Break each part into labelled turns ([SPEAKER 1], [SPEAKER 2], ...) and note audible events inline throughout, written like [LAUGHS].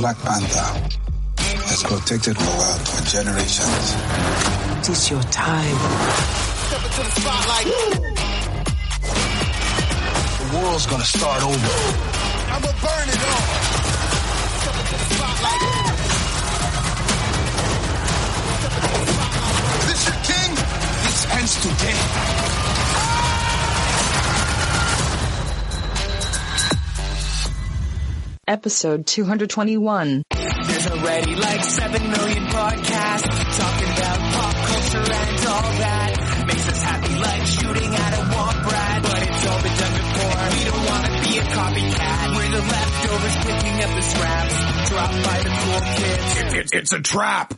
[SPEAKER 1] Black Panther has protected the world for generations.
[SPEAKER 2] It is your time.
[SPEAKER 3] Step into the spotlight.
[SPEAKER 1] The world's gonna start over.
[SPEAKER 3] I'ma burn it all. Step into the spotlight. Step into the spotlight. This your king?
[SPEAKER 1] This ends today.
[SPEAKER 4] Episode 221.
[SPEAKER 5] There's already like 7 million podcasts talking about pop culture and all that. Makes us happy like shooting at a womp rat. But it's all been done before. We don't want to be a copycat. We're the leftovers picking up the scraps dropped by the cool kids.
[SPEAKER 1] it's a trap.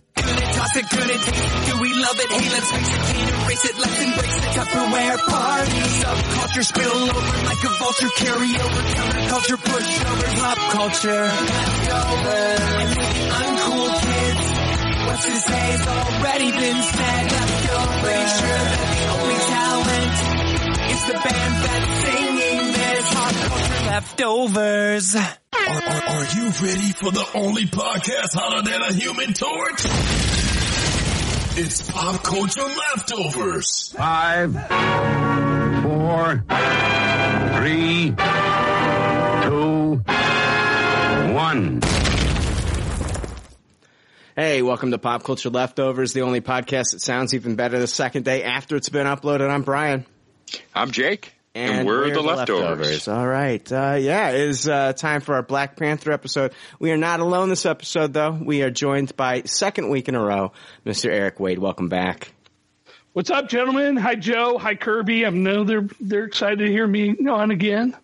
[SPEAKER 5] Toss it, taste it. Do we love it? Hey, let's face it, can't erase it. Let's embrace the Tupperware party. Subculture spill over like a vulture. Carry over counterculture, pushovers, pop culture. Leftovers. And the uncool kids, what's to say has already been said. Leftovers. Pretty sure that the only talent is the band that's singing this. Pop culture leftovers.
[SPEAKER 6] Are, are, are you ready for the only podcast hotter than a human torch? It's Pop Culture Leftovers.
[SPEAKER 7] Five, four, three, two, one.
[SPEAKER 8] Hey, welcome to Pop Culture Leftovers, the only podcast that sounds even better the second day after it's been uploaded. I'm Brian.
[SPEAKER 9] I'm Jake, and, we're, the, leftovers.
[SPEAKER 8] All right. Uh, yeah, it is uh, time for our Black Panther episode. We are not alone this episode, though. We are joined by second week in a row, Mr. Eric Wade. Welcome back.
[SPEAKER 10] What's up, gentlemen? Hi, Joe. Hi, Kirby. I know they're they're excited to hear me on again.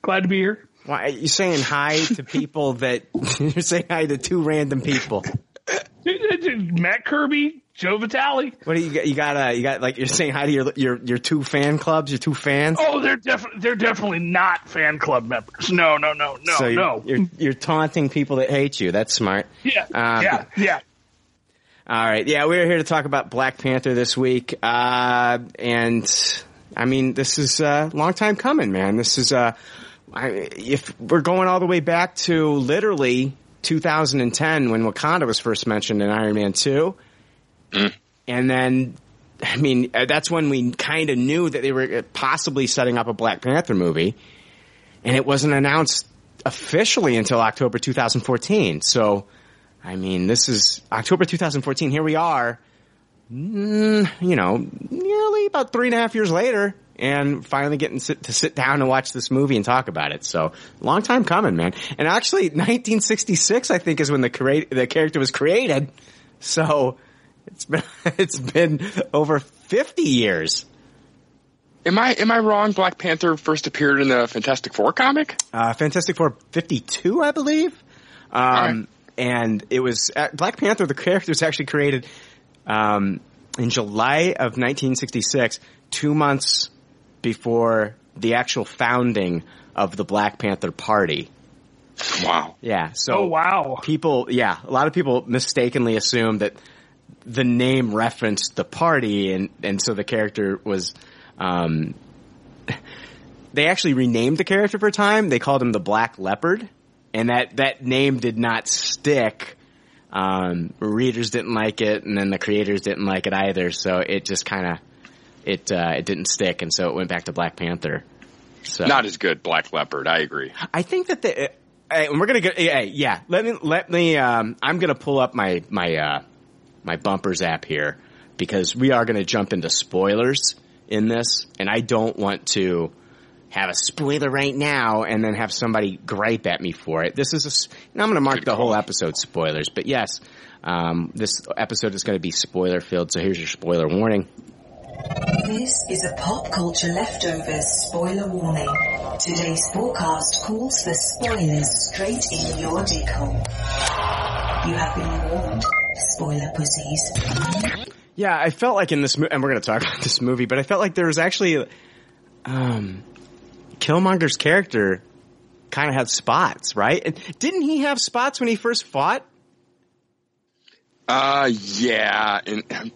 [SPEAKER 10] Glad to be here.
[SPEAKER 8] Why are you saying hi to [LAUGHS] people that [LAUGHS] you're saying hi to two random people? [LAUGHS]
[SPEAKER 10] Matt Kirby, Joe Vitale.
[SPEAKER 8] What do you got? You got uh, you got like you're saying hi to your your your two fan clubs, your two fans.
[SPEAKER 10] Oh, they're definitely they're definitely not fan club members. No, no, no, no,
[SPEAKER 8] so
[SPEAKER 10] no.
[SPEAKER 8] You're, you're you're taunting people that hate you. That's smart.
[SPEAKER 10] Yeah,
[SPEAKER 8] Um,
[SPEAKER 10] yeah, yeah.
[SPEAKER 8] All right. Yeah, we're here to talk about Black Panther this week. Uh, and I mean, this is a long time coming, man. This is, uh, I, if we're going all the way back to literally 2010 when Wakanda was first mentioned in Iron Man 2. And then, I mean, uh, that's when we kind of knew that they were possibly setting up a Black Panther movie. And it wasn't announced officially until October 2014. So, I mean, this is October 2014. Here we are, mm, you know, nearly about three and a half years later, and finally getting to sit down and watch this movie and talk about it. So, long time coming, man. And actually, 1966, I think, is when the create the character was created. So, it's been [LAUGHS] it's been over 50 years.
[SPEAKER 9] Am I am I wrong? Black Panther first appeared in the Fantastic Four comic.
[SPEAKER 8] Uh, Fantastic Four 52, I believe. Um,
[SPEAKER 9] Alright.
[SPEAKER 8] and it was uh, Black Panther. The character was actually created um, in July of 1966, two months before the actual founding of the Black Panther Party.
[SPEAKER 9] Wow.
[SPEAKER 8] Yeah. So
[SPEAKER 10] Oh wow.
[SPEAKER 8] people, yeah, a lot of people mistakenly assume that the name referenced the party, and and so the character was. Um, [LAUGHS] they actually renamed the character for a time. They called him the Black Leopard, and that that name did not stick. Um, readers didn't like it, and then the creators didn't like it either. So it just kind of it uh, it didn't stick, and so it went back to Black Panther. So
[SPEAKER 9] Not as good, Black Leopard. I agree.
[SPEAKER 8] I think that the, uh, and we're gonna get, hey, yeah, let me, let me, um, I'm gonna pull up my, my, uh, my bumpers app here because we are gonna jump into spoilers in this and I don't want to have a spoiler right now and then have somebody gripe at me for it. This is a, s- and I'm gonna mark the whole episode spoilers, but yes, um, this episode is gonna be spoiler filled, so here's your spoiler warning.
[SPEAKER 2] This is a pop culture leftovers spoiler warning. Today's forecast calls for spoilers straight in your dick hole. You have been warned, spoiler pussies.
[SPEAKER 8] Yeah, I felt like in this movie, and we're going to talk [LAUGHS] about this movie, but I felt like there was actually, um, Killmonger's character kind of had spots, right? And didn't he have spots when he first fought?
[SPEAKER 9] Uh, yeah, and um,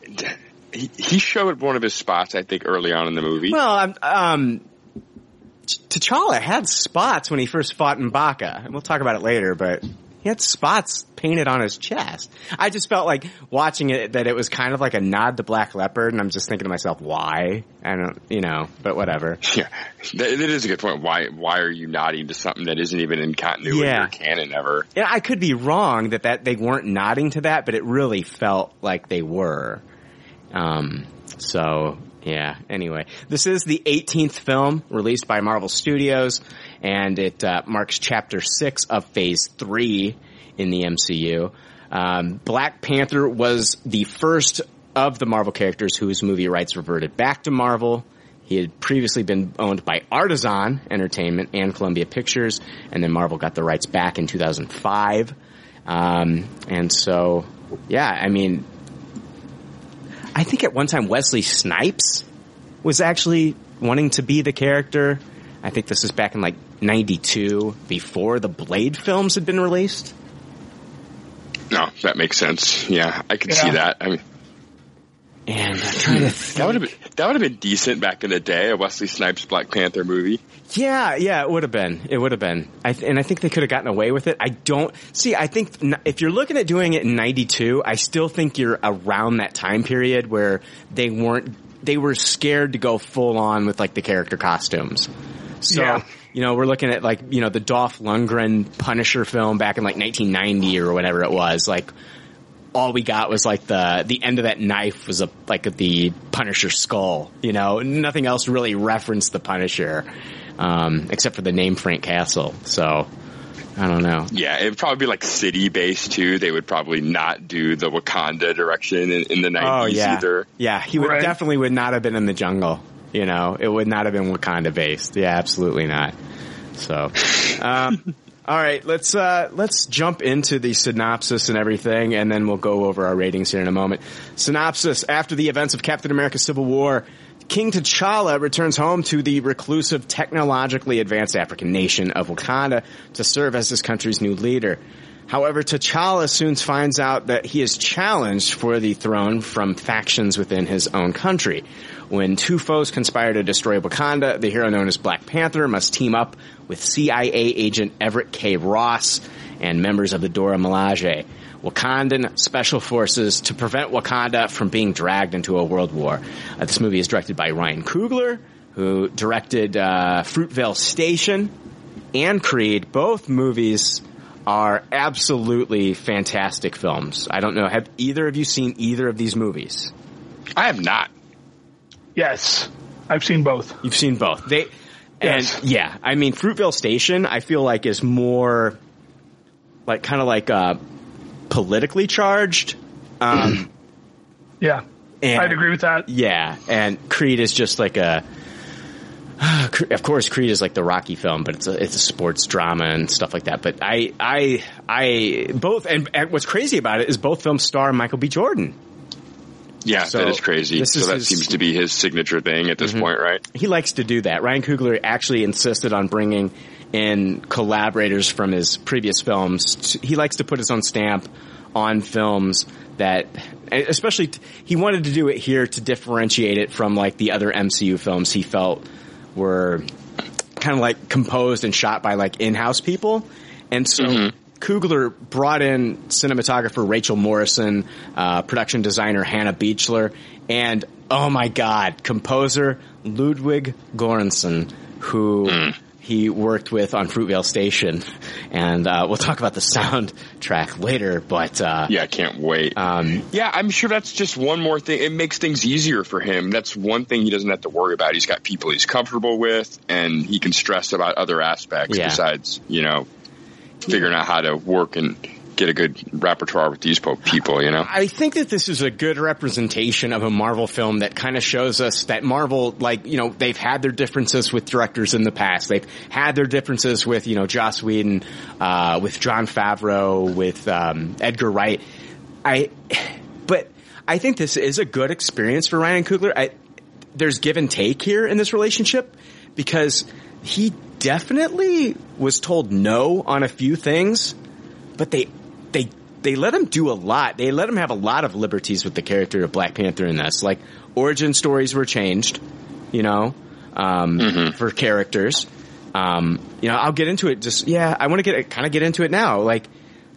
[SPEAKER 9] he, he showed one of his spots, I think, early on in the movie.
[SPEAKER 8] Well, um, um, T'Challa had spots when he first fought in Baka, and we'll talk about it later, but he had spots painted on his chest. I just felt like watching it that it was kind of like a nod to Black Leopard, and I'm just thinking to myself, why? I don't, you know, but whatever. [LAUGHS]
[SPEAKER 9] Yeah, that, that is a good point. Why why are you nodding to something that isn't even in continuity
[SPEAKER 8] Yeah.
[SPEAKER 9] or canon ever?
[SPEAKER 8] And I could be wrong that, that they weren't nodding to that, but it really felt like they were. Um, so yeah. Anyway, this is the 18th film released by Marvel Studios, and it uh, marks Chapter Six of Phase Three in the MCU. Um, Black Panther was the first of the Marvel characters whose movie rights reverted back to Marvel. He had previously been owned by Artisan Entertainment and Columbia Pictures, and then Marvel got the rights back in 2005. Um, and so, yeah, I mean, I think at one time Wesley Snipes was actually wanting to be the character. I think this is back in like 92, before the Blade films had been released.
[SPEAKER 9] No, that makes sense. Yeah, I could see that. I mean,
[SPEAKER 8] And I'm hmm. trying to
[SPEAKER 9] that would have been that would have been decent back in the day. A Wesley Snipes Black Panther movie.
[SPEAKER 8] Yeah, yeah, it would have been. It would have been. I th- and I think they could have gotten away with it. I don't see. I think n- if you're looking at doing it in '92, I still think you're around that time period where they weren't. They were scared to go full on with like the character costumes. So
[SPEAKER 10] Yeah.
[SPEAKER 8] you know, we're looking at like you know the Dolph Lundgren Punisher film back in like 1990 or whatever it was. Like all we got was like the the end of that knife was a like the Punisher skull. You know, nothing else really referenced the Punisher, um, except for the name Frank Castle. So I don't know.
[SPEAKER 9] Yeah, it'd probably be like city based too. They would probably not do the Wakanda direction in, in the
[SPEAKER 8] Oh yeah,
[SPEAKER 9] either.
[SPEAKER 8] yeah. He would
[SPEAKER 10] Right.
[SPEAKER 8] definitely would not have been in the jungle. You know, it would not have been Wakanda based. Yeah, absolutely not. So, um, [LAUGHS] all right, let's uh, let's jump into the synopsis and everything, and then we'll go over our ratings here in a moment. Synopsis: After the events of Captain America: Civil War. King T'Challa returns home to the reclusive, technologically advanced African nation of Wakanda to serve as his country's new leader. However, T'Challa soon finds out that he is challenged for the throne from factions within his own country. When two foes conspire to destroy Wakanda, the hero known as Black Panther must team up with CIA agent Everett K. Ross and members of the Dora Milaje, Wakandan special forces to prevent Wakanda from being dragged into a world war. Uh, this movie is directed by Ryan Coogler, who directed uh, Fruitvale Station and Creed. Both movies are absolutely fantastic films. I don't know, have either of you seen either of these movies?
[SPEAKER 9] I have not.
[SPEAKER 10] Yes, I've seen both.
[SPEAKER 8] You've seen both. They and
[SPEAKER 10] Yes.
[SPEAKER 8] yeah, I mean Fruitvale Station I feel like is more like kind of like uh politically charged. Um [CLEARS THROAT]
[SPEAKER 10] Yeah,
[SPEAKER 8] and
[SPEAKER 10] I'd agree with that.
[SPEAKER 8] Yeah, and Creed is just like a [SIGHS] of course Creed is like the Rocky film, but it's a it's a sports drama and stuff like that. But I I I both and, and what's crazy about it is both films star Michael B. Jordan.
[SPEAKER 9] Yeah,
[SPEAKER 8] So,
[SPEAKER 9] that is crazy. So that
[SPEAKER 8] his-
[SPEAKER 9] seems to be his signature thing at this
[SPEAKER 8] Mhm.
[SPEAKER 9] point, right?
[SPEAKER 8] He likes to do that. Ryan Coogler actually insisted on bringing in collaborators from his previous films. He likes to put his own stamp on films that, especially, he wanted to do it here to differentiate it from like the other MCU films he felt were kind of like composed and shot by like in-house people. And so Coogler brought in cinematographer Rachel Morrison, uh, production designer Hannah Beachler, and oh my god, composer Ludwig Göransson, who he worked with on Fruitvale Station. [LAUGHS] And uh, we'll talk about the soundtrack later, but uh,
[SPEAKER 9] Yeah, I can't wait.
[SPEAKER 8] um,
[SPEAKER 9] Yeah, I'm sure that's just one more thing. It makes things easier for him. That's one thing he doesn't have to worry about. He's got people he's comfortable with, and he can stress about other aspects
[SPEAKER 8] Yeah.
[SPEAKER 9] besides, you know, figuring out how to work and get a good repertoire with these people, you know?
[SPEAKER 8] I think that this is a good representation of a Marvel film that kind of shows us that Marvel, like, you know, they've had their differences with directors in the past. They've had their differences with, you know, Joss Whedon, uh, with Jon Favreau, with, um, Edgar Wright. I, but I think this is a good experience for Ryan Coogler. I, there's give and take here in this relationship because he definitely was told no on a few things, but they they they let him do a lot. They let him have a lot of liberties with the character of Black Panther in this. Like origin stories were changed, you know, um, for characters. Um, you know, I'll get into it. Just yeah, I want to get kind of get into it now. Like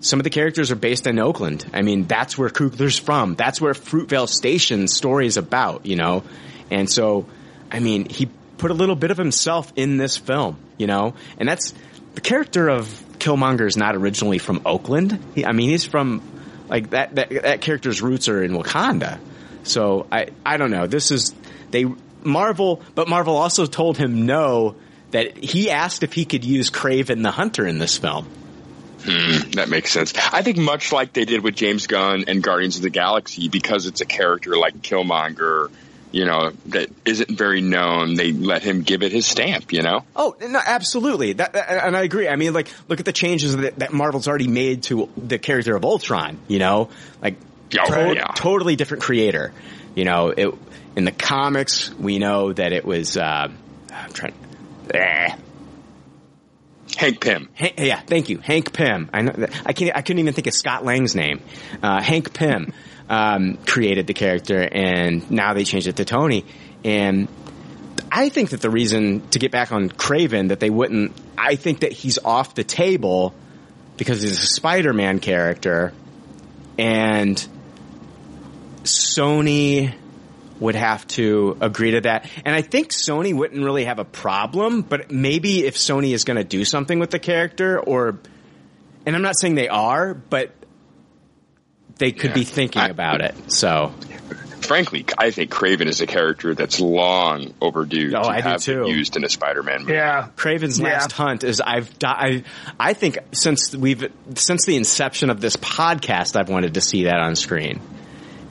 [SPEAKER 8] some of the characters are based in Oakland. I mean, that's where Coogler's from. That's where Fruitvale Station story is about, you know? And so, I mean, he put a little bit of himself in this film, you know? And that's, the character of Killmonger is not originally from Oakland. He, I mean, he's from, like, that, that, that character's roots are in Wakanda. So, I, I don't know. This is, they, Marvel, but Marvel also told him no, that he asked if he could use Kraven the Hunter in this film.
[SPEAKER 9] Hmm, that makes sense. I think much like they did with James Gunn and Guardians of the Galaxy, because it's a character like Killmonger, you know, that isn't very known, they let him give it his stamp, you know?
[SPEAKER 8] Oh, no, absolutely. That, and I agree. I mean, like, look at the changes that, that Marvel's already made to the character of Ultron, you know? Like,
[SPEAKER 9] Oh,
[SPEAKER 8] to-
[SPEAKER 9] yeah.
[SPEAKER 8] totally different creator. You know, it, in the comics, we know that it was, uh, I'm trying, eh.
[SPEAKER 9] Hank Pym.
[SPEAKER 8] Hank, yeah, thank you, Hank Pym. I know I can't. I couldn't even think of Scott Lang's name. Uh, Hank Pym um, created the character, and now they changed it to Tony. And I think that the reason to get back on Kraven that they wouldn't. I think that he's off the table because he's a Spider-Man character, and Sony would have to agree to that. And I think Sony wouldn't really have a problem, but maybe if Sony is going to do something with the character or, and I'm not saying they are, but they could be thinking about it. So
[SPEAKER 9] Frankly, I think Kraven is a character that's long overdue
[SPEAKER 8] Oh,
[SPEAKER 9] to
[SPEAKER 8] I do
[SPEAKER 9] have been
[SPEAKER 8] too.
[SPEAKER 9] used in a Spider-Man movie.
[SPEAKER 10] Yeah.
[SPEAKER 8] Kraven's
[SPEAKER 10] Yeah.
[SPEAKER 8] Last Hunt is I've di- I, I think since we've since the inception of this podcast I've wanted to see that on screen.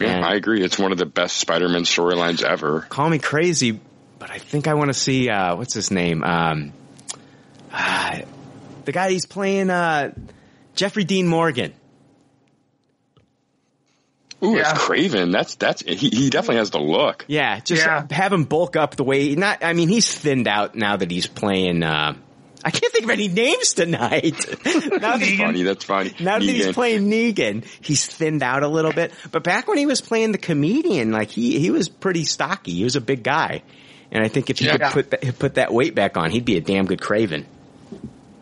[SPEAKER 9] Yeah,
[SPEAKER 8] And-
[SPEAKER 9] I agree. It's one of the best Spider-Man storylines ever.
[SPEAKER 8] call me crazy, but I think I want to see uh, what's his name? Um, uh, [SIGHS] the guy he's playing, uh, Jeffrey Dean Morgan.
[SPEAKER 9] Ooh,
[SPEAKER 10] Yeah.
[SPEAKER 9] it's Kraven. That's that's he, he definitely has the look.
[SPEAKER 8] Yeah, just
[SPEAKER 10] Yeah.
[SPEAKER 8] have him bulk up the way. Not, I mean, he's thinned out now that he's playing. Uh, I can't think of any names tonight. [LAUGHS] now, that,
[SPEAKER 9] Funny, that's funny.
[SPEAKER 8] now that he's playing Negan, he's thinned out a little bit. But back when he was playing the comedian, like he he was pretty stocky. He was a big guy, and I think if you
[SPEAKER 9] Yeah.
[SPEAKER 8] could put that, put that weight back on, he'd be a damn good Kraven.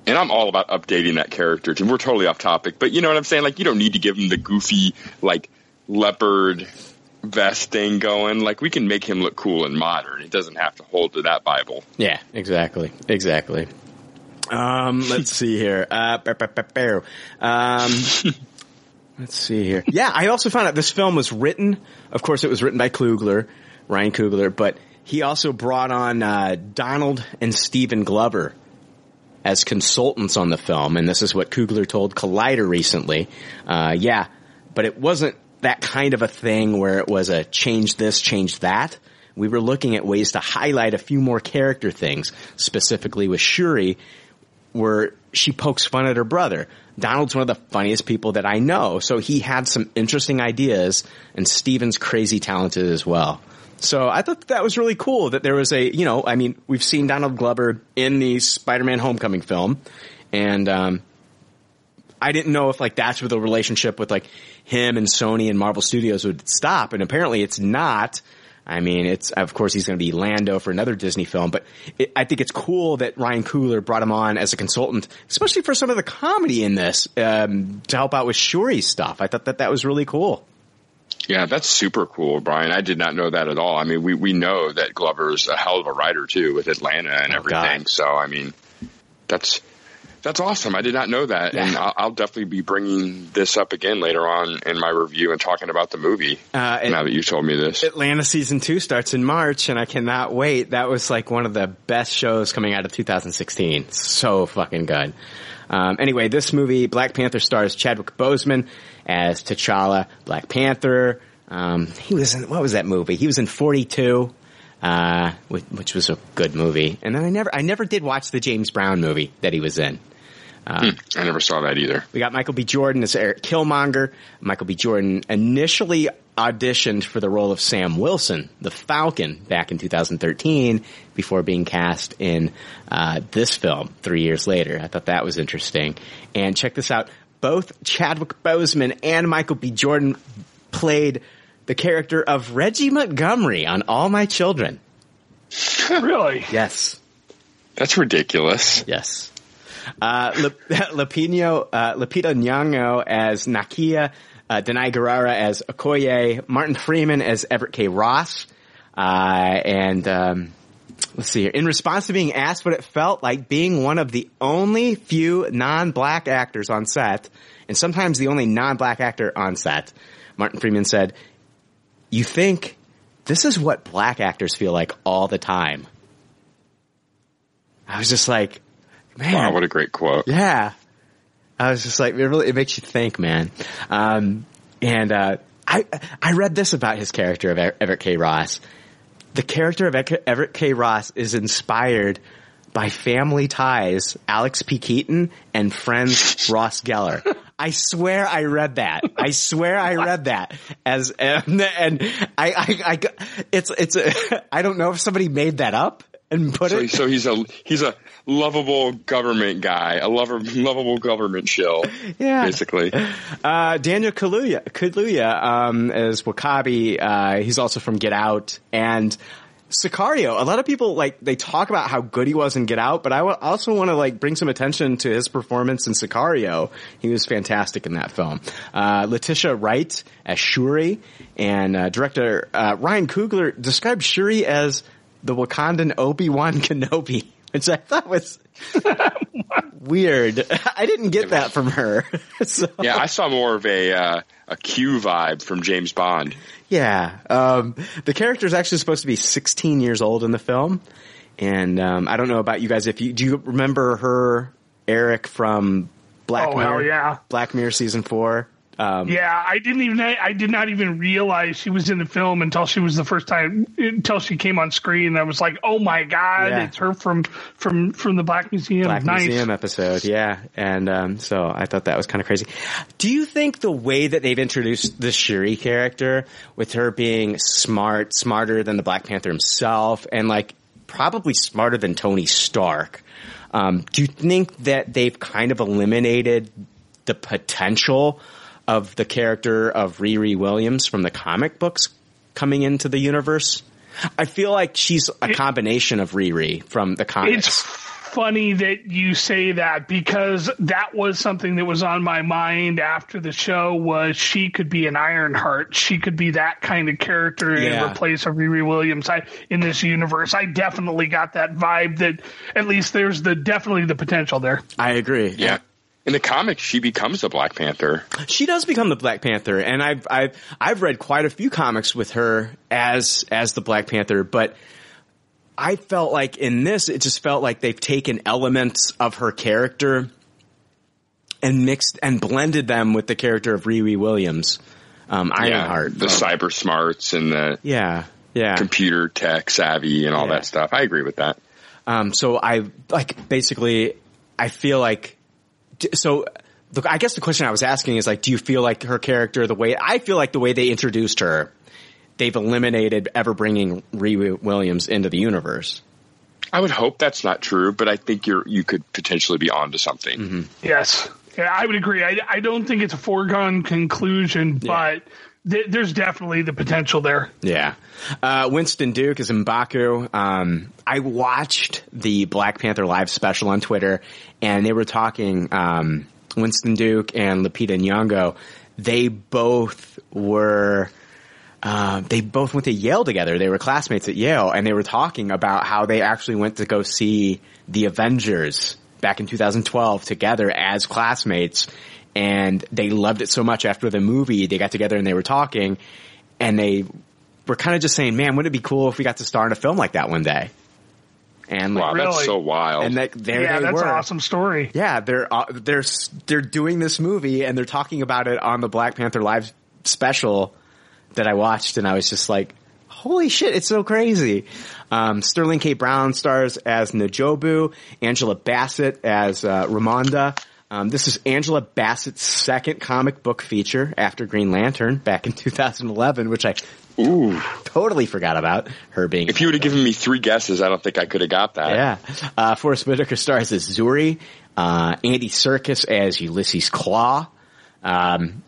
[SPEAKER 9] And I'm all about updating that character. And we're totally off topic, but you know what I'm saying? Like, you don't need to give him the goofy, like, leopard vest thing going. Like, we can make him look cool and modern. He doesn't have to hold to that Bible.
[SPEAKER 8] Yeah, exactly, exactly. Um, [LAUGHS] let's see here. Uh, um, [LAUGHS] let's see here. Yeah, I also found out this film was written. Of course, it was written by Klugler, Ryan Coogler, but he also brought on uh, Donald and Stephen Glover as consultants on the film, and this is what Coogler told Collider recently. Uh, yeah, but it wasn't that kind of a thing where it was a change this, change that. We were looking at ways to highlight a few more character things, specifically with Shuri, where she pokes fun at her brother. Donald's one of the funniest people that I know, so he had some interesting ideas, and Steven's crazy talented as well. So I thought that was really cool that there was a, you know, I mean, we've seen Donald Glover in the Spider-Man Homecoming film, and um, I didn't know if like that's where the relationship with like him and Sony and Marvel Studios would stop, and apparently it's not. I mean, it's of course he's going to be Lando for another Disney film, but it, I think it's cool that Ryan Coogler brought him on as a consultant, especially for some of the comedy in this um, to help out with Shuri's stuff. I thought that that was really cool.
[SPEAKER 9] Yeah, that's super cool, Brian. I did not know that at all. I mean, we, we know that Glover's a hell of a writer too with Atlanta and
[SPEAKER 8] Oh,
[SPEAKER 9] everything.
[SPEAKER 8] God.
[SPEAKER 9] So, I mean, that's that's awesome. I did not know that, and I'll, I'll definitely be bringing this up again later on in my review and talking about the movie.
[SPEAKER 8] Uh,
[SPEAKER 9] now that you told me this,
[SPEAKER 8] Atlanta season two starts in March, and I cannot wait. That was like one of the best shows coming out of 2016. So fucking good. Um, anyway, this movie, Black Panther, stars Chadwick Boseman as T'Challa, Black Panther. Um, he was in what was that movie? He was in 42, uh, which, which was a good movie. And then I never, I never did watch the James Brown movie that he was in.
[SPEAKER 9] Hmm, I never saw that either.
[SPEAKER 8] We got Michael B. Jordan as Eric Killmonger. Michael B. Jordan initially auditioned for the role of Sam Wilson, the Falcon, back in 2013 before being cast in uh, this film three years later. I thought that was interesting. And check this out. Both Chadwick Boseman and Michael B. Jordan played the character of Reggie Montgomery on All My Children.
[SPEAKER 10] Really?
[SPEAKER 8] Yes.
[SPEAKER 9] That's ridiculous.
[SPEAKER 8] Yes. Uh, Lep- Lupino, [LAUGHS] uh, Lupita Nyong'o as Nakia, uh, Danai Gurira as Okoye, Martin Freeman as Everett K. Ross, uh, and um, let's see here. In response to being asked what it felt like being one of the only few non-black actors on set, and sometimes the only non-black actor on set, Martin Freeman said, "You think this is what black actors feel like all the time." I was just like, man,
[SPEAKER 9] Wow, what a great quote.
[SPEAKER 8] yeah. I was just like, it really, it makes you think, man. Um, and, uh, I, I read this about his character of Everett K. Ross. The character of Everett K. Ross is inspired by Family Ties, Alex P. Keaton, and Friends Ross Geller. [LAUGHS] I swear I read that. I swear I read that as, and, and I, I, I, it's, it's, a, [LAUGHS] I don't know if somebody made that up and put
[SPEAKER 9] So,
[SPEAKER 8] it.
[SPEAKER 9] so he's a he's a lovable government guy, a lover, lovable government shill.
[SPEAKER 8] Yeah.
[SPEAKER 9] basically.
[SPEAKER 8] Uh, Daniel Kaluuya, Kaluuya, um, as W'Kabi, uh, he's also from Get Out and Sicario. A lot of people like, they talk about how good he was in Get Out, but I also want to like bring some attention to his performance in Sicario. He was fantastic in that film. Uh, Letitia Wright as Shuri and, uh, director, uh, Ryan Coogler described Shuri as the Wakandan Obi-Wan [LAUGHS] Kenobi, which I thought was [LAUGHS] weird. I didn't get that from her. [LAUGHS] so,
[SPEAKER 9] Yeah, I saw more of a uh, a Q vibe from James Bond.
[SPEAKER 8] yeah. Um, the character is actually supposed to be 16 years old in the film. And, um, I don't know about you guys. If you, do you remember her, Eric from Black
[SPEAKER 10] Oh,
[SPEAKER 8] Mirror?
[SPEAKER 10] hell yeah.
[SPEAKER 8] Black Mirror season four. Um,
[SPEAKER 10] Yeah, I didn't even I did not even realize she was in the film until she was the first time until she came on screen. I was like, "Oh my god,
[SPEAKER 8] Yeah.
[SPEAKER 10] it's her from from from the Black Museum."
[SPEAKER 8] Black
[SPEAKER 10] nice.
[SPEAKER 8] Museum episode, yeah, and um, so I thought that was kind of crazy. Do you think the way that they've introduced the Shuri character, with her being smart, smarter than the Black Panther himself, and like probably smarter than Tony Stark, um, do you think that they've kind of eliminated the potential of the character of Riri Williams from the comic books coming into the universe? I feel like she's a combination of Riri from the comics.
[SPEAKER 10] It's funny that you say that because that was something that was on my mind after the show was she could be an Ironheart. She could be that kind of character
[SPEAKER 8] Yeah.
[SPEAKER 10] in replace of Riri Williams I, in this universe. I definitely got that vibe that at least there's the definitely the potential there.
[SPEAKER 8] I agree.
[SPEAKER 9] Yeah. In the comics, she becomes the Black Panther.
[SPEAKER 8] She does become the Black Panther, and I've I've I've read quite a few comics with her as as the Black Panther, but I felt like in this, it just felt like they've taken elements of her character and mixed and blended them with the character of Riri Williams, um, Ironheart.
[SPEAKER 9] the
[SPEAKER 8] Um,
[SPEAKER 9] cyber smarts and the
[SPEAKER 8] yeah, yeah.
[SPEAKER 9] computer tech savvy and all
[SPEAKER 8] Yeah.
[SPEAKER 9] that stuff. I agree with that.
[SPEAKER 8] Um, so I like basically, I feel like so. Look, I guess the question I was asking is like, do you feel like her character, the way I feel like the way they introduced her, they've eliminated ever bringing Riri Williams into the universe.
[SPEAKER 9] I would hope that's not true, but I think you're you could potentially be onto something.
[SPEAKER 8] Mm-hmm.
[SPEAKER 10] Yes, yeah, I would agree. I, I don't think it's a foregone conclusion, but th- there's definitely the potential there.
[SPEAKER 8] Yeah. Uh, Winston Duke is Mbaku. Um, I watched the Black Panther live special on Twitter and they were talking, um, Winston Duke and Lupita Nyong'o. They both were, uh, they both went to Yale together. They were classmates at Yale and they were talking about how they actually went to go see the Avengers back in 2012 together as classmates and they loved it so much after the movie. They got together and they were talking and they were kind of just saying, man, wouldn't it be cool if we got to star in a film like that one day? And like,
[SPEAKER 9] Wow, that's
[SPEAKER 10] Really?
[SPEAKER 9] so wild.
[SPEAKER 8] and like, there
[SPEAKER 10] yeah,
[SPEAKER 8] they
[SPEAKER 10] that's
[SPEAKER 8] were.
[SPEAKER 10] an awesome story.
[SPEAKER 8] Yeah, they're uh, they're they're doing this movie and they're talking about it on the Black Panther live special that I watched, and I was just like, "Holy shit, it's so crazy!" Um, Sterling K. Brown stars as N'Jobu, Angela Bassett as uh, Ramonda. Um, this is Angela Bassett's second comic book feature after Green Lantern back in [LAUGHS] 2011, which I
[SPEAKER 9] Ooh,
[SPEAKER 8] totally forgot about her being.
[SPEAKER 9] if you would have given me three guesses, I don't think I could have got that.
[SPEAKER 8] Yeah. Uh, Forest Whitaker stars as Zuri, uh, Andy Serkis as Ulysses Klaue. Um,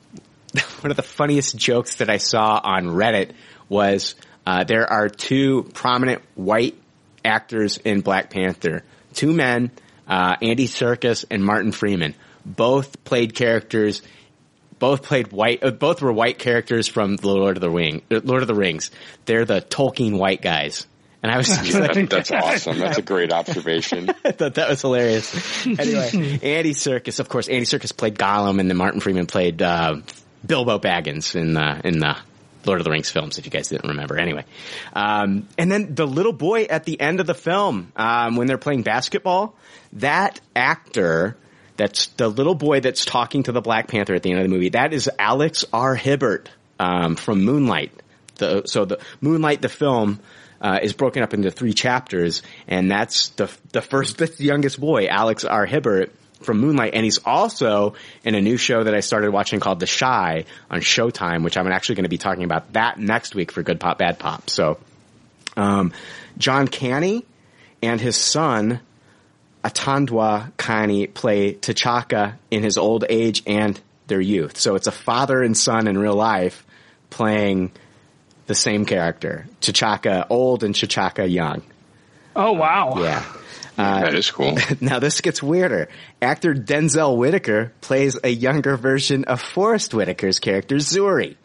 [SPEAKER 8] [LAUGHS] one of the funniest jokes that I saw on Reddit was, uh, there are two prominent white actors in Black Panther. Two men, uh, Andy Serkis and Martin Freeman. Both played characters. Both played white. Uh, both were white characters from the Lord of the Ring. uh, Lord of the Rings. They're the Tolkien white guys. And I was just like,
[SPEAKER 9] that, that's awesome. That's a great observation. [LAUGHS]
[SPEAKER 8] I thought that was hilarious. Anyway, Andy Serkis, of course, Andy Serkis played Gollum, and then Martin Freeman played uh, Bilbo Baggins in the in the Lord of the Rings films. If you guys didn't remember, anyway. Um, and then the little boy at the end of the film um, when they're playing basketball, that actor. That's the little boy that's talking to the Black Panther at the end of the movie. That is Alex R. Hibbert um, from Moonlight. The, so the Moonlight, the film, uh, is broken up into three chapters, and that's the the first, that's the youngest boy, Alex R. Hibbert from Moonlight, and he's also in a new show that I started watching called The Chi on Showtime, which I'm actually going to be talking about that next week for Good Pop Bad Pop. So, um, John Kani and his son Atandwa Kani play T'Chaka in his old age and their youth. So it's a father and son in real life playing the same character. T'Chaka old and T'Chaka young.
[SPEAKER 10] Oh wow!
[SPEAKER 8] Yeah. Uh,
[SPEAKER 9] that is cool. [LAUGHS]
[SPEAKER 8] now this gets weirder. Actor Denzel Whitaker plays a younger version of Forest Whitaker's character Zuri.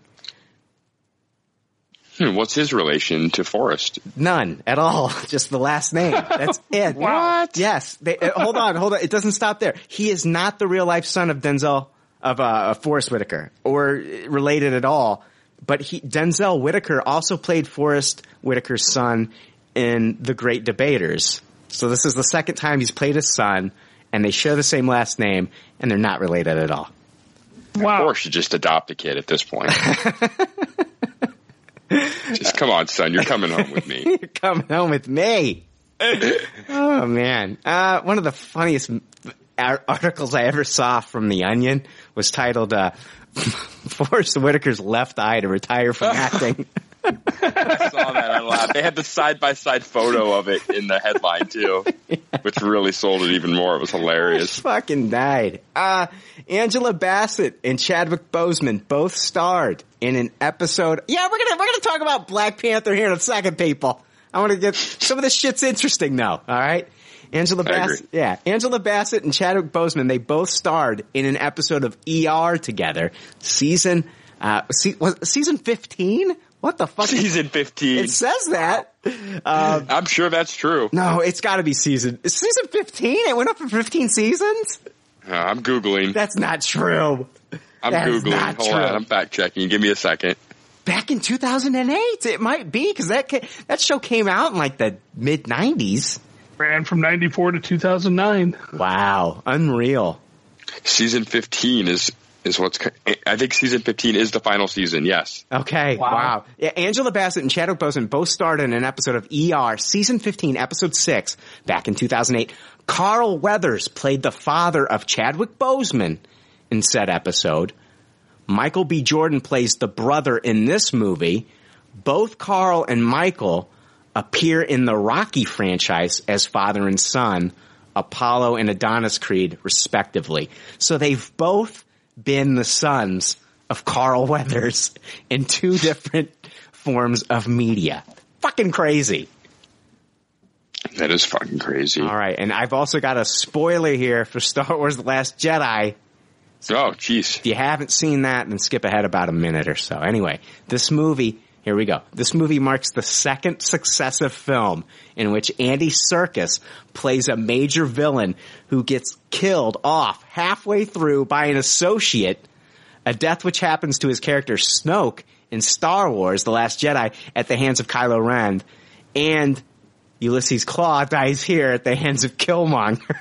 [SPEAKER 9] Hmm, what's his relation to Forest?
[SPEAKER 8] None at all. [LAUGHS] Just the last name. That's [LAUGHS] it.
[SPEAKER 10] What?
[SPEAKER 8] Yes. They, uh, hold on, hold on. It doesn't stop there. He is not the real life son of Denzel of uh, Forest Whitaker or related at all. But he Denzel Whitaker also played Forest Whitaker's son in The Great Debaters. So this is the second time he's played his son, and they share the same last name, and they're not related at all.
[SPEAKER 10] Wow.
[SPEAKER 9] Forest should just adopt a kid at this point. [LAUGHS] just come on, son. You're coming home with me. [LAUGHS]
[SPEAKER 8] You're coming home with me. [LAUGHS] oh man. Uh, one of the funniest articles I ever saw from The Onion was titled, uh, Forest Whitaker's left eye to retire from acting.
[SPEAKER 9] I saw that. I laughed. They had the side by side photo of it in the headline too, [LAUGHS] which really sold it even more. It was hilarious.
[SPEAKER 8] fucking died. Uh, Angela Bassett and Chadwick Boseman both starred in an episode. Yeah, we're gonna, we're gonna talk about Black Panther here in a second, people. I want to get, some of this shit's interesting though, alright? Angela Bassett, yeah, Angela Bassett and Chadwick Boseman, they both starred in an episode of ER together. Season, uh, se- was season 15? What the fuck?
[SPEAKER 9] Season 15.
[SPEAKER 8] It says that. Um,
[SPEAKER 9] I'm sure that's true.
[SPEAKER 8] no, it's gotta be season, is season 15? It went up for 15 seasons?
[SPEAKER 9] Uh, I'm Googling.
[SPEAKER 8] That's not true.
[SPEAKER 9] I'm
[SPEAKER 8] that is
[SPEAKER 9] Googling.
[SPEAKER 8] not
[SPEAKER 9] Hold
[SPEAKER 8] true.
[SPEAKER 9] on. I'm fact checking. Give me a second.
[SPEAKER 8] Back in 2008, it might be because that ca- that show came out in like the mid 90s.
[SPEAKER 10] Ran from '94 to 2009.
[SPEAKER 8] Wow, unreal.
[SPEAKER 9] Season 15 is, is what's, co- I think season 15 is the final season. Yes.
[SPEAKER 8] Okay, wow.
[SPEAKER 10] Wow.
[SPEAKER 8] Yeah, Angela Bassett and Chadwick Boseman both starred in an episode of ER, season 15, episode 6, back in 2008. Carl Weathers played the father of Chadwick Boseman in said episode. Michael B. Jordan plays the brother in this movie. Both Carl and Michael appear in the Rocky franchise as father and son, Apollo and Adonis Creed, respectively. So they've both been the sons of Carl [LAUGHS] Weathers in two different forms of media. Fucking crazy.
[SPEAKER 9] That is fucking crazy.
[SPEAKER 8] All right, and I've also got a spoiler here for Star Wars The Last Jedi.
[SPEAKER 9] Oh, jeez.
[SPEAKER 8] If you haven't seen that, then skip ahead about a minute or so. Anyway, this movie, here we go. This movie marks the second successive film in which Andy Serkis plays a major villain who gets killed off halfway through by an associate, a death which happens to his character Snoke in Star Wars The Last Jedi at the hands of Kylo Ren, and Ulysses Klaue dies here at the hands of Killmonger.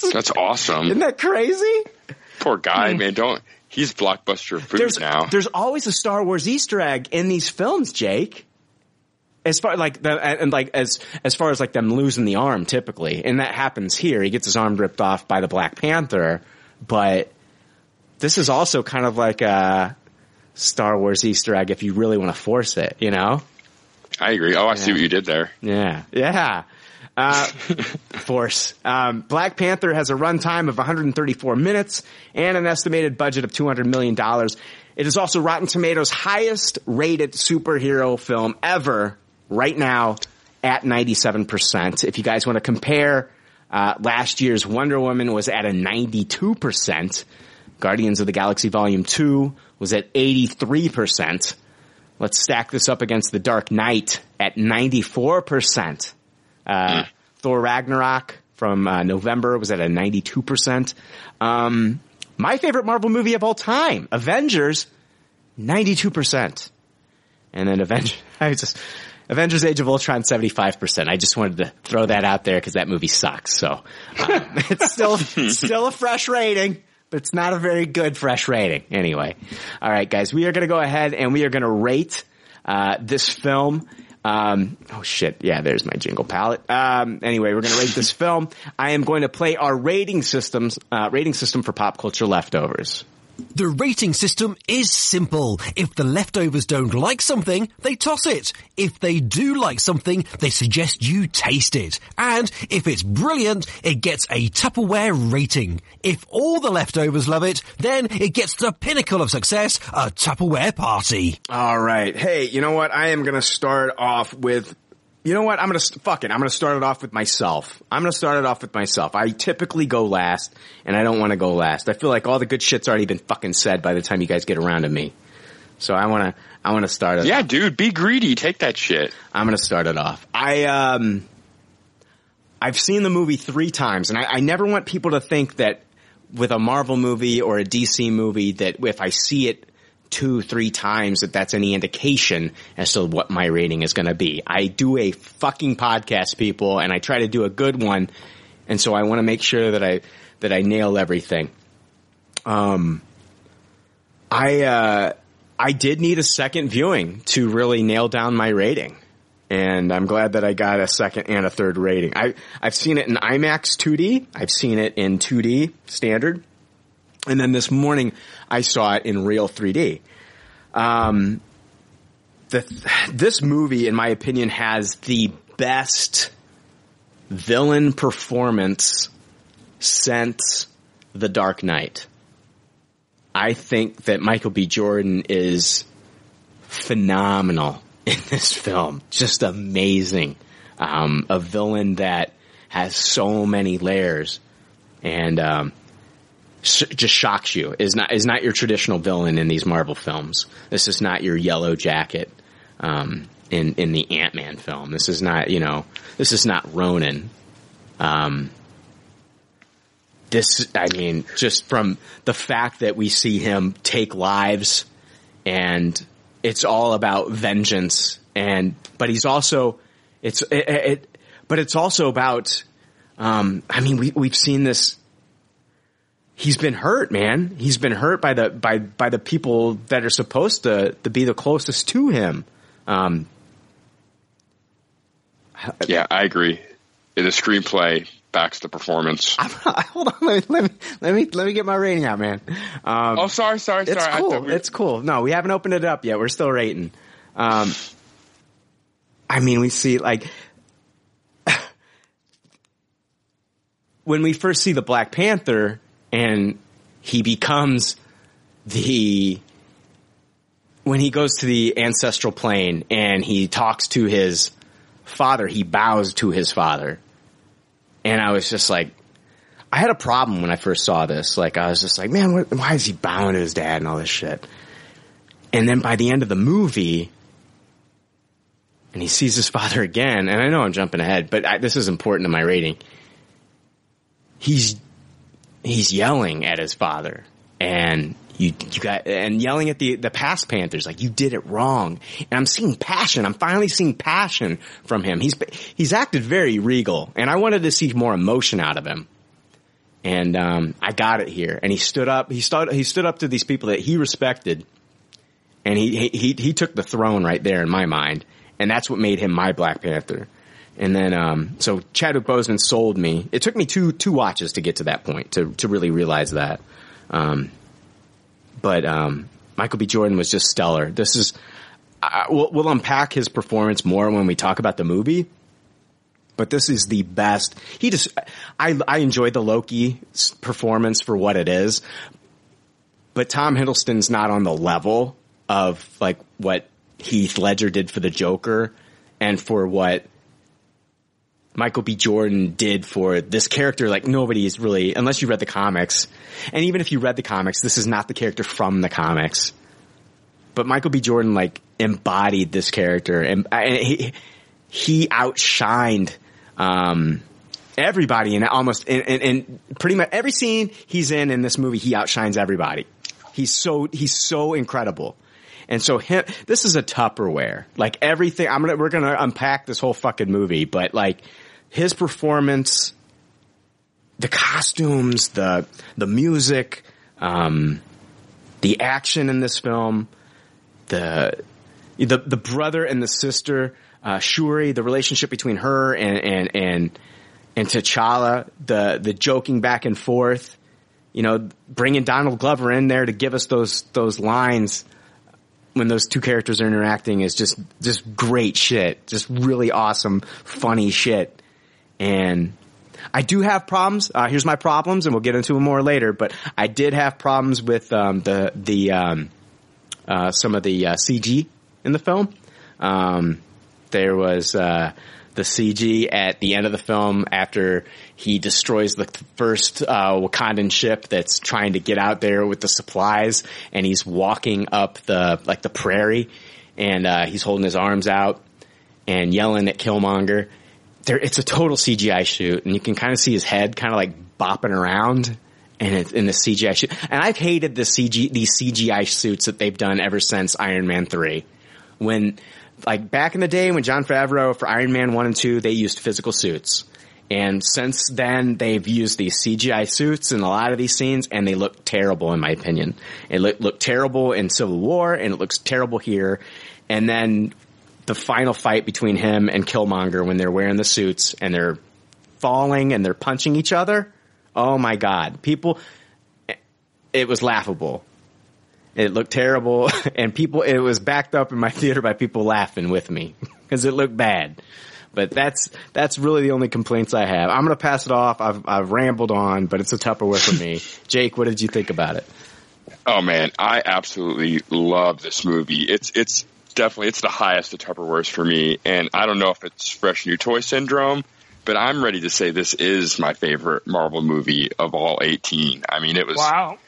[SPEAKER 8] [LAUGHS]
[SPEAKER 9] That's awesome.
[SPEAKER 8] Isn't that crazy?
[SPEAKER 9] Poor guy, hmm. man. Don't, he's blockbuster food
[SPEAKER 8] there's
[SPEAKER 9] now.
[SPEAKER 8] there's always a Star Wars Easter egg in these films, Jake. As far like the and like as as far as like them losing the arm typically, and that happens here. He gets his arm ripped off by the Black Panther, but this is also kind of like a Star Wars Easter egg if you really want to force it, you know?
[SPEAKER 9] I agree. Oh, I see what you did there.
[SPEAKER 8] Yeah, yeah. Uh, [LAUGHS] force. Um, Black Panther has a runtime of 134 minutes and an estimated budget of 200 million dollars. It is also Rotten Tomatoes' highest rated superhero film ever right now at 97%. If you guys want to compare Uh, last year's Wonder Woman was at a 92%. Guardians of the Galaxy Volume 2 was at 83%. Let's stack this up against The Dark Knight at 94%. Uh, Thor Ragnarok from uh, November was at a 92%. Um, my favorite Marvel movie of all time, Avengers, 92%. And then Avengers, [LAUGHS] I just, Avengers Age of Ultron, 75%. I just wanted to throw that out there because that movie sucks. So, um, [LAUGHS] it's still, still a fresh rating, but it's not a very good fresh rating. Anyway. All right, guys, we are going to go ahead and we are going to rate, uh, this film. Um, oh shit. Yeah, there's my jingle palette. Um, anyway, we're going to rate this [LAUGHS] film. I am going to play our rating systems, uh, rating system for pop culture leftovers.
[SPEAKER 11] The rating system is simple. If the leftovers don't like something, they toss it. If they do like something, they suggest you taste it. And if it's brilliant, it gets a Tupperware rating. If all the leftovers love it, then it gets the pinnacle of success, a Tupperware party.
[SPEAKER 8] All right. Hey, you know what? I am going to start off with you know what? I'm gonna fuck it. I'm gonna start it off with myself. I'm gonna start it off with myself. I typically go last, and I don't want to go last. I feel like all the good shit's already been fucking said by the time you guys get around to me. So I wanna, I wanna start it.
[SPEAKER 9] Yeah, dude, be greedy. Take that shit.
[SPEAKER 8] I'm gonna start it off. I um, I've seen the movie three times, and I, I never want people to think that with a Marvel movie or a DC movie that if I see it two, three times that that's any indication as to what my rating is going to be. I do a fucking podcast, people, and I try to do a good one, and so I want to make sure that I that I nail everything. Um, I uh, I did need a second viewing to really nail down my rating. And I'm glad that I got a second and a third rating. I, I've seen it in IMAX 2D. I've seen it in 2D standard. And then this morning I saw it in real 3D. Um, the, this movie, in my opinion, has the best villain performance since The Dark Knight. I think that Michael B. Jordan is phenomenal [LAUGHS] in this film. Just amazing. Um, a villain that has so many layers and, um, just shocks you. Is not is not your traditional villain in these Marvel films. This is not your Yellow Jacket um, in in the Ant Man film. This is not you know this is not Ronan. Um, this I mean just from the fact that we see him take lives and it's all about vengeance and but he's also it's it, it but it's also about um, I mean we we've seen this he's been hurt, man. He's been hurt by the by by the people that are supposed to to be the closest to him. Um,
[SPEAKER 9] yeah, I agree. The screenplay backs the performance. [LAUGHS]
[SPEAKER 8] hold on, let me, let me let me let me get my rating out, man. Um,
[SPEAKER 9] oh, sorry, sorry,
[SPEAKER 8] it's
[SPEAKER 9] sorry.
[SPEAKER 8] cool. We... It's cool. No, we haven't opened it up yet. We're still rating. Um, I mean, we see like [LAUGHS] when we first see the Black Panther and he becomes the when he goes to the ancestral plane and he talks to his father, he bows to his father. And I was just like, I had a problem when I first saw this. Like, I was just like, man, why is he bowing to his dad and all this shit? And then by the end of the movie, and he sees his father again, and I know I'm jumping ahead, but I, this is important to my rating. He's he's yelling at his father and you you got and yelling at the the past Panthers like you did it wrong. And I'm seeing passion. I'm finally seeing passion from him. He's he's acted very regal, and I wanted to see more emotion out of him. And um, I got it here. And he stood up. He stood he stood up to these people that he respected, and he he he took the throne right there in my mind. And that's what made him my Black Panther. And then, um, so Chadwick Boseman sold me. It took me two two watches to get to that point to to really realize that. Um, but um, Michael B. Jordan was just stellar. This is uh, we'll, we'll unpack his performance more when we talk about the movie. But this is the best. He just I I enjoyed the Loki performance for what it is, but Tom Hiddleston's not on the level of like what Heath Ledger did for the Joker, and for what Michael B. Jordan did for this character, like nobody is really, unless you read the comics, and even if you read the comics, this is not the character from the comics. But Michael B. Jordan like embodied this character, and, and he he outshined um, everybody in almost in, in, in pretty much every scene he's in in this movie. He outshines everybody. He's so he's so incredible. And so him, this is a Tupperware. Like everything, I'm gonna, we're gonna unpack this whole fucking movie, but like his performance, the costumes, the, the music, um, the action in this film, the, the, the brother and the sister, uh, Shuri, the relationship between her and, and, and, and T'Challa, the, the joking back and forth, you know, bringing Donald Glover in there to give us those, those lines, when those two characters are interacting is just just great shit. Just really awesome, funny shit. And I do have problems. Uh, here's my problems, and we'll get into them more later. But I did have problems with um, the the um, uh, some of the uh, CG in the film. Um, there was uh, the CG at the end of the film after he destroys the first uh, Wakandan ship that's trying to get out there with the supplies, and he's walking up the like the prairie, and uh, he's holding his arms out and yelling at Killmonger. There, it's a total CGI shoot, and you can kind of see his head kind of like bopping around. And in the CGI shoot, and I've hated the CG these CGI suits that they've done ever since Iron Man three. When like back in the day when Jon Favreau for Iron Man 1 and 2, they used physical suits. And since then, they've used these CGI suits in a lot of these scenes, and they look terrible, in my opinion. It looked look terrible in Civil War, and it looks terrible here. And then the final fight between him and Killmonger when they're wearing the suits and they're falling and they're punching each other. Oh my God. People, it was laughable. It looked terrible, [LAUGHS] and people. It was backed up in my [LAUGHS] theater by people laughing with me [LAUGHS] because it looked bad. But that's that's really the only complaints I have. I'm gonna pass it off. I've I've rambled on, but it's a Tupperware for me. Jake, what did you think about it?
[SPEAKER 9] Oh man, I absolutely love this movie. It's it's definitely it's the highest of Tupperwares for me, and I don't know if it's fresh new toy syndrome, but I'm ready to say this is my favorite Marvel movie of all 18. I mean, it was
[SPEAKER 10] wow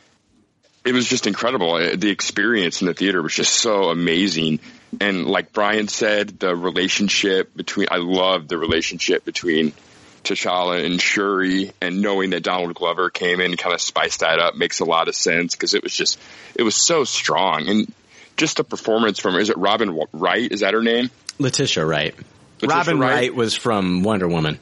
[SPEAKER 9] it was just incredible. Uh, the experience in the theater was just so amazing. And like Brian said, the relationship between, I love the relationship between T'Challa and Shuri and knowing that Donald Glover came in and kind of spiced that up makes a lot of sense because it was just, it was so strong. And just a performance from, is it Robin Wright? Is that her name?
[SPEAKER 8] Letitia Wright.
[SPEAKER 9] Letitia
[SPEAKER 8] Robin
[SPEAKER 9] Wright?
[SPEAKER 8] Wright was from Wonder Woman.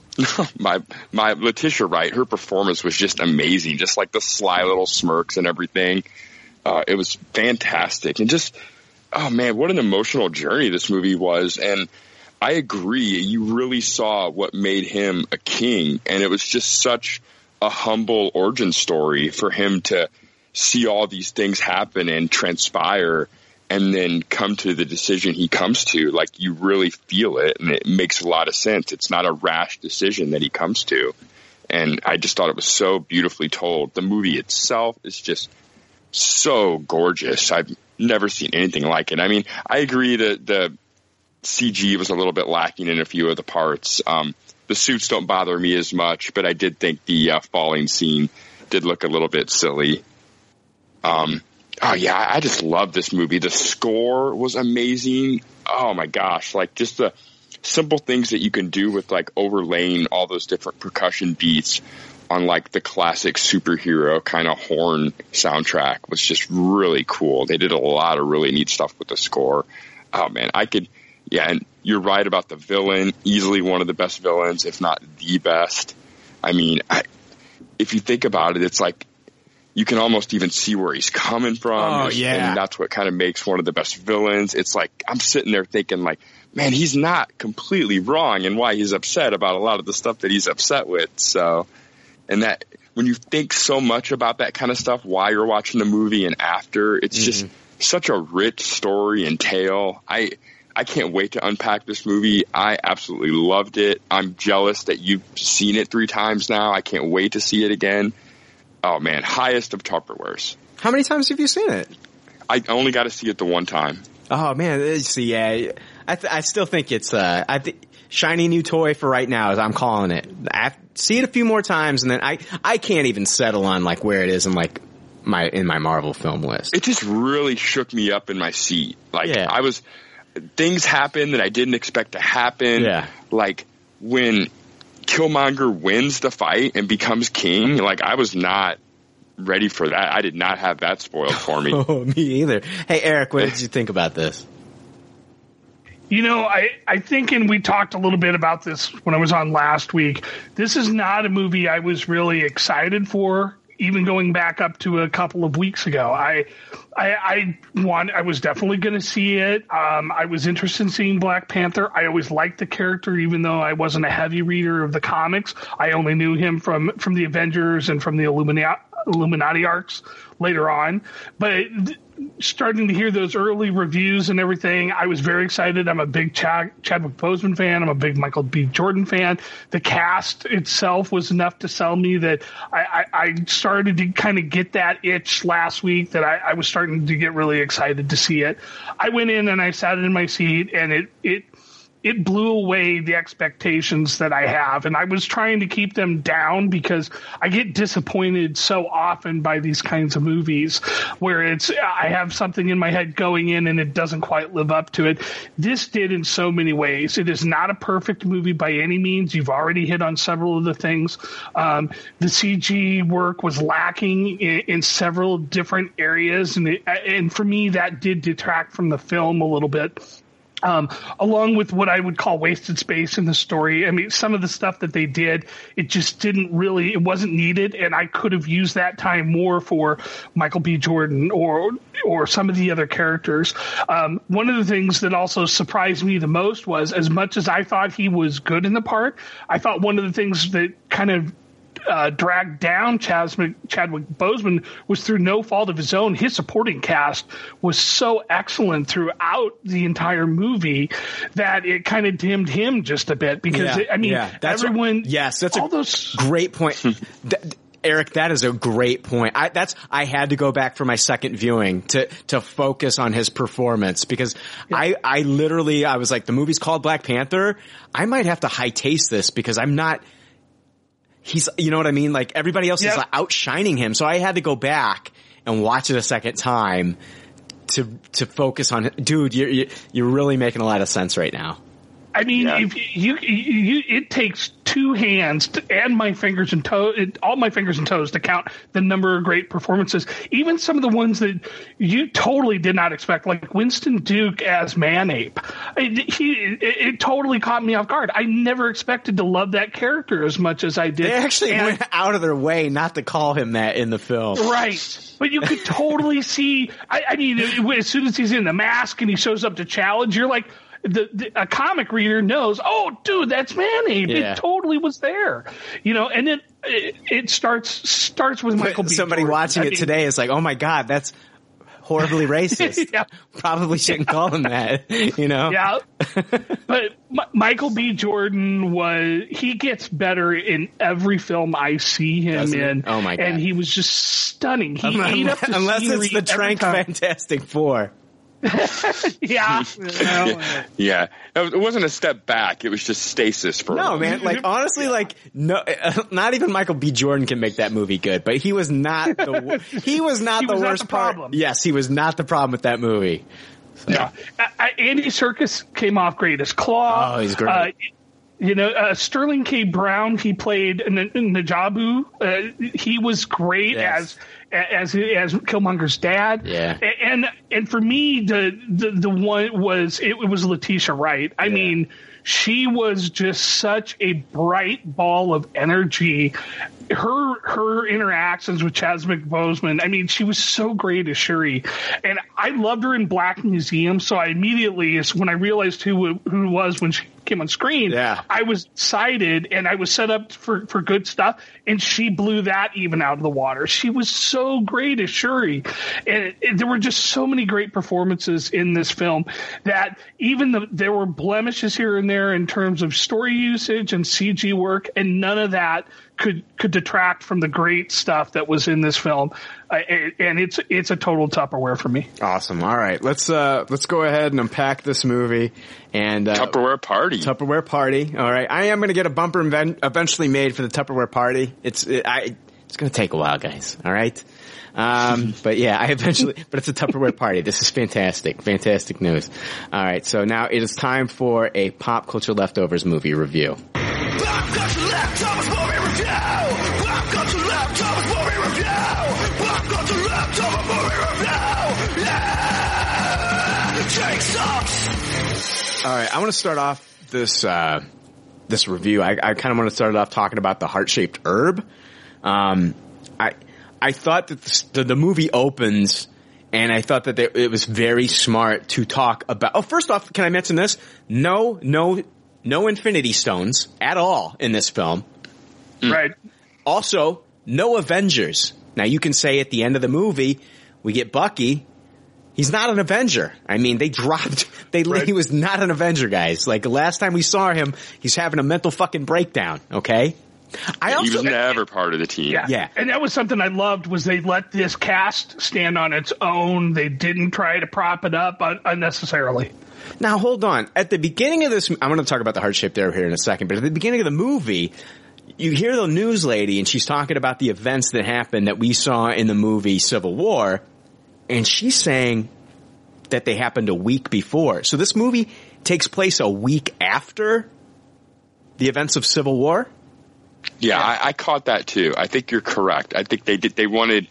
[SPEAKER 8] [LAUGHS]
[SPEAKER 9] my my Letitia Wright, her performance was just amazing. Just like the sly little smirks and everything. Uh, it was fantastic, and just oh man, what an emotional journey this movie was. And I agree, you really saw what made him a king, and it was just such a humble origin story for him to see all these things happen and transpire and then come to the decision he comes to, like you really feel it and it makes a lot of sense. It's not a rash decision that he comes to. And I just thought it was so beautifully told. The movie itself is just so gorgeous. I've never seen anything like it. I mean, I agree that the CG was a little bit lacking in a few of the parts. Um, the suits don't bother me as much, but I did think the uh, falling scene did look a little bit silly. Um, Oh yeah, I just love this movie. The score was amazing. Oh my gosh, like just the simple things that you can do with like overlaying all those different percussion beats on like the classic superhero kind of horn soundtrack was just really cool. They did a lot of really neat stuff with the score. Oh man, I could yeah, and you're right about the villain, easily one of the best villains, if not the best. I mean, I, if you think about it, it's like you can almost even see where he's coming from.
[SPEAKER 8] Oh, yeah.
[SPEAKER 9] And that's what kind of makes one of the best villains. It's like, I'm sitting there thinking like, man, he's not completely wrong and why he's upset about a lot of the stuff that he's upset with. So, and that, when you think so much about that kind of stuff while you're watching the movie and after, it's
[SPEAKER 8] Mm-hmm.
[SPEAKER 9] just such a rich story and tale. I, I can't wait to unpack this movie. I absolutely loved it. I'm jealous that you've seen it three times now. I can't wait to see it again. Oh man, highest of Tupperwares.
[SPEAKER 8] How many times have you seen it?
[SPEAKER 9] I only got to see it the one time.
[SPEAKER 8] Oh man, it's- yeah, I th- I still think it's uh I think shiny new toy for right now. As I'm calling it. I see it a few more times, and then I I can't even settle on like where it is in like my in my Marvel film list.
[SPEAKER 9] It just really shook me up in my seat. Like
[SPEAKER 8] Yeah.
[SPEAKER 9] I was, things happened that I didn't expect to happen.
[SPEAKER 8] Yeah.
[SPEAKER 9] Like when Killmonger wins the fight and becomes king, like I was not ready for that. I did not have that spoiled for me. [LAUGHS]
[SPEAKER 8] Oh, me either. Hey, Eric, what did you think about this?
[SPEAKER 10] You know, I, I think, and we talked a little bit about this when I was on last week. This is not a movie I was really excited for, even going back up to a couple of weeks ago. I, I, I want, I was definitely going to see it. Um, I was interested in seeing Black Panther. I always liked the character, even though I wasn't a heavy reader of the comics. I only knew him from from the Avengers and from the Illuminati, Illuminati arcs later on. But starting to hear those early reviews and everything, I was very excited. I'm a big Chad, Chadwick Boseman fan. I'm a big Michael B. Jordan fan. The cast itself was enough to sell me that I, I, I started to kind of get that itch last week that I, I was starting to get really excited to see it. I went in and I sat in my seat and it, it, it blew away the expectations that I have. And I was trying to keep them down because I get disappointed so often by these kinds of movies where it's, I have something in my head going in and it doesn't quite live up to it. This did in so many ways. It is not a perfect movie by any means. You've already hit on several of the things. Um, the CG work was lacking in, in several different areas. And, it, and for me, that did detract from the film a little bit um, along with what I would call wasted space in the story. I mean, some of the stuff that they did, it just didn't really, it wasn't needed, and I could have used that time more for Michael B. Jordan or or some of the other characters. Um, one of the things that also surprised me the most was, as much as I thought he was good in the part, I thought one of the things that kind of uh, dragged down Chadwick, Chadwick Boseman was through no fault of his own. His supporting cast was so excellent throughout the entire movie that it kind of dimmed him just a bit because
[SPEAKER 8] Yeah,
[SPEAKER 10] I mean
[SPEAKER 8] yeah, that's
[SPEAKER 10] everyone.
[SPEAKER 8] yes, that's
[SPEAKER 10] all
[SPEAKER 8] a
[SPEAKER 10] those
[SPEAKER 8] great point. [LAUGHS] Th- Eric, that is a great point. I, that's I had to go back for my second viewing to to focus on his performance because I I literally I was like the movie's called Black Panther. I might have to high taste this because I'm not. He's you know what I mean. Like everybody else is like, outshining him, so I had to go back and watch it a second time to to focus on. Dude, you're you're- you're really making a lot of sense right now.
[SPEAKER 10] I mean, if you, you, you, it takes two hands to, and my fingers and toes, all my fingers and toes to count the number of great performances. Even some of the ones that you totally did not expect, like Winston Duke as Man-Ape. It, he, it, it totally caught me off guard. I never expected to love that character as much as I did.
[SPEAKER 8] They actually
[SPEAKER 10] And-
[SPEAKER 8] went out of their way not to call him that in the film.
[SPEAKER 10] Right. But you could totally [LAUGHS] see. I, I mean, as soon as he's in the mask and he shows up to challenge, you're like, the, the a comic reader knows. Oh, dude, that's Manny.
[SPEAKER 8] Yeah.
[SPEAKER 10] It totally was there. You know, and it it, it starts starts with Michael. B.
[SPEAKER 8] Somebody
[SPEAKER 10] Jordan.
[SPEAKER 8] watching
[SPEAKER 10] I
[SPEAKER 8] it
[SPEAKER 10] mean,
[SPEAKER 8] today is like, "Oh my god, that's horribly [LAUGHS] racist."
[SPEAKER 10] Yeah.
[SPEAKER 8] Probably shouldn't call him that. [LAUGHS] You know?
[SPEAKER 10] Yeah, [LAUGHS] but M- Michael B. Jordan was he gets better in every film I see him
[SPEAKER 8] Doesn't he?
[SPEAKER 10] in.
[SPEAKER 8] Oh, my God.
[SPEAKER 10] And he was just stunning. He
[SPEAKER 8] Unless,
[SPEAKER 10] ate up the
[SPEAKER 8] unless it's the
[SPEAKER 10] every
[SPEAKER 8] Trank. Fantastic Four. [LAUGHS]
[SPEAKER 10] Yeah. [LAUGHS]
[SPEAKER 9] Yeah, it wasn't a step back. It was just stasis for a
[SPEAKER 8] No,
[SPEAKER 9] moment.
[SPEAKER 8] man. Like honestly, like no, [LAUGHS] not even Michael B. Jordan can make that movie good. But he was not the wo- he was not
[SPEAKER 10] He
[SPEAKER 8] the
[SPEAKER 10] was not
[SPEAKER 8] worst
[SPEAKER 10] the
[SPEAKER 8] part.
[SPEAKER 10] problem.
[SPEAKER 8] Yes, he was not the problem with that movie.
[SPEAKER 10] Yeah, uh, uh, Andy Serkis came off great as Klaue.
[SPEAKER 8] Oh, he's great.
[SPEAKER 10] Uh, you know, uh, Sterling K. Brown, he played N- N- N'Jobu. Uh, he was great
[SPEAKER 8] Yes.
[SPEAKER 10] as as as Killmonger's dad.
[SPEAKER 8] Yeah.
[SPEAKER 10] And and for me, the the, the one was it, was Letitia Wright. I mean, she was just such a bright ball of energy. Her her interactions with Chadwick Boseman, I mean, she was so great as Shuri, and I loved her in Black Museum. So I immediately, when I realized who who it was when she came on screen,
[SPEAKER 8] Yeah.
[SPEAKER 10] I was excited and I was set up for for good stuff, and she blew that even out of the water. She was so so great as Shuri, and it, it, there were just so many great performances in this film that even the, there were blemishes here and there in terms of story usage and CG work, and none of that could could detract from the great stuff that was in this film, uh, and it's it's a total Tupperware for me.
[SPEAKER 8] Awesome. All right, let's uh, let's go ahead and unpack this movie and uh,
[SPEAKER 9] Tupperware party.
[SPEAKER 8] Tupperware party. All right, I am going to get a bumper eventually made for the Tupperware party. It's it, I it's going to take a while, guys. All right. Um, [LAUGHS] but yeah, I eventually, but it's a Tupperware party. This is fantastic. Fantastic news. All right. So now it is time for a pop culture leftovers movie review.
[SPEAKER 3] Pop culture leftovers movie review. Pop culture leftovers movie review. Pop culture leftovers movie review. Yeah, Jake sucks.
[SPEAKER 8] All right, I want to start off this uh, this review. I, I kind of want to start it off talking about the heart shaped herb. Um, I thought that the, the movie opens. And I thought that it was very smart to talk about. Oh, first off, can I mention this? No, no no Infinity Stones at all in this film. Mm.
[SPEAKER 10] Right.
[SPEAKER 8] Also, no Avengers. Now you can say at the end of the movie, we get Bucky. He's not an Avenger. I mean, they dropped, [LAUGHS] they, right. he was not an Avenger, guys. Like last time we saw him, he's having a mental fucking breakdown, okay?
[SPEAKER 9] I also, he was never part of the team.
[SPEAKER 10] Yeah. yeah. And that was something I loved was they let this cast stand on its own. They didn't try to prop it up unnecessarily.
[SPEAKER 8] Now hold on. At the beginning of this, I'm going to talk about the heart shaped herb here in a second, but at the beginning of the movie, you hear the news lady and she's talking about the events that happened that we saw in the movie Civil War, and she's saying that they happened a week before. So this movie takes place a week after the events of Civil War.
[SPEAKER 9] Yeah, yeah. I, I caught that too. I think you're correct. I think they did. They wanted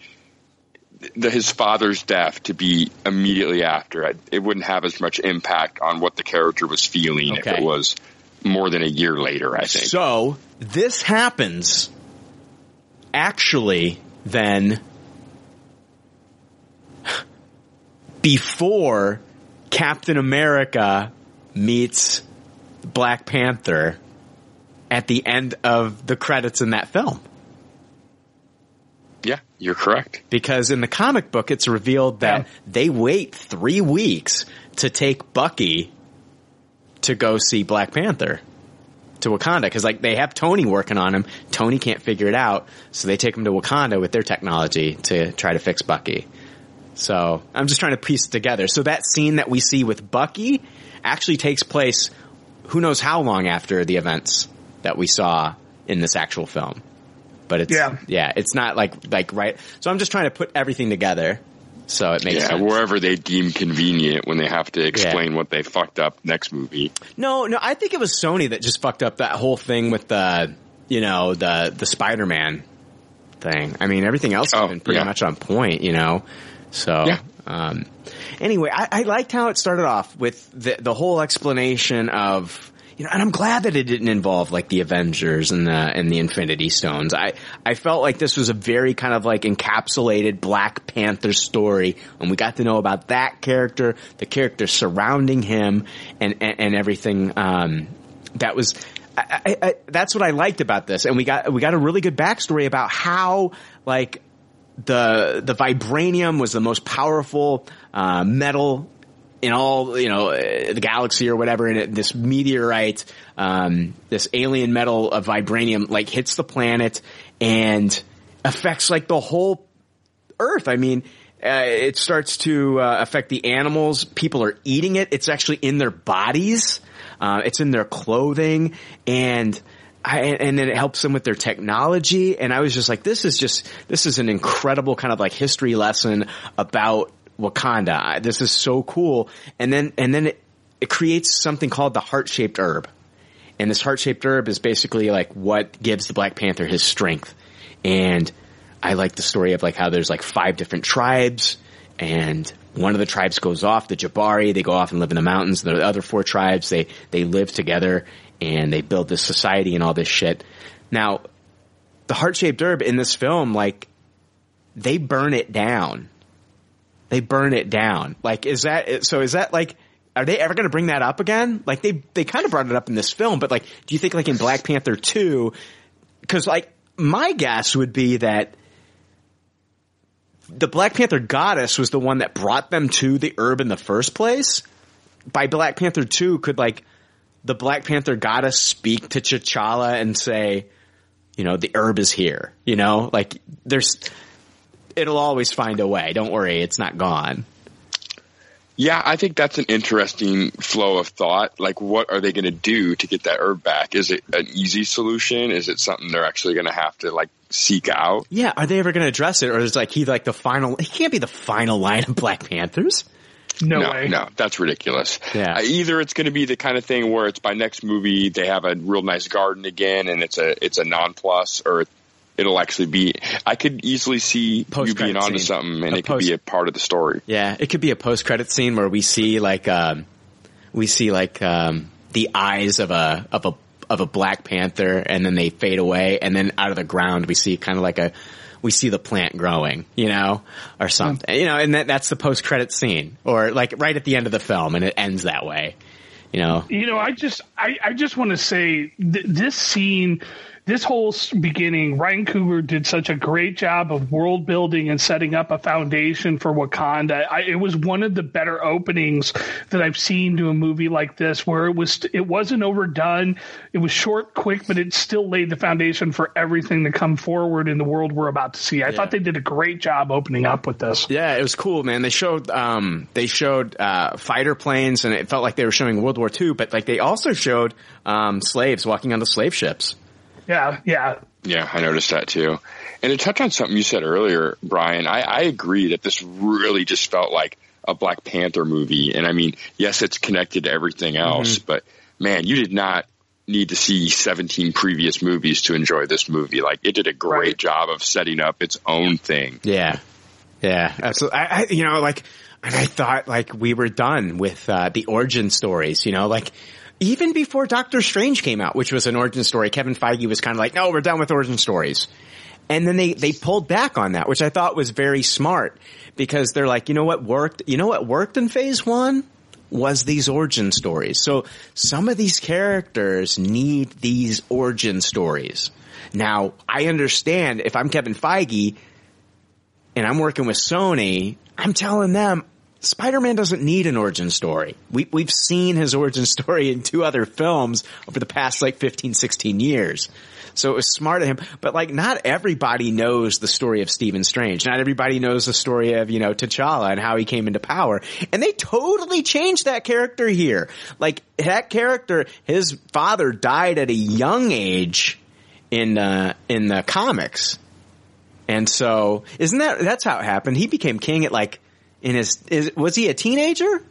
[SPEAKER 9] the, his father's death to be immediately after. It wouldn't have as much impact on what the character was feeling okay. if it was more than a year later, I think.
[SPEAKER 8] So this happens actually then before Captain America meets Black Panther at the end of the credits in that film.
[SPEAKER 9] Yeah, you're correct.
[SPEAKER 8] Because in the comic book, it's revealed that yeah. they wait three weeks to take Bucky to go see Black Panther to Wakanda because like they have Tony working on him. Tony can't figure it out, so they take him to Wakanda with their technology to try to fix Bucky. So I'm just trying to piece it together. So that scene that we see with Bucky actually takes place who knows how long after the events that we saw in this actual film but it's yeah. yeah, it's not like like right. So I'm just trying to put everything together so it makes yeah, sense.
[SPEAKER 9] wherever they deem convenient when they have to explain yeah. what they fucked up next movie.
[SPEAKER 8] No, no, I think it was Sony that just fucked up that whole thing with the you know the the Spider Man thing. I mean, everything else has oh, been pretty yeah. much on point, you know. So yeah. Um, anyway, I, I liked how it started off with the the whole explanation of you know, and I'm glad that it didn't involve like the Avengers and the and the Infinity Stones. I I felt like this was a very kind of like encapsulated Black Panther story, and we got to know about that character, the character surrounding him, and and, and everything. Um, that was. I, I, that's what I liked about this, and we got we got a really good backstory about how like the the vibranium was the most powerful uh, metal in all you know uh, the galaxy or whatever, and it, this meteorite, um, this alien metal of vibranium, like hits the planet and affects like the whole Earth. I mean, uh, it starts to uh, affect the animals. People are eating it. It's actually in their bodies. Uh, it's in their clothing, and I, and then it helps them with their technology. And I was just like, this is just this is an incredible kind of like history lesson about Wakanda. This is so cool. And then, and then it, it creates something called the heart-shaped herb. And this heart-shaped herb is basically like what gives the Black Panther his strength. And I like the story of like how there's like five different tribes and one of the tribes goes off, the Jabari, they go off and live in the mountains. The other four tribes, they, they live together and they build this society and all this shit. Now, the heart-shaped herb in this film, like, they burn it down they burn it down. Like, is that, so is that like, are they ever going to bring that up again? Like they, they kind of brought it up in this film, but like, do you think like in Black Panther 2, cause like my guess would be that the Black Panther goddess was the one that brought them to the herb in the first place. By Black Panther 2, could like the Black Panther goddess speak to T'Challa and say, you know, the herb is here, you know, like there's, it'll always find a way. Don't worry. It's not gone.
[SPEAKER 9] Yeah, I think that's an interesting flow of thought. Like, what are they going to do to get that herb back? Is it an easy solution? Is it something they're actually going to have to like seek out?
[SPEAKER 8] Yeah. Are they ever going to address it? Or is like he like the final, he can't be the final line of Black Panthers.
[SPEAKER 10] No,
[SPEAKER 9] no,
[SPEAKER 10] way.
[SPEAKER 9] no, that's ridiculous.
[SPEAKER 8] Yeah.
[SPEAKER 9] Uh, either it's going to be the kind of thing where it's by next movie they have a real nice garden again, and it's a it's a non plus, or it'll actually be. I could easily see you being onto
[SPEAKER 8] scene.
[SPEAKER 9] something, and
[SPEAKER 8] A
[SPEAKER 9] it could be a part of the story.
[SPEAKER 8] Yeah, it could be a post credit scene where we see like um we see like um the eyes of a of a of a Black Panther and then they fade away and then out of the ground we see kind of like a we see the plant growing, you know, or something. You know, and that that's the post credit scene or like right at the end of the film and it ends that way. You know.
[SPEAKER 10] You know, I just I, I just want to say th- this scene, this whole beginning, Ryan Coogler did such a great job of world building and setting up a foundation for Wakanda. I, it was one of the better openings that I've seen to a movie like this, where it was it wasn't overdone. It was short, quick, but it still laid the foundation for everything to come forward in the world we're about to see. I thought they did a great job opening up with this.
[SPEAKER 8] Yeah, it was cool, man. They showed um they showed uh fighter planes and it felt like they were showing World War II, but like they also showed um slaves walking on the slave ships.
[SPEAKER 10] Yeah, yeah.
[SPEAKER 9] Yeah, I noticed that too. And to touch on something you said earlier, Brian, I, I agree that this really just felt like a Black Panther movie. And I mean, yes, it's connected to everything else, but man, you did not need to see 17 previous movies to enjoy this movie. Like it did a great
[SPEAKER 10] Right.
[SPEAKER 9] job of setting up its own thing.
[SPEAKER 8] Yeah. Yeah, absolutely. I, I, you know, like, and I thought like we were done with uh, the origin stories. You know, like even before Doctor Strange came out, which was an origin story, Kevin Feige was kind of like, "No, we're done with origin stories," and then they they pulled back on that, which I thought was very smart because they're like, you know what worked? You know what worked in Phase One was these origin stories. So some of these characters need these origin stories. Now, I understand if I'm Kevin Feige and I'm working with Sony, I'm telling them Spider-Man doesn't need an origin story. We, we've seen his origin story in two other films over the past like 15, 16 years. So it was smart of him, but like not everybody knows the story of Stephen Strange. Not everybody knows the story of, you know, T'Challa and how he came into power. And they totally changed that character here. Like that character, his father died at a young age in, uh, in the comics. And so, isn't that that's how it happened? He became king at like in his is was he a teenager?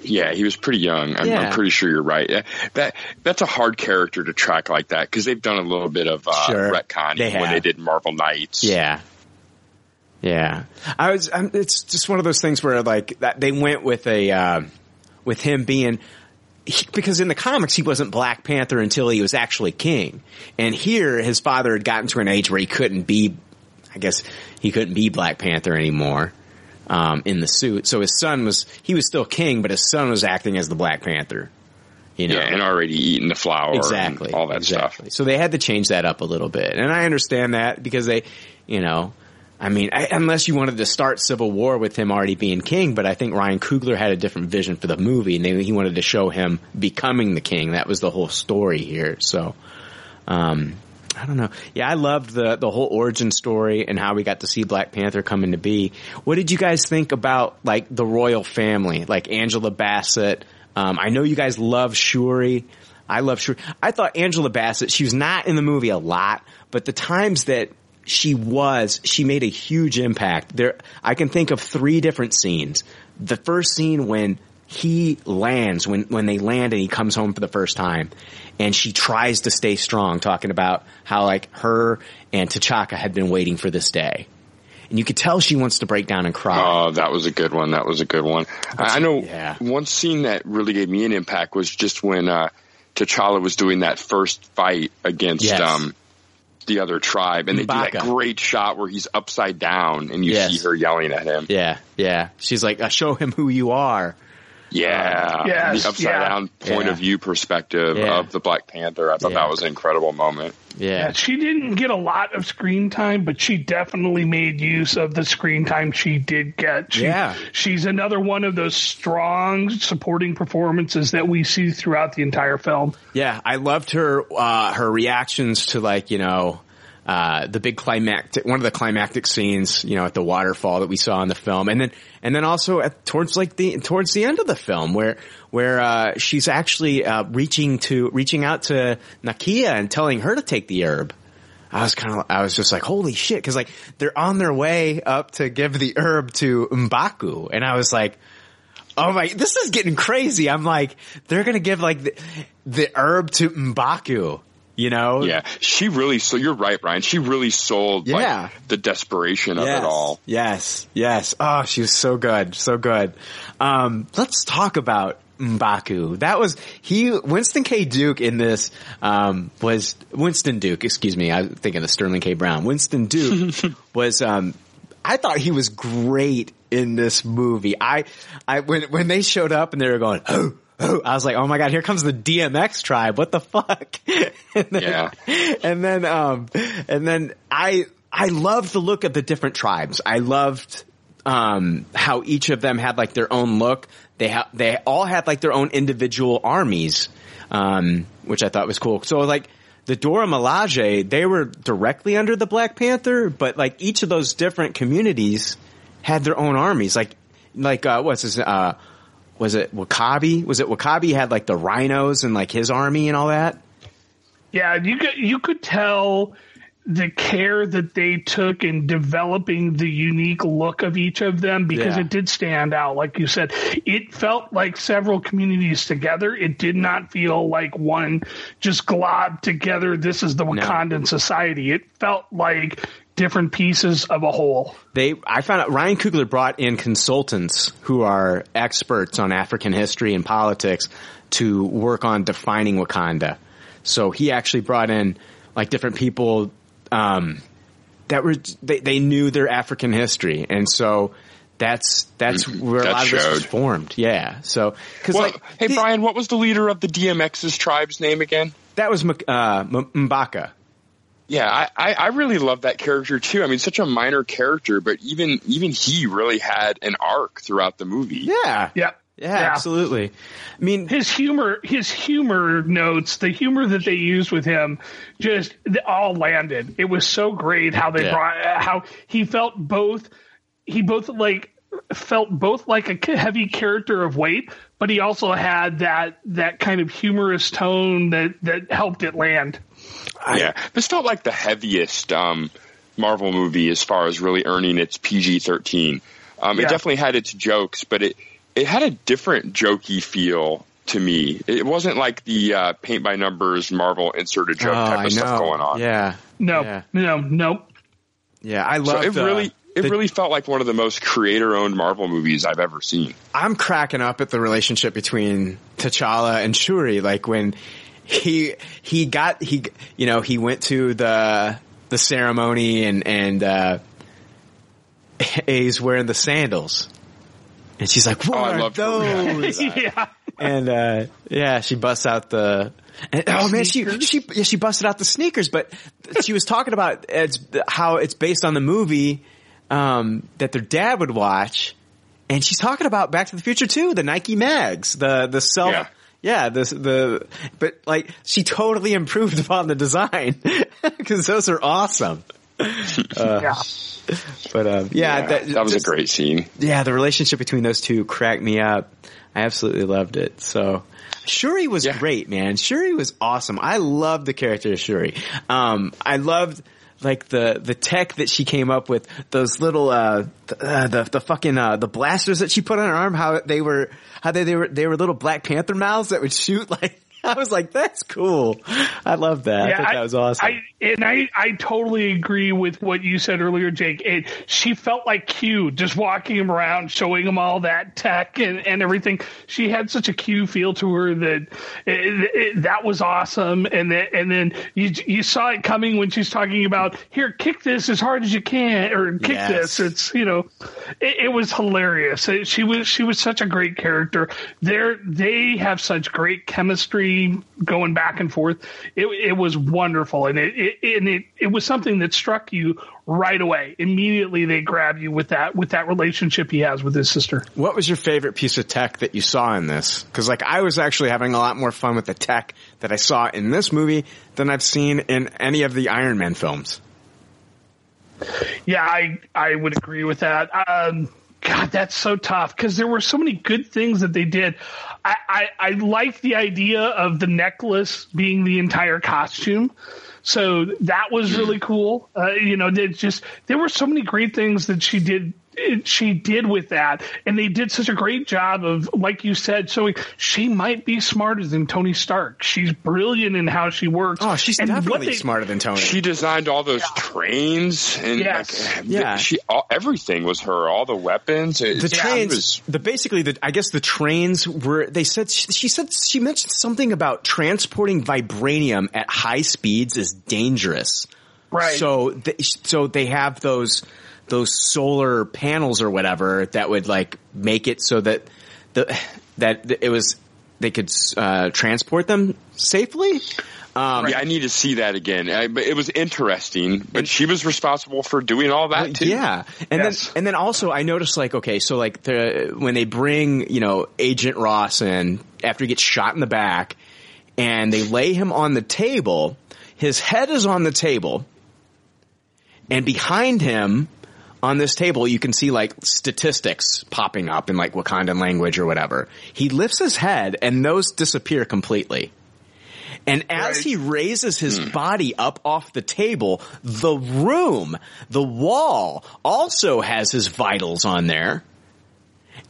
[SPEAKER 9] Yeah, he was pretty young. I'm,
[SPEAKER 8] Yeah.
[SPEAKER 9] I'm pretty sure you're right. That that's a hard character to track like that because they've done a little bit of uh,
[SPEAKER 8] Sure. They
[SPEAKER 9] when they did Marvel Knights.
[SPEAKER 8] Yeah. Yeah. I was I'm, it's just one of those things where like that they went with a uh, with him being he, because in the comics he wasn't Black Panther until he was actually king. And here his father had gotten to an age where he couldn't be I guess he couldn't be Black Panther anymore. Um, in the suit, so his son was he was still king, but his son was acting as the Black Panther. You know,
[SPEAKER 9] Yeah, and already eating the flower,
[SPEAKER 8] exactly
[SPEAKER 9] and all that stuff.
[SPEAKER 8] So they had to change that up a little bit, and I understand that because they, you know, I mean, I, unless you wanted to start Civil War with him already being king, but I think Ryan Coogler had a different vision for the movie, and they, he wanted to show him becoming the king. That was the whole story here. So, um, I don't know. Yeah, I loved the the whole origin story and how we got to see Black Panther come into be. What did you guys think about like the royal family, like Angela Bassett? Um, I know you guys love Shuri. I love Shuri. I thought Angela Bassett. She was not in the movie a lot, but the times that she was, she made a huge impact. There, I can think of three different scenes. The first scene when he lands, when, when they land and he comes home for the first time and she tries to stay strong, talking about how like her and T'Chaka had been waiting for this day. And you could tell she wants to break down and cry.
[SPEAKER 9] Oh, that was a good one. That was a good one. I I know
[SPEAKER 8] yeah.
[SPEAKER 9] one scene that really gave me an impact was just when uh, T'Challa was doing that first fight against
[SPEAKER 8] Yes.
[SPEAKER 9] um, the other tribe, and they do that great shot where he's upside down, and you
[SPEAKER 8] Yes.
[SPEAKER 9] see her yelling at him.
[SPEAKER 8] Yeah, yeah. She's like, uh, show him who you are.
[SPEAKER 9] Yeah,
[SPEAKER 10] Yes,
[SPEAKER 9] the upside
[SPEAKER 10] yeah.
[SPEAKER 9] down point
[SPEAKER 8] Yeah.
[SPEAKER 9] of view perspective
[SPEAKER 8] Yeah.
[SPEAKER 9] of the Black Panther. I thought
[SPEAKER 8] Yeah.
[SPEAKER 9] that was an incredible moment.
[SPEAKER 8] Yeah.
[SPEAKER 10] she didn't get a lot of screen time, but she definitely made use of the screen time she did get. She,
[SPEAKER 8] Yeah.
[SPEAKER 10] she's another one of those strong supporting performances that we see throughout the entire film.
[SPEAKER 8] Yeah, I loved her uh, her reactions to like you know uh, the big climactic one of the climactic scenes you know at the waterfall that we saw in the film, and then and then also at, towards like the towards the end of the film where where uh, she's actually uh, reaching to reaching out to Nakia and telling her to take the herb. I was kind of, I was just like, holy shit, because like they're on their way up to give the herb to Mbaku, and I was like, oh my, this is getting crazy. I'm like, they're gonna give like the, the herb to Mbaku, you know?
[SPEAKER 9] Yeah, she really. So you're right, Brian. She really sold like,
[SPEAKER 8] Yeah.
[SPEAKER 9] the desperation of it all.
[SPEAKER 8] Yes, yes. Oh, she was so good, so good. Um, let's talk about Mbaku. That was he. Winston K. Duke in this um, was Winston Duke. Excuse me, I was thinking of Sterling K. Brown. Winston Duke [LAUGHS] was. Um, I thought he was great in this movie. I, I when when they showed up and they were going, oh. Oh, [LAUGHS] I was like, oh my god, here comes the DMX tribe. What the fuck? [LAUGHS] and then,
[SPEAKER 9] Yeah.
[SPEAKER 8] and then, um, and then I, I loved the look of the different tribes. I loved, um, how each of them had like their own look. They ha- they all had like their own individual armies, um, which I thought was cool. So like, the Dora Milaje, they were directly under the Black Panther, but like each of those different communities had their own armies. Like, like, uh, what's his, uh, was it W'Kabi? Was it W'Kabi had like the rhinos and like his army and all that?
[SPEAKER 10] Yeah, you could you could tell the care that they took in developing the unique look of each of them because
[SPEAKER 8] Yeah.
[SPEAKER 10] it did stand out. Like you said, it felt like several communities together. It did not feel like one just glob together. This is the Wakandan society. It felt like different pieces of a whole.
[SPEAKER 8] They, I found out Ryan Coogler brought in consultants who are experts on African history and politics to work on defining Wakanda. So he actually brought in like different people, um, that were, they, they knew their African history. And so that's, that's where a
[SPEAKER 9] That
[SPEAKER 8] lot of this was formed. Yeah. So, cause
[SPEAKER 9] Well,
[SPEAKER 8] like,
[SPEAKER 9] hey Brian, what was the leader of the DMX's tribe's name again?
[SPEAKER 8] that was, uh, M- Mbaka.
[SPEAKER 9] Yeah, I, I, I really love that character too. I mean, such a minor character, but even even he really had an arc throughout the movie.
[SPEAKER 8] Yeah.
[SPEAKER 10] Yeah.
[SPEAKER 8] Yeah, absolutely. I mean,
[SPEAKER 10] his humor, his humor notes, the humor that they used with him, just all landed. It was so great how they
[SPEAKER 8] Yeah.
[SPEAKER 10] brought, how he felt both, he both like felt both like a heavy character of weight, but he also had that that kind of humorous tone that that helped it land.
[SPEAKER 9] Yeah, this felt like the heaviest um, Marvel movie as far as really earning its PG thirteen. Um, It definitely had its jokes, but it it had a different jokey feel to me. It wasn't like the uh, paint by numbers Marvel insert a joke
[SPEAKER 8] Oh,
[SPEAKER 9] type
[SPEAKER 8] I
[SPEAKER 9] of stuff
[SPEAKER 8] know.
[SPEAKER 9] going on.
[SPEAKER 8] Yeah.
[SPEAKER 10] No,
[SPEAKER 8] Yeah.
[SPEAKER 10] no, nope.
[SPEAKER 8] Yeah. I
[SPEAKER 9] So
[SPEAKER 8] love
[SPEAKER 9] it really it
[SPEAKER 8] the-
[SPEAKER 9] really felt like one of the most creator owned Marvel movies I've ever seen.
[SPEAKER 8] I'm cracking up at the relationship between T'Challa and Shuri. Like when he he got he you know he went to the the ceremony and and uh, [LAUGHS] he's wearing the sandals, and she's like, "What
[SPEAKER 9] Oh, I
[SPEAKER 8] are
[SPEAKER 9] loved her reaction [LAUGHS]
[SPEAKER 8] those?"
[SPEAKER 10] yeah.
[SPEAKER 8] and uh, yeah, she busts out the. And, oh man, she she yeah she busted out the sneakers, but she was talking about it's how it's based on the movie um, that their dad would watch, and she's talking about Back to the Future too, the Nike mags, the the self.
[SPEAKER 9] Yeah.
[SPEAKER 8] Yeah, this the but like she totally improved upon the design [LAUGHS] because those are awesome. [LAUGHS] Uh,
[SPEAKER 10] Yeah.
[SPEAKER 8] But um, yeah,
[SPEAKER 9] Yeah, that, was
[SPEAKER 8] just-
[SPEAKER 9] a great scene.
[SPEAKER 8] yeah, the relationship between those two cracked me up. I absolutely loved it. So Shuri was
[SPEAKER 9] Yeah.
[SPEAKER 8] great, man. Shuri was awesome. I loved the character of Shuri. Um, I loved like the the tech that she came up with. Those little uh, uh the the fucking uh the blasters that she put on her arm. How they were how they they were they were little Black Panther mouths that would shoot [LAUGHS] like. I was like, that's cool. I love that. I thought that was awesome.
[SPEAKER 10] I, and I, I totally agree with what you said earlier, Jake. It, she felt like Q, just walking him around, showing him all that tech and, and everything. She had such a Q feel to her that it, it, that was awesome. And then, and then you, you saw it coming when she's talking about here, kick this as hard as you can, or kick
[SPEAKER 8] Yes.
[SPEAKER 10] this. It's you know, it, it was hilarious. She was she was such a great character. There, they have such great chemistry Going back and forth. It, it was wonderful, and it, it and it it was something that struck you right away. Immediately, they grab you with that with that relationship he has with his sister.
[SPEAKER 8] What was your favorite piece of tech that you saw in this? Because like I was actually having a lot more fun with the tech that I saw in this movie than I've seen in any of the Iron Man films.
[SPEAKER 10] Yeah, I I would agree with that. Um, God, that's so tough because there were so many good things that they did. I, I, like the idea of the necklace being the entire costume. So that was really cool. Uh, you know, just there were so many great things that she did she did with that, and they did such a great job of, like you said, so she might be smarter than Tony Stark. She's brilliant in how she works.
[SPEAKER 8] Oh, she's
[SPEAKER 10] and
[SPEAKER 8] definitely
[SPEAKER 10] they-
[SPEAKER 8] smarter than Tony.
[SPEAKER 9] She designed all those trains and
[SPEAKER 10] Yes.
[SPEAKER 9] like,
[SPEAKER 8] Yeah.
[SPEAKER 9] she all, everything was her. All the weapons. It,
[SPEAKER 8] the
[SPEAKER 9] she
[SPEAKER 8] trains,
[SPEAKER 9] was-
[SPEAKER 8] the basically the I guess the trains were. They said she, she said she mentioned something about transporting vibranium at high speeds is dangerous.
[SPEAKER 10] Right.
[SPEAKER 8] So they, so they have those those solar panels or whatever that would like make it so that the that it was they could uh, transport them safely. Um,
[SPEAKER 9] yeah, I need to see that again. I, but it was interesting. But she was responsible for doing all that too.
[SPEAKER 8] Yeah, and then and then also I noticed like okay, so like the when they bring you know Agent Ross in after he gets shot in the back, and they lay him on the table, his head is on the table, and behind him on this table you can see like statistics popping up in like Wakandan language or whatever. He lifts his head and those disappear completely. And as he raises his hmm. body up off the table, the room, the wall also has his vitals on there.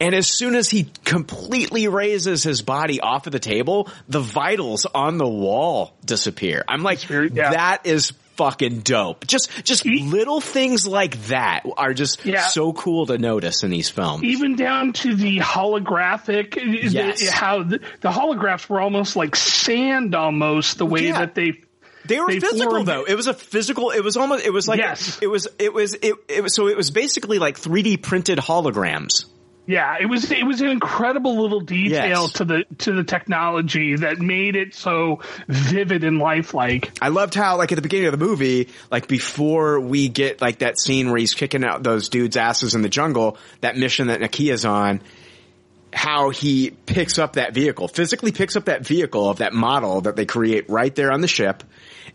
[SPEAKER 8] And as soon as he completely raises his body off of the table, the vitals on the wall disappear. I'm like, that is fucking dope. Just, just little things like that are just
[SPEAKER 10] Yeah.
[SPEAKER 8] so cool to notice in these films.
[SPEAKER 10] even down to the holographic, the-
[SPEAKER 8] Yes.
[SPEAKER 10] how the, the holographs were almost like sand, almost the way
[SPEAKER 8] Yeah.
[SPEAKER 10] that they
[SPEAKER 8] They were physical
[SPEAKER 10] formed-
[SPEAKER 8] though. It was a physical. It was almost. It was like.
[SPEAKER 10] Yes.
[SPEAKER 8] It was. It was. It, it was. So it was basically like 3D printed holograms.
[SPEAKER 10] Yeah, it was it was an incredible little detail
[SPEAKER 8] Yes.
[SPEAKER 10] to the to the technology that made it so vivid and lifelike.
[SPEAKER 8] I loved how, like, at the beginning of the movie, like, before we get, like, that scene where he's kicking out those dudes' asses in the jungle, that mission that Nakia's on, how he picks up that vehicle, physically picks up that vehicle of that model that they create right there on the ship,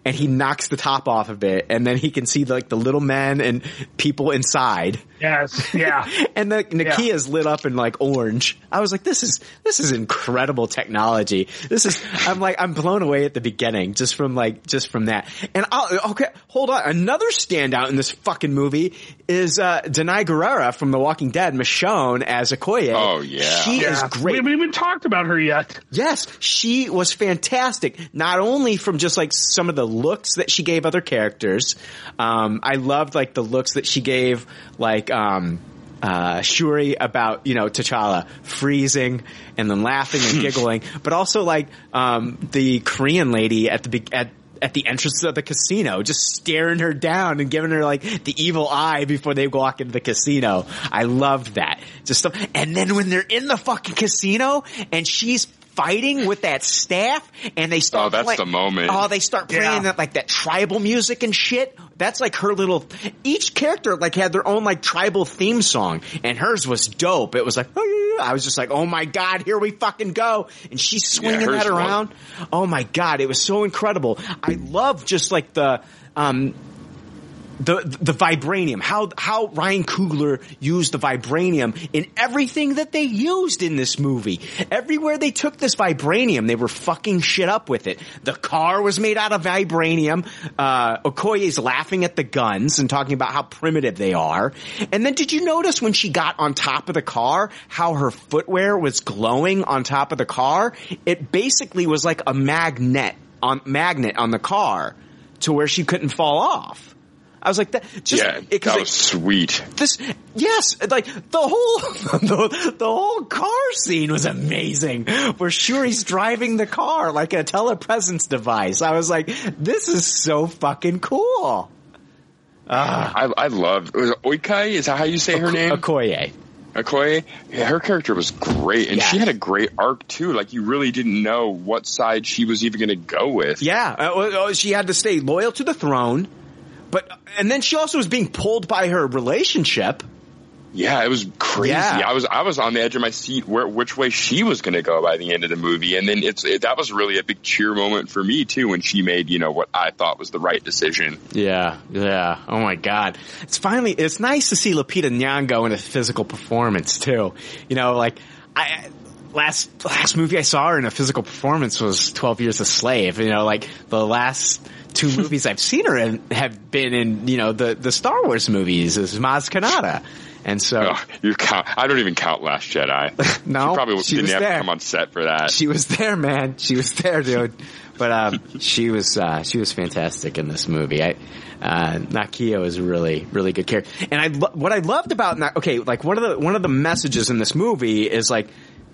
[SPEAKER 8] and he knocks the top off of it, and then he can see, like, the little men and people inside.
[SPEAKER 10] Yes, yeah. [LAUGHS]
[SPEAKER 8] and the Nakia's lit up in like orange. I was like, this is this is incredible technology. This is I'm like I'm blown away at the beginning just from like just from that. And I'll, okay, hold on. Another standout in this fucking movie is uh Danai Gurira from The Walking Dead, Michonne as Okoye.
[SPEAKER 9] Oh, yeah.
[SPEAKER 8] she is great.
[SPEAKER 10] We haven't even talked about her yet.
[SPEAKER 8] Yes, she was fantastic. Not only from just like some of the looks that she gave other characters, um, I loved like the looks that she gave like um, uh, Shuri about you know T'Challa freezing and then laughing and [LAUGHS] giggling, but also like um, the Korean lady at the be- at at the entrance of the casino, just staring her down and giving her like the evil eye before they walk into the casino. I loved that. Just stuff. And then when they're in the fucking casino and she's fighting with that staff and they start
[SPEAKER 9] Oh, that's
[SPEAKER 8] play-
[SPEAKER 9] the moment.
[SPEAKER 8] Oh, they start playing
[SPEAKER 10] Yeah.
[SPEAKER 8] that like that tribal music and shit. That's like her little each character like had their own like tribal theme song and hers was dope. It was like "Oh, yeah, yeah." I was just like, "Oh my god, here we fucking go." And she's swinging
[SPEAKER 9] hers
[SPEAKER 8] that
[SPEAKER 9] was-
[SPEAKER 8] around. Oh my god, it was so incredible. I love just like the um the the vibranium, how how Ryan Coogler used the vibranium in everything that they used in this movie. Everywhere they took this vibranium, they were fucking shit up with it. The car was made out of vibranium. Uh, Okoye's laughing at the guns and talking about how primitive they are. And then did you notice when she got on top of the car, how her footwear was glowing on top of the car? It basically was like a magnet on magnet on the car to where she couldn't fall off. I was like that. Just,
[SPEAKER 9] yeah,
[SPEAKER 8] it-
[SPEAKER 9] that was sweet.
[SPEAKER 8] this yes like the whole [LAUGHS] the, the whole car scene was amazing where shuri's driving the car like a telepresence device i was like this is so fucking cool ah
[SPEAKER 9] I, I loved was it Oikai. Is that how you say her name?
[SPEAKER 8] okoye
[SPEAKER 9] Okoye, yeah, her character was great, and
[SPEAKER 8] Yeah.
[SPEAKER 9] she had a great arc too. Like you really didn't know what side she was even going to go with.
[SPEAKER 8] Yeah, uh, uh, she had to stay loyal to the throne, but and then she also was being pulled by her relationship.
[SPEAKER 9] Yeah, it was crazy.
[SPEAKER 8] Yeah.
[SPEAKER 9] I was I was on the edge of my seat where which way she was going to go by the end of the movie, and then it's it, that was really a big cheer moment for me too when she made you know what I thought was the right decision.
[SPEAKER 8] Yeah, yeah. Oh my God, it's finally it's nice to see Lupita Nyong'o in a physical performance too. You know, like I last last movie I saw her in a physical performance was Twelve Years a Slave. You know, like the last two [LAUGHS] movies I've seen her in have been in you know the the Star Wars movies as Maz Kanata. And so
[SPEAKER 9] Ugh, you count. I don't even count Last Jedi. [LAUGHS]
[SPEAKER 8] No,
[SPEAKER 9] she probably
[SPEAKER 8] she
[SPEAKER 9] didn't
[SPEAKER 8] was
[SPEAKER 9] have
[SPEAKER 8] there.
[SPEAKER 9] to come on set for that.
[SPEAKER 8] she was there, man. She was there, [LAUGHS] dude. But um, she was uh, she was fantastic in this movie. I uh, Nakia is really really good character. And I lo- what I loved about Na- okay, like one of the one of the messages in this movie is like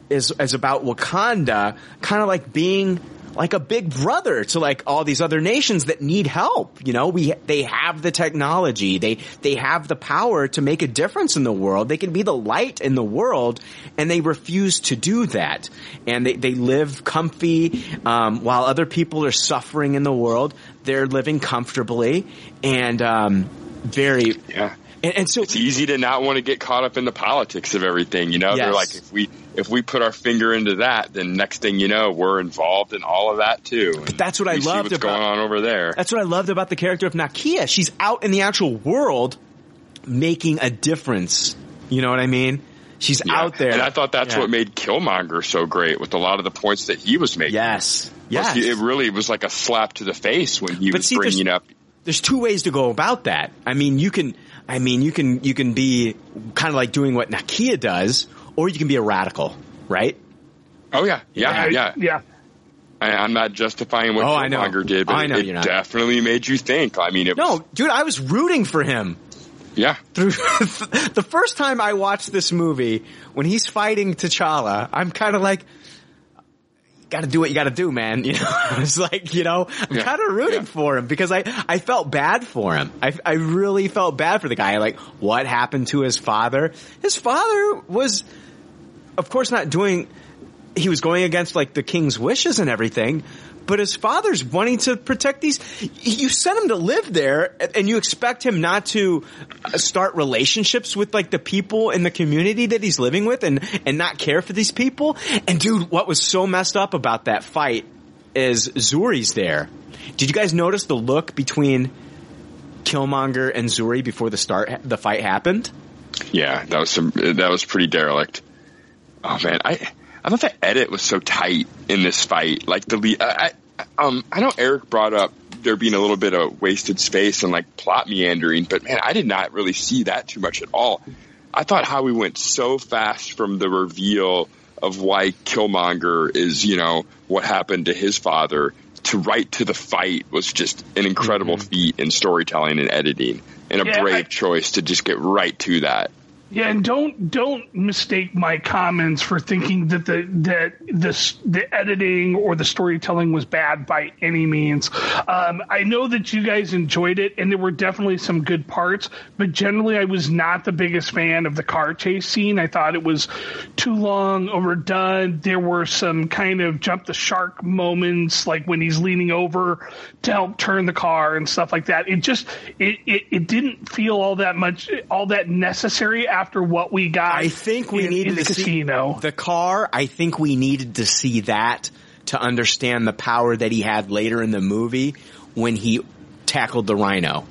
[SPEAKER 8] is is about Wakanda, kind of like being like a big brother to like all these other nations that need help. You know, we they have the technology, they they have the power to make a difference in the world. They can be the light in the world, and they refuse to do that. And they they live comfy um, while other people are suffering in the world. They're living comfortably and um, very
[SPEAKER 9] yeah.
[SPEAKER 8] And, and so
[SPEAKER 9] it's easy to not want to get caught up in the politics of everything. You know, they're like if we if we put our finger into that, then next thing you know, we're involved in all of that too. And
[SPEAKER 8] That's what I loved
[SPEAKER 9] what's
[SPEAKER 8] about-
[SPEAKER 9] going on over there.
[SPEAKER 8] That's what I loved about the character of Nakia. She's out in the actual world making a difference. You know what I mean? She's
[SPEAKER 9] Yeah.
[SPEAKER 8] out there.
[SPEAKER 9] and I thought that's
[SPEAKER 8] Yeah.
[SPEAKER 9] what made Killmonger so great with a lot of the points that he was making.
[SPEAKER 8] Yes, yes.
[SPEAKER 9] he- it really was like a slap to the face when he
[SPEAKER 8] But
[SPEAKER 9] was
[SPEAKER 8] see,
[SPEAKER 9] bringing up.
[SPEAKER 8] There's two ways to go about that. I mean, you can, I mean, you can, you can be kind of like doing what Nakia does, or you can be a radical, right?
[SPEAKER 9] Oh yeah, yeah, yeah.
[SPEAKER 10] yeah.
[SPEAKER 9] I, I'm not justifying what
[SPEAKER 8] Oh, I know.
[SPEAKER 9] Did, but
[SPEAKER 8] I know
[SPEAKER 9] it
[SPEAKER 8] you're
[SPEAKER 9] definitely made you think. I mean, it was,
[SPEAKER 8] No, dude, I was rooting for him.
[SPEAKER 9] yeah.
[SPEAKER 8] Through [LAUGHS] the first time I watched this movie, when he's fighting T'Challa, I'm kind of like, got to do what you got to do, man. [LAUGHS] You know, I was like, you know, I'm
[SPEAKER 9] Yeah.
[SPEAKER 8] kind of rooting
[SPEAKER 9] Yeah.
[SPEAKER 8] for him because I, I felt bad for him. I, I really felt bad for the guy. Like, what happened to his father? His father was, of course, not doing, he was going against like the king's wishes and everything. But his father's wanting to protect these. You sent him to live there, and you expect him not to uh, start relationships with like the people in the community that he's living with, and and not care for these people. And dude, what was so messed up about that fight is Zuri's there. Did you guys notice the look between Killmonger and Zuri before the start the fight happened?
[SPEAKER 9] Yeah, that was some. That was pretty derelict. Oh man, I I thought the edit was so tight in this fight. Like the lead, I, I um I know Eric brought up there being a little bit of wasted space and like plot meandering, but man, I did not really see that too much at all. I thought how we went so fast from the reveal of why Killmonger is, you know, what happened to his father to right to the fight was just an incredible feat in storytelling and editing and a
[SPEAKER 10] Yeah,
[SPEAKER 9] brave
[SPEAKER 10] I-
[SPEAKER 9] choice to just get right to that.
[SPEAKER 10] Yeah, and don't don't mistake my comments for thinking that the that the the editing or the storytelling was bad by any means. Um, I know that you guys enjoyed it, and there were definitely some good parts, but generally, I was not the biggest fan of the car chase scene. I thought it was too long, overdone. There were some kind of jump the shark moments, like when he's leaning over to help turn the car and stuff like that. It just it it, it didn't feel all that much all that necessary after what we got.
[SPEAKER 8] I think we
[SPEAKER 10] in,
[SPEAKER 8] needed
[SPEAKER 10] in the
[SPEAKER 8] to
[SPEAKER 10] casino.
[SPEAKER 8] see the car. I think we needed to see that to understand the power that he had later in the movie when he tackled the rhino.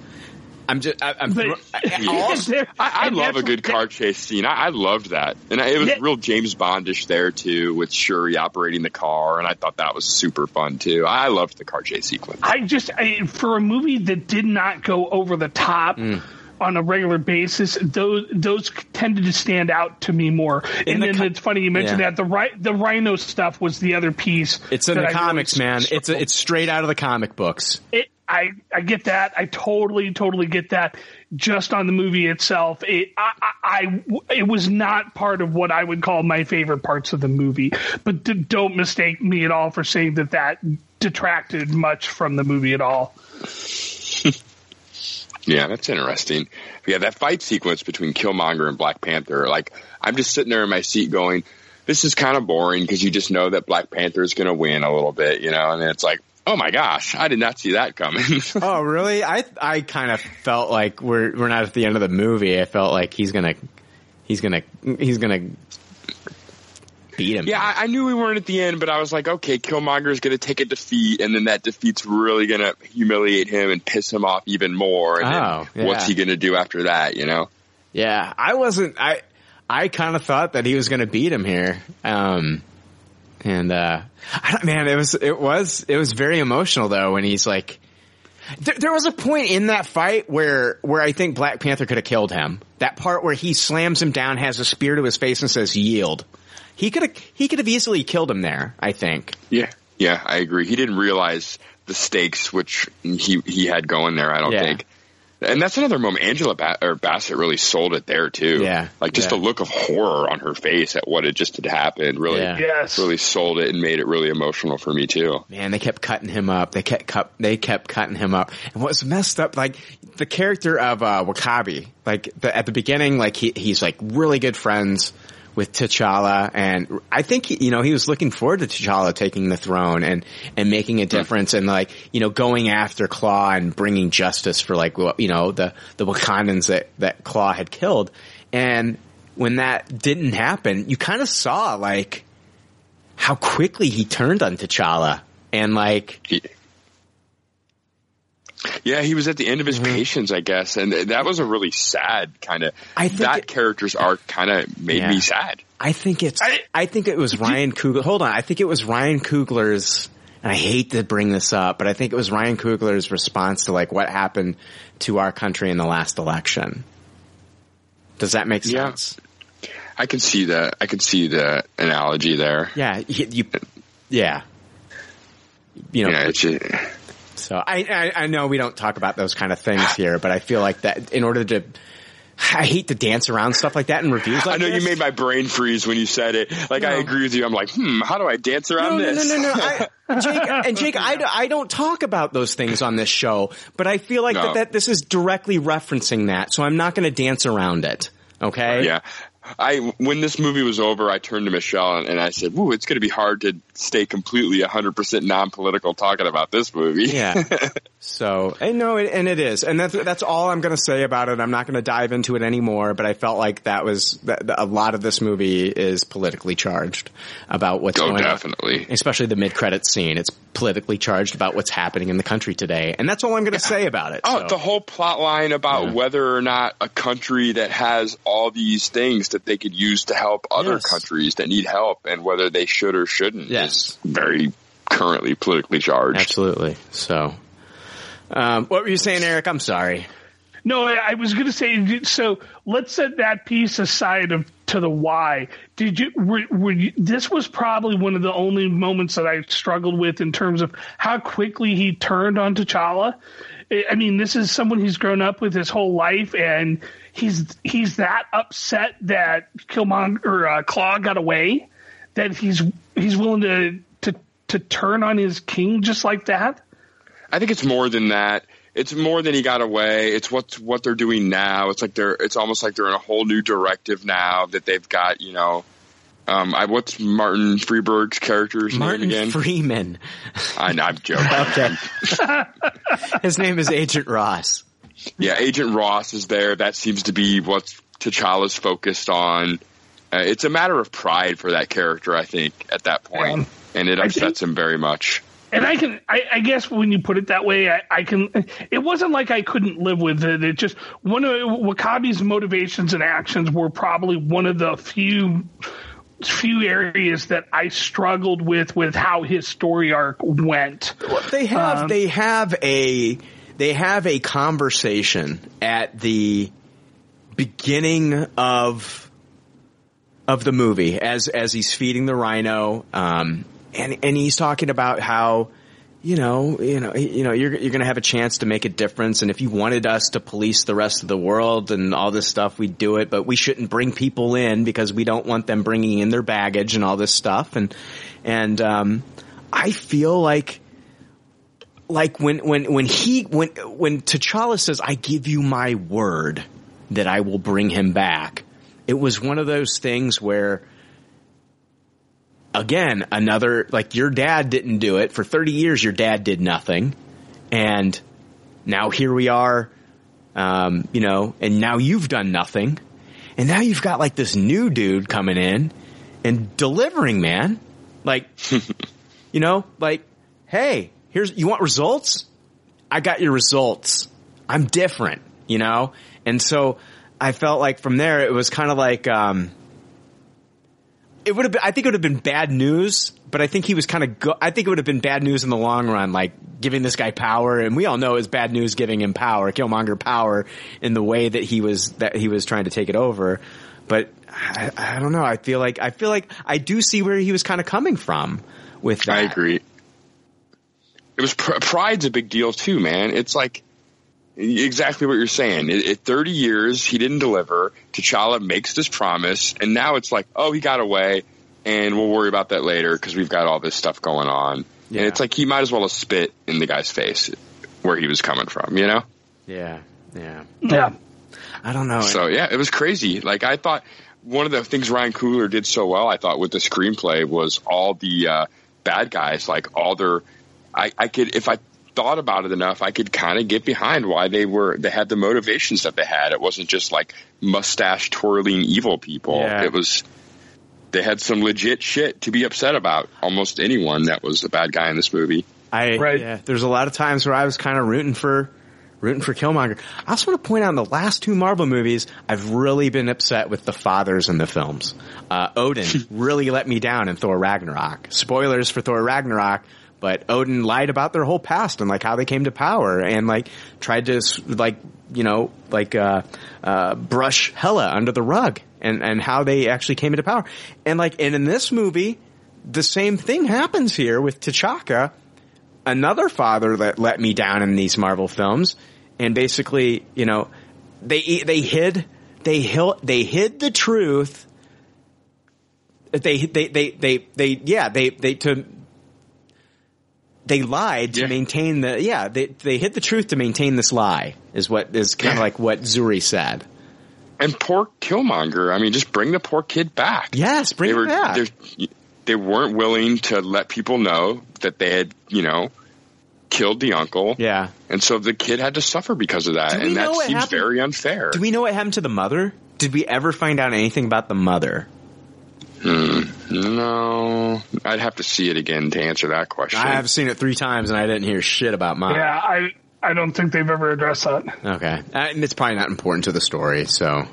[SPEAKER 8] I'm just, I, I'm,
[SPEAKER 10] But-
[SPEAKER 8] also,
[SPEAKER 9] I, I [LAUGHS]
[SPEAKER 10] And
[SPEAKER 9] love a good car chase scene. I, I loved that, and it was
[SPEAKER 10] Yeah.
[SPEAKER 9] real James Bondish there too, with Shuri operating the car, and I thought that was super fun too. I loved the car chase sequence.
[SPEAKER 10] I just I, for a movie that did not go over the top.
[SPEAKER 8] Mm.
[SPEAKER 10] On a regular basis, those those tended to stand out to me more. and
[SPEAKER 8] the
[SPEAKER 10] then
[SPEAKER 8] co-
[SPEAKER 10] it's funny you mentioned
[SPEAKER 8] Yeah.
[SPEAKER 10] that the ri- the rhino stuff was the other piece.
[SPEAKER 8] it's in the
[SPEAKER 10] I really
[SPEAKER 8] comics, man. It's a, it's straight out of the comic books.
[SPEAKER 10] it, I I get that. I totally totally get that. Just on the movie itself, it I, I, I it was not part of what I would call my favorite parts of the movie. But d- don't mistake me at all for saying that that detracted much from the movie at all.
[SPEAKER 9] Yeah, that's interesting. Yeah, that fight sequence between Killmonger and Black Panther, like I'm just sitting there in my seat going, this is kind of boring because you just know that Black Panther is going to win a little bit, you know, and then it's like, oh my gosh, I did not see that coming. [LAUGHS]
[SPEAKER 8] oh, really? I I kind of felt like we're we're not at the end of the movie. I felt like he's gonna he's gonna he's gonna beat him.
[SPEAKER 9] yeah, I, I knew we weren't at the end, but I was like, okay, Killmonger is going to take a defeat, and then that defeat's really going to humiliate him and piss him off even more. And
[SPEAKER 8] Oh,
[SPEAKER 9] then what's he going to do after that? You know?
[SPEAKER 8] Yeah, I wasn't. I I kind of thought that he was going to beat him here. Um, and uh, man, it was it was it was very emotional though when he's like. There, there was a point in that fight where where I think Black Panther could have killed him. That part where he slams him down, has a spear to his face, and says "yield." He could have he could have easily killed him there. I think.
[SPEAKER 9] Yeah, yeah, I agree. He didn't realize the stakes which he he had going there. I don't
[SPEAKER 8] Yeah.
[SPEAKER 9] think. And that's another moment. Angela ba- or Bassett really sold it there too.
[SPEAKER 8] Yeah,
[SPEAKER 9] like just
[SPEAKER 8] yeah.
[SPEAKER 9] the look of horror on her face at what had just had happened. Really,
[SPEAKER 8] Yeah.
[SPEAKER 10] Yes.
[SPEAKER 9] really sold it and made it really emotional for me too.
[SPEAKER 8] Man, they kept cutting him up. They kept cut, they kept cutting him up. And what was messed up, like the character of uh, W'Kabi, like the, at the beginning, like he he's like really good friends with T'Challa, and I think he, you know he was looking forward to T'Challa taking the throne and and making a difference and like you know going after Klaue and bringing justice for like you know the the Wakandans that that Klaue had killed. And when that didn't happen, you kind of saw like how quickly he turned on T'Challa and like
[SPEAKER 9] Yeah, he was at the end of his patience, I guess, and that was a really sad kind of.
[SPEAKER 8] Mm-hmm. I think
[SPEAKER 9] that
[SPEAKER 8] it-
[SPEAKER 9] character's arc kind of made
[SPEAKER 8] Yeah.
[SPEAKER 9] me sad.
[SPEAKER 8] I think it's I, think it was Ryan Coogler. Hold on, I think it was Ryan Coogler's and I hate to bring this up, but I think it was Ryan Coogler's response to like what happened to our country in the last election. Does that make
[SPEAKER 9] Yeah.
[SPEAKER 8] sense?
[SPEAKER 9] I can see that. I can see the analogy there.
[SPEAKER 8] Yeah, you, you yeah. You know,
[SPEAKER 9] Yeah, it's just,
[SPEAKER 8] So I, I I know we don't talk about those kind of things [SIGHS] here, but I feel like that in order to I hate to dance around stuff like that in reviews. Like
[SPEAKER 9] I know
[SPEAKER 8] this.
[SPEAKER 9] you made my brain freeze when you said it. Like I agree with you. I'm like, hmm, how do I dance around
[SPEAKER 8] no,
[SPEAKER 9] this?
[SPEAKER 8] No, no, no, no. I, [LAUGHS] Jake, and Jake, I, I don't talk about those things on this show, but I feel like
[SPEAKER 9] No.
[SPEAKER 8] that, that this is directly referencing that, so I'm not going to dance around it. Okay?
[SPEAKER 9] Yeah. I when this movie was over, I turned to Michelle and, and I said, "Woo, it's going to be hard to stay completely 100% non-political talking about this movie."
[SPEAKER 8] Yeah. [LAUGHS] So, and no, and it is, and that's that's all I'm going to say about it. I'm not going to dive into it anymore. But I felt like that was that, a lot of this movie is politically charged about what's
[SPEAKER 9] Oh,
[SPEAKER 8] going
[SPEAKER 9] definitely.
[SPEAKER 8] on, especially the mid credits scene. It's politically charged about what's happening in the country today, and that's all I'm going to say about it.
[SPEAKER 9] Oh,
[SPEAKER 8] so.
[SPEAKER 9] the whole plot line about whether or not a country that has all these things that they could use to help other
[SPEAKER 8] Yes.
[SPEAKER 9] countries that need help and whether they should or shouldn't
[SPEAKER 8] Yes.
[SPEAKER 9] is very currently politically charged.
[SPEAKER 8] Absolutely. So, um, what were you saying, Eric? I'm sorry.
[SPEAKER 10] No, I I was going to say. So let's set that piece aside of to the why. Did you? Were, were you? This was probably one of the only moments that I struggled with in terms of how quickly he turned on T'Challa. I I mean, this is someone he's grown up with his whole life, and he's he's that upset that Killmonger or uh, Klaue got away that he's he's willing to to to turn on his king just like that.
[SPEAKER 9] I think it's more than that. It's more than he got away. It's what what they're doing now. It's like they're. It's almost like they're in a whole new directive now that they've got. You know, um, I, what's Martin Freeberg's character's
[SPEAKER 8] Martin
[SPEAKER 9] name again?
[SPEAKER 8] Freeman.
[SPEAKER 9] I, I'm joking. [LAUGHS]
[SPEAKER 8] Okay. [LAUGHS] His name is Agent Ross.
[SPEAKER 9] Yeah, Agent Ross is there. That seems to be what T'Challa's focused on. Uh, it's a matter of pride for that character, I think, at that point, and it
[SPEAKER 10] I
[SPEAKER 9] upsets him very much.
[SPEAKER 10] and I can, I, I guess when you put it that way, I, I can. It wasn't like I couldn't live with it. It just one of W'Kabi's motivations and actions were probably one of the few few areas that I struggled with with how his story arc went.
[SPEAKER 8] They have
[SPEAKER 10] Um,
[SPEAKER 8] they have a they have a conversation at the beginning of of the movie as as he's feeding the rhino um and and he's talking about how you know you know you know you're you're going to have a chance to make a difference and if you wanted us to police the rest of the world and all this stuff we'd do it but we shouldn't bring people in because we don't want them bringing in their baggage and all this stuff and and um I feel like like when when when he when when T'Challa says, "I give you my word that I will bring him back," it was one of those things where, again, another like your dad didn't do it. For thirty years. Your dad did nothing, and now here we are, um, you know, and now you've done nothing, and now you've got like this new dude coming in and delivering, man, like, [LAUGHS] you know, like, hey here's you want results? I got your results. I'm different, you know? And so I felt like from there it was kind of like um it would have been I think it would have been bad news, but I think he was kind of go- I think it would have been bad news in the long run like giving this guy power and we all know it's bad news giving him power, Killmonger power in the way that he was that he was trying to take it over. But I, I don't know. I feel like I feel like I do see where he was kind of coming from with that.
[SPEAKER 9] I agree it was pr- pride's a big deal too, man. It's like exactly what you're saying. It, it, 30 years he didn't deliver. T'Challa makes this promise, and now it's like, oh, he got away, and we'll worry about that later because we've got all this stuff going on. Yeah. And it's like he might as well have spit in the guy's face where he was coming from, you know?
[SPEAKER 8] Yeah, yeah,
[SPEAKER 10] yeah.
[SPEAKER 8] I don't know.
[SPEAKER 9] So yeah, it was crazy. Like I thought one of the things Ryan Coogler did so well, I thought with the screenplay was all the uh, bad guys, like all their I, I could, if I thought about it enough, I could kind of get behind why they were, they had the motivations that they had. It wasn't just like mustache twirling evil people.
[SPEAKER 8] Yeah.
[SPEAKER 9] It was, they had some legit shit to be upset about. Almost anyone that was a bad guy in this movie.
[SPEAKER 8] I,
[SPEAKER 10] Right.
[SPEAKER 8] yeah, there's a lot of times where I was kind of rooting for, rooting for Killmonger. I also want to point out in the last two Marvel movies, I've really been upset with the fathers in the films. Uh, Odin [LAUGHS] really let me down in Thor Ragnarok. Spoilers for Thor Ragnarok, but Odin lied about their whole past and like how they came to power and like tried to like you know like uh, uh, brush Hela under the rug and and how they actually came into power. And like and in this movie the same thing happens here with T'Chaka another father that let me down in these Marvel films. And basically you know they they hid they hid they hid the truth. They they they they they yeah they they to they lied to
[SPEAKER 9] Yeah.
[SPEAKER 8] maintain the yeah they they hid the truth to maintain this lie is what is kind of
[SPEAKER 9] Yeah.
[SPEAKER 8] like what Zuri said.
[SPEAKER 9] And poor Killmonger. I mean, just bring the poor kid back.
[SPEAKER 8] Yes, bring
[SPEAKER 9] they
[SPEAKER 8] it
[SPEAKER 9] were,
[SPEAKER 8] back.
[SPEAKER 9] They weren't willing to let people know that they had, you know, killed the uncle.
[SPEAKER 8] Yeah.
[SPEAKER 9] And so the kid had to suffer because of that. And that seems
[SPEAKER 8] happened-
[SPEAKER 9] very unfair.
[SPEAKER 8] Do we know what happened to the mother? Did we ever find out anything about the mother?
[SPEAKER 9] Hmm. No, I'd have to see it again to answer that question.
[SPEAKER 8] I have seen it three times and I didn't hear shit about mom.
[SPEAKER 10] Yeah, I I don't think they've ever addressed that.
[SPEAKER 8] Okay, uh, and it's probably not important to the story. So,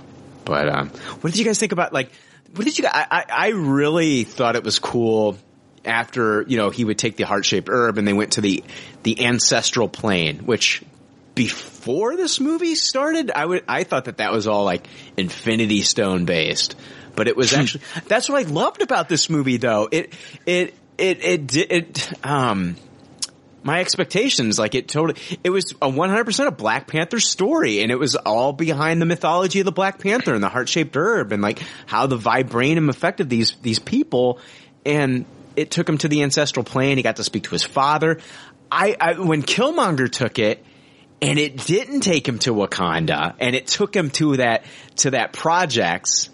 [SPEAKER 8] but um, what did you guys think about like? What did you? I I, I really thought it was cool after you know he would take the heart shaped herb and they went to the the ancestral plane, which before this movie started, I would I thought that that was all like Infinity Stone based, but it was [LAUGHS] actually that's what I loved about this movie though. It it it it it, it um my expectations. Like it totally, it was a 100% a Black Panther story and it was all behind the mythology of the Black Panther and the heart-shaped herb and like how the vibranium affected these, these people. And it took him to the ancestral plane. He got to speak to his father. I, I when Killmonger took it, and it didn't take him to Wakanda, and it took him to that to that projects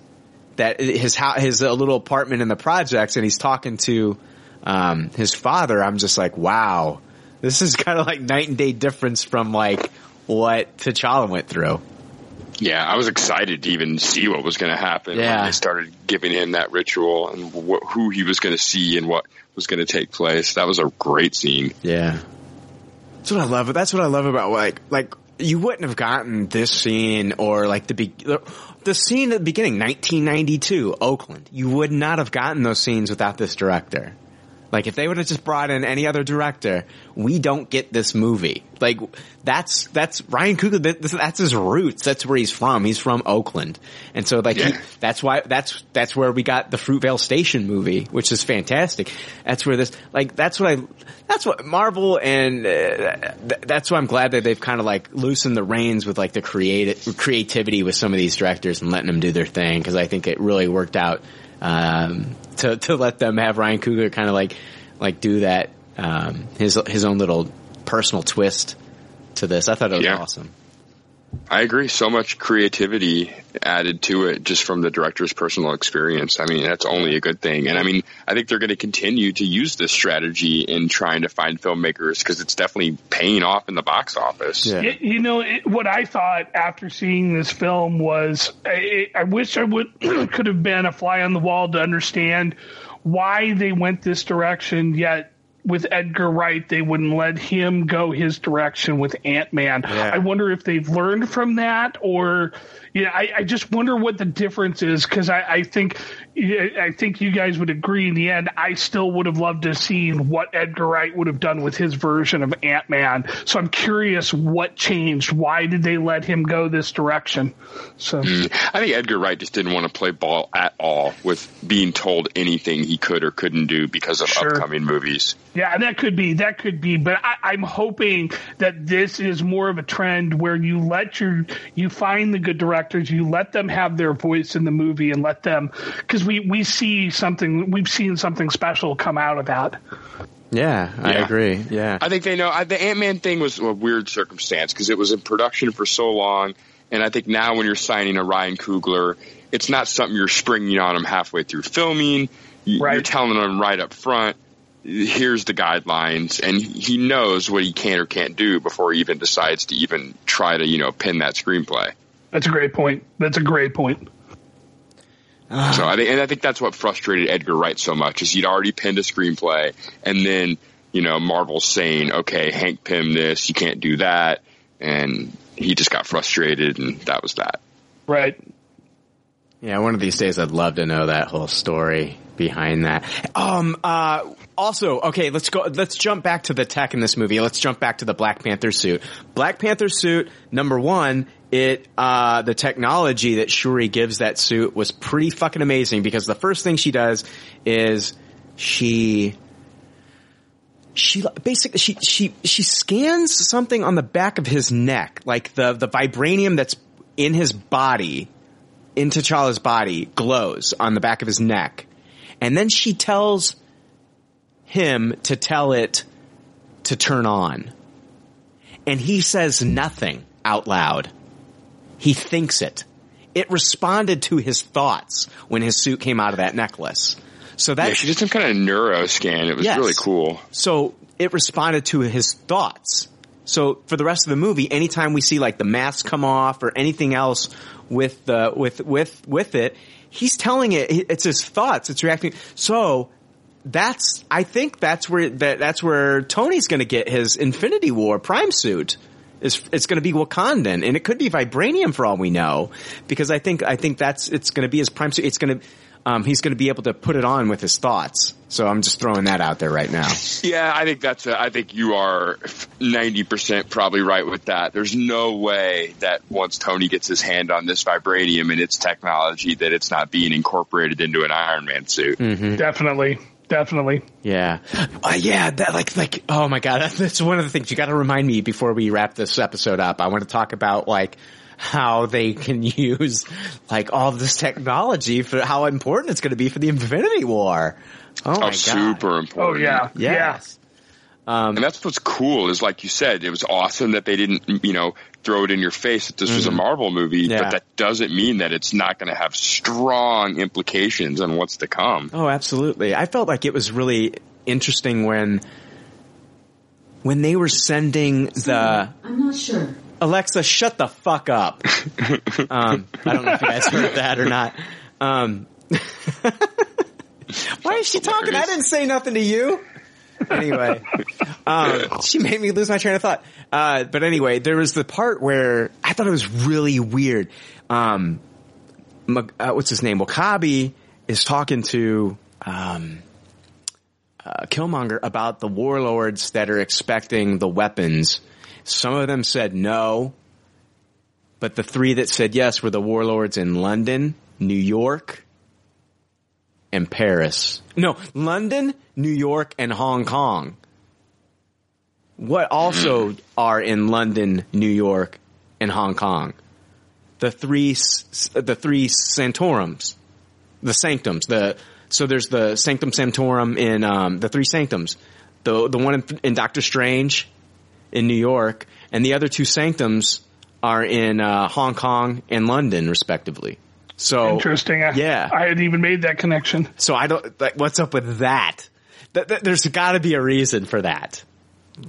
[SPEAKER 8] that his house, his uh, little apartment in the projects, and he's talking to um, his father. I'm just like, wow, this is [LAUGHS] kind of like night and day difference from like what T'Challa went through.
[SPEAKER 9] Yeah, I was excited to even see what was going to happen
[SPEAKER 8] Yeah.
[SPEAKER 9] when they started giving him that ritual and wh- who he was going to see and what was going to take place. That was a great scene.
[SPEAKER 8] Yeah. That's what I love. That's what I love about like like you wouldn't have gotten this scene or like the be- the scene at the beginning, 1992, Oakland. You would not have gotten those scenes without this director. Like if they would have just brought in any other director, we don't get this movie. Like that's that's Ryan Coogler. That's his roots. That's where he's from. He's from Oakland, and so like he, that's why that's that's where we got the Fruitvale Station movie, which is fantastic. That's where this like that's what I that's what Marvel and uh, th- that's why I'm glad that they've kind of like loosened the reins with like the creative creativity with some of these directors and letting them do their thing because I think it really worked out um, to to let them have Ryan Coogler kind of like like do that um, his his own little personal twist to this. I thought it was
[SPEAKER 9] Yeah.
[SPEAKER 8] awesome.
[SPEAKER 9] I agree. So much creativity added to it just from the director's personal experience. I mean, that's only a good thing. And I mean, I think they're going to continue to use this strategy in trying to find filmmakers because it's definitely paying off in the box office.
[SPEAKER 10] Y- you know it, what I thought after seeing this film was I, I wish I would [CLEARS THROAT] could have been a fly on the wall to understand why they went this direction. Yet with Edgar Wright, they wouldn't let him go his direction with Ant Man. I wonder if they've learned from that, or know, I, I just wonder what the difference is because I, I think I think you guys would agree in the end. I still would have loved to have seen what Edgar Wright would have done with his version of Ant Man. So I'm curious what changed. Why did they let him go this direction? So
[SPEAKER 9] Mm. I think Edgar Wright just didn't want to play ball at all with being told anything he could or couldn't do because of
[SPEAKER 10] Sure.
[SPEAKER 9] upcoming movies.
[SPEAKER 10] Yeah, that could be. That could be. But I, I'm hoping that this is more of a trend where you let your you find the good directors, you let them have their voice in the movie, and let them because we we see something. We've seen something special come out of that.
[SPEAKER 8] Yeah, I
[SPEAKER 9] Yeah.
[SPEAKER 8] agree. Yeah.
[SPEAKER 9] I think they know I, the Ant Man thing was a weird circumstance because it was in production for so long, and I think now when you're signing a Ryan Coogler, it's not something you're springing on him halfway through filming. You- You're telling him right up front. Here's the guidelines, and he knows what he can or can't do before he even decides to even try to, you know, pin that screenplay.
[SPEAKER 10] That's a great point. That's a great point. [SIGHS]
[SPEAKER 9] So I think, and I think that's what frustrated Edgar Wright so much is he'd already penned a screenplay, and then you know Marvel's saying, "Okay, Hank Pym, this, you can't do that," and he just got frustrated, and that was that.
[SPEAKER 10] Right.
[SPEAKER 8] Yeah, one of these days I'd love to know that whole story behind that. Um, uh, also, okay, let's go, let's jump back to the tech in this movie. Let's jump back to the Black Panther suit. Black Panther suit, number one, it, uh, the technology that Shuri gives that suit was pretty fucking amazing because the first thing she does is she, she basically she she she scans something on the back of his neck, like the the vibranium that's in his body, in T'Challa's body, glows on the back of his neck, and then she tells him to tell it to turn on, and he says nothing out loud. He thinks it. It responded to his thoughts when his suit came out of that necklace. So that
[SPEAKER 9] yeah, she did some kind of neuro scan. It was
[SPEAKER 8] Yes.
[SPEAKER 9] really cool.
[SPEAKER 8] so it responded to his thoughts. So for the rest of the movie, anytime we see like the mask come off or anything else with the with with with it, he's telling it it's his thoughts. It's reacting. So that's I think that's where that that's where Tony's going to get his Infinity War Prime suit. Is it's going to be Wakandan and it could be vibranium for all we know because I think I think that's it's going to be his prime suit. It's going to um, he's going to be able to put it on with his thoughts. So I'm just throwing that out there right now.
[SPEAKER 9] Yeah, I think that's. A, I think you are ninety percent probably right with that. There's no way that once Tony gets his hand on this vibranium and its technology, that it's not being incorporated into an Iron Man suit.
[SPEAKER 10] Definitely. Definitely.
[SPEAKER 8] Yeah. Uh, yeah, that like like oh my god, [LAUGHS] that's one of the things you got to remind me before we wrap this episode up. I want to talk about like how they can [LAUGHS] use like all this technology for how important it's going to be for the Infinity War. Oh my god.
[SPEAKER 9] super important.
[SPEAKER 10] Oh yeah.
[SPEAKER 8] Yes. Um,
[SPEAKER 9] and that's what's cool is like you said, it was awesome that they didn't, you know, throw it in your face that this was a. Marvel movie,
[SPEAKER 8] Yeah.
[SPEAKER 9] but that doesn't mean that it's not going to have strong implications on what's to come.
[SPEAKER 8] Oh, absolutely. I felt like it was really interesting when when they were sending the
[SPEAKER 12] I'm not sure.
[SPEAKER 8] Alexa, shut the fuck up. [LAUGHS] um, I don't know if you guys heard that or not. Um, [LAUGHS] why is she talking? I didn't say nothing to you. Anyway, um, she made me lose my train of thought. Uh, but anyway, there was the part where I thought it was really weird. Um, uh, what's his name? W'Kabi is talking to um, uh, Killmonger about the warlords that are expecting the weapons. Some of them said no, but the three that said yes were the warlords in London, New York, and Paris. No, London, New York, and Hong Kong. What also [CLEARS THROAT] are in London, New York, and Hong Kong? The three, the three Santorums, the Sanctums. The so there's the Sanctum Sanctorum in um, the three Sanctums. The the one in, in Doctor Strange in New York, and the other two sanctums are in uh, Hong Kong and London, respectively. So
[SPEAKER 10] Interesting. I,
[SPEAKER 8] yeah,
[SPEAKER 10] I hadn't even made that connection.
[SPEAKER 8] So I don't. Like, what's up with that? Th- th- there's got to be a reason for that.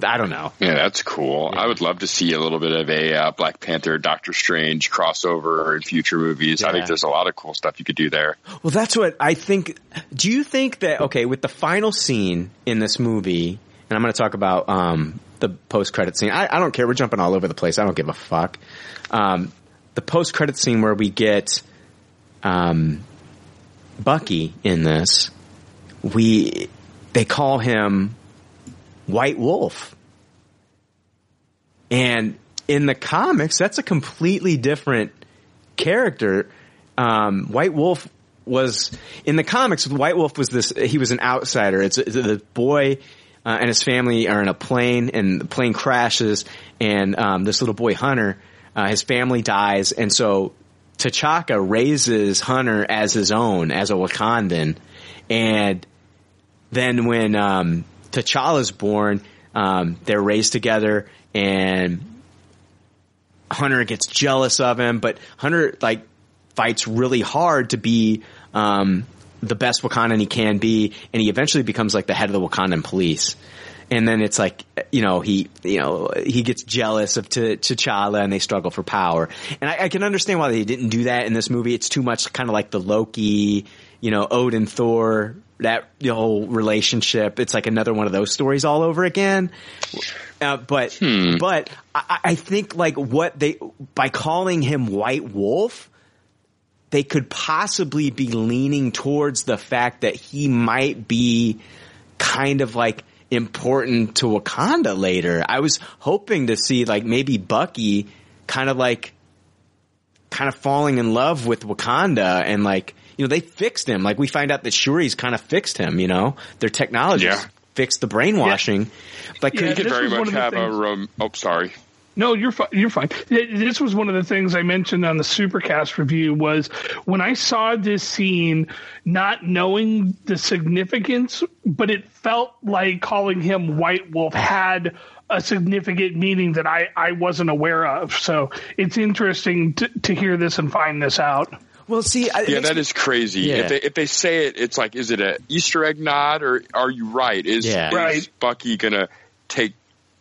[SPEAKER 8] I don't know.
[SPEAKER 9] Yeah, that's cool. I would love to see a little bit of a uh, Black Panther, Doctor Strange crossover in future movies. I think there's a lot of cool stuff you could do there.
[SPEAKER 8] Well, that's what I think. Do you think that okay with the final scene in this movie, and I'm going to talk about um, the post credit scene. I, I don't care. We're jumping all over the place. I don't give a fuck. Um, the post credit scene where we get um, Bucky in this, we they call him White Wolf, and in the comics, that's a completely different character. Um, White Wolf was in the comics. White Wolf was this. He was an outsider. It's, it's the boy uh, and his family are in a plane, and the plane crashes, and um, this little boy Hunter, uh, his family dies, and so T'Chaka raises Hunter as his own, as a Wakandan, and then when um, T'Challa's born, um, they're raised together, and Hunter gets jealous of him, but Hunter like fights really hard to be um, the best Wakandan he can be, and he eventually becomes like the head of the Wakandan police. And then it's like, you know, he, you know, he gets jealous of T- T'Challa and they struggle for power. And I, I can understand why they didn't do that in this movie. It's too much kind of like the Loki, you know, Odin, Thor, that whole relationship. It's like another one of those stories all over again. Uh, but, but I, I think like what they, by calling him White Wolf, they could possibly be leaning towards the fact that he might be kind of like important to Wakanda later. I was hoping to see like maybe Bucky kind of like kind of falling in love with Wakanda and like you know they fixed him. Like we find out that Shuri's kind of fixed him. You know their technology
[SPEAKER 9] Yeah.
[SPEAKER 8] fixed the brainwashing. Like
[SPEAKER 10] Yeah,
[SPEAKER 8] could
[SPEAKER 9] You could very much
[SPEAKER 10] of the
[SPEAKER 9] have a
[SPEAKER 10] things-
[SPEAKER 9] rom- Oh, sorry.
[SPEAKER 10] No, you're fine. You're fine. This was one of the things I mentioned on the Supercast review was when I saw this scene, not knowing the significance, but it felt like calling him White Wolf had a significant meaning that I, I wasn't aware of. So it's interesting to, to hear this and find this out.
[SPEAKER 8] well, see, I,
[SPEAKER 9] Yeah, that is crazy.
[SPEAKER 8] Yeah.
[SPEAKER 9] If they if they say it, it's like, is it a Easter egg nod or are you right? Is,
[SPEAKER 8] Yeah.
[SPEAKER 9] is
[SPEAKER 10] Right.
[SPEAKER 9] Bucky gonna take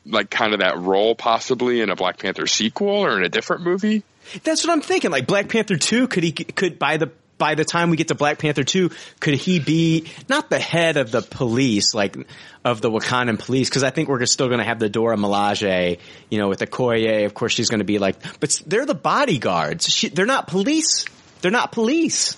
[SPEAKER 9] like kind of that role possibly in a Black Panther sequel or in a different movie?
[SPEAKER 8] That's what I'm thinking. Like Black Panther two, could he could by the by the time we get to Black Panther two, could he be not the head of the police, like of the Wakandan police? Because I think we're still going to have the Dora Milaje, you know, with Okoye. Of course, she's going to be like, but they're the bodyguards. She, they're not police. They're not police.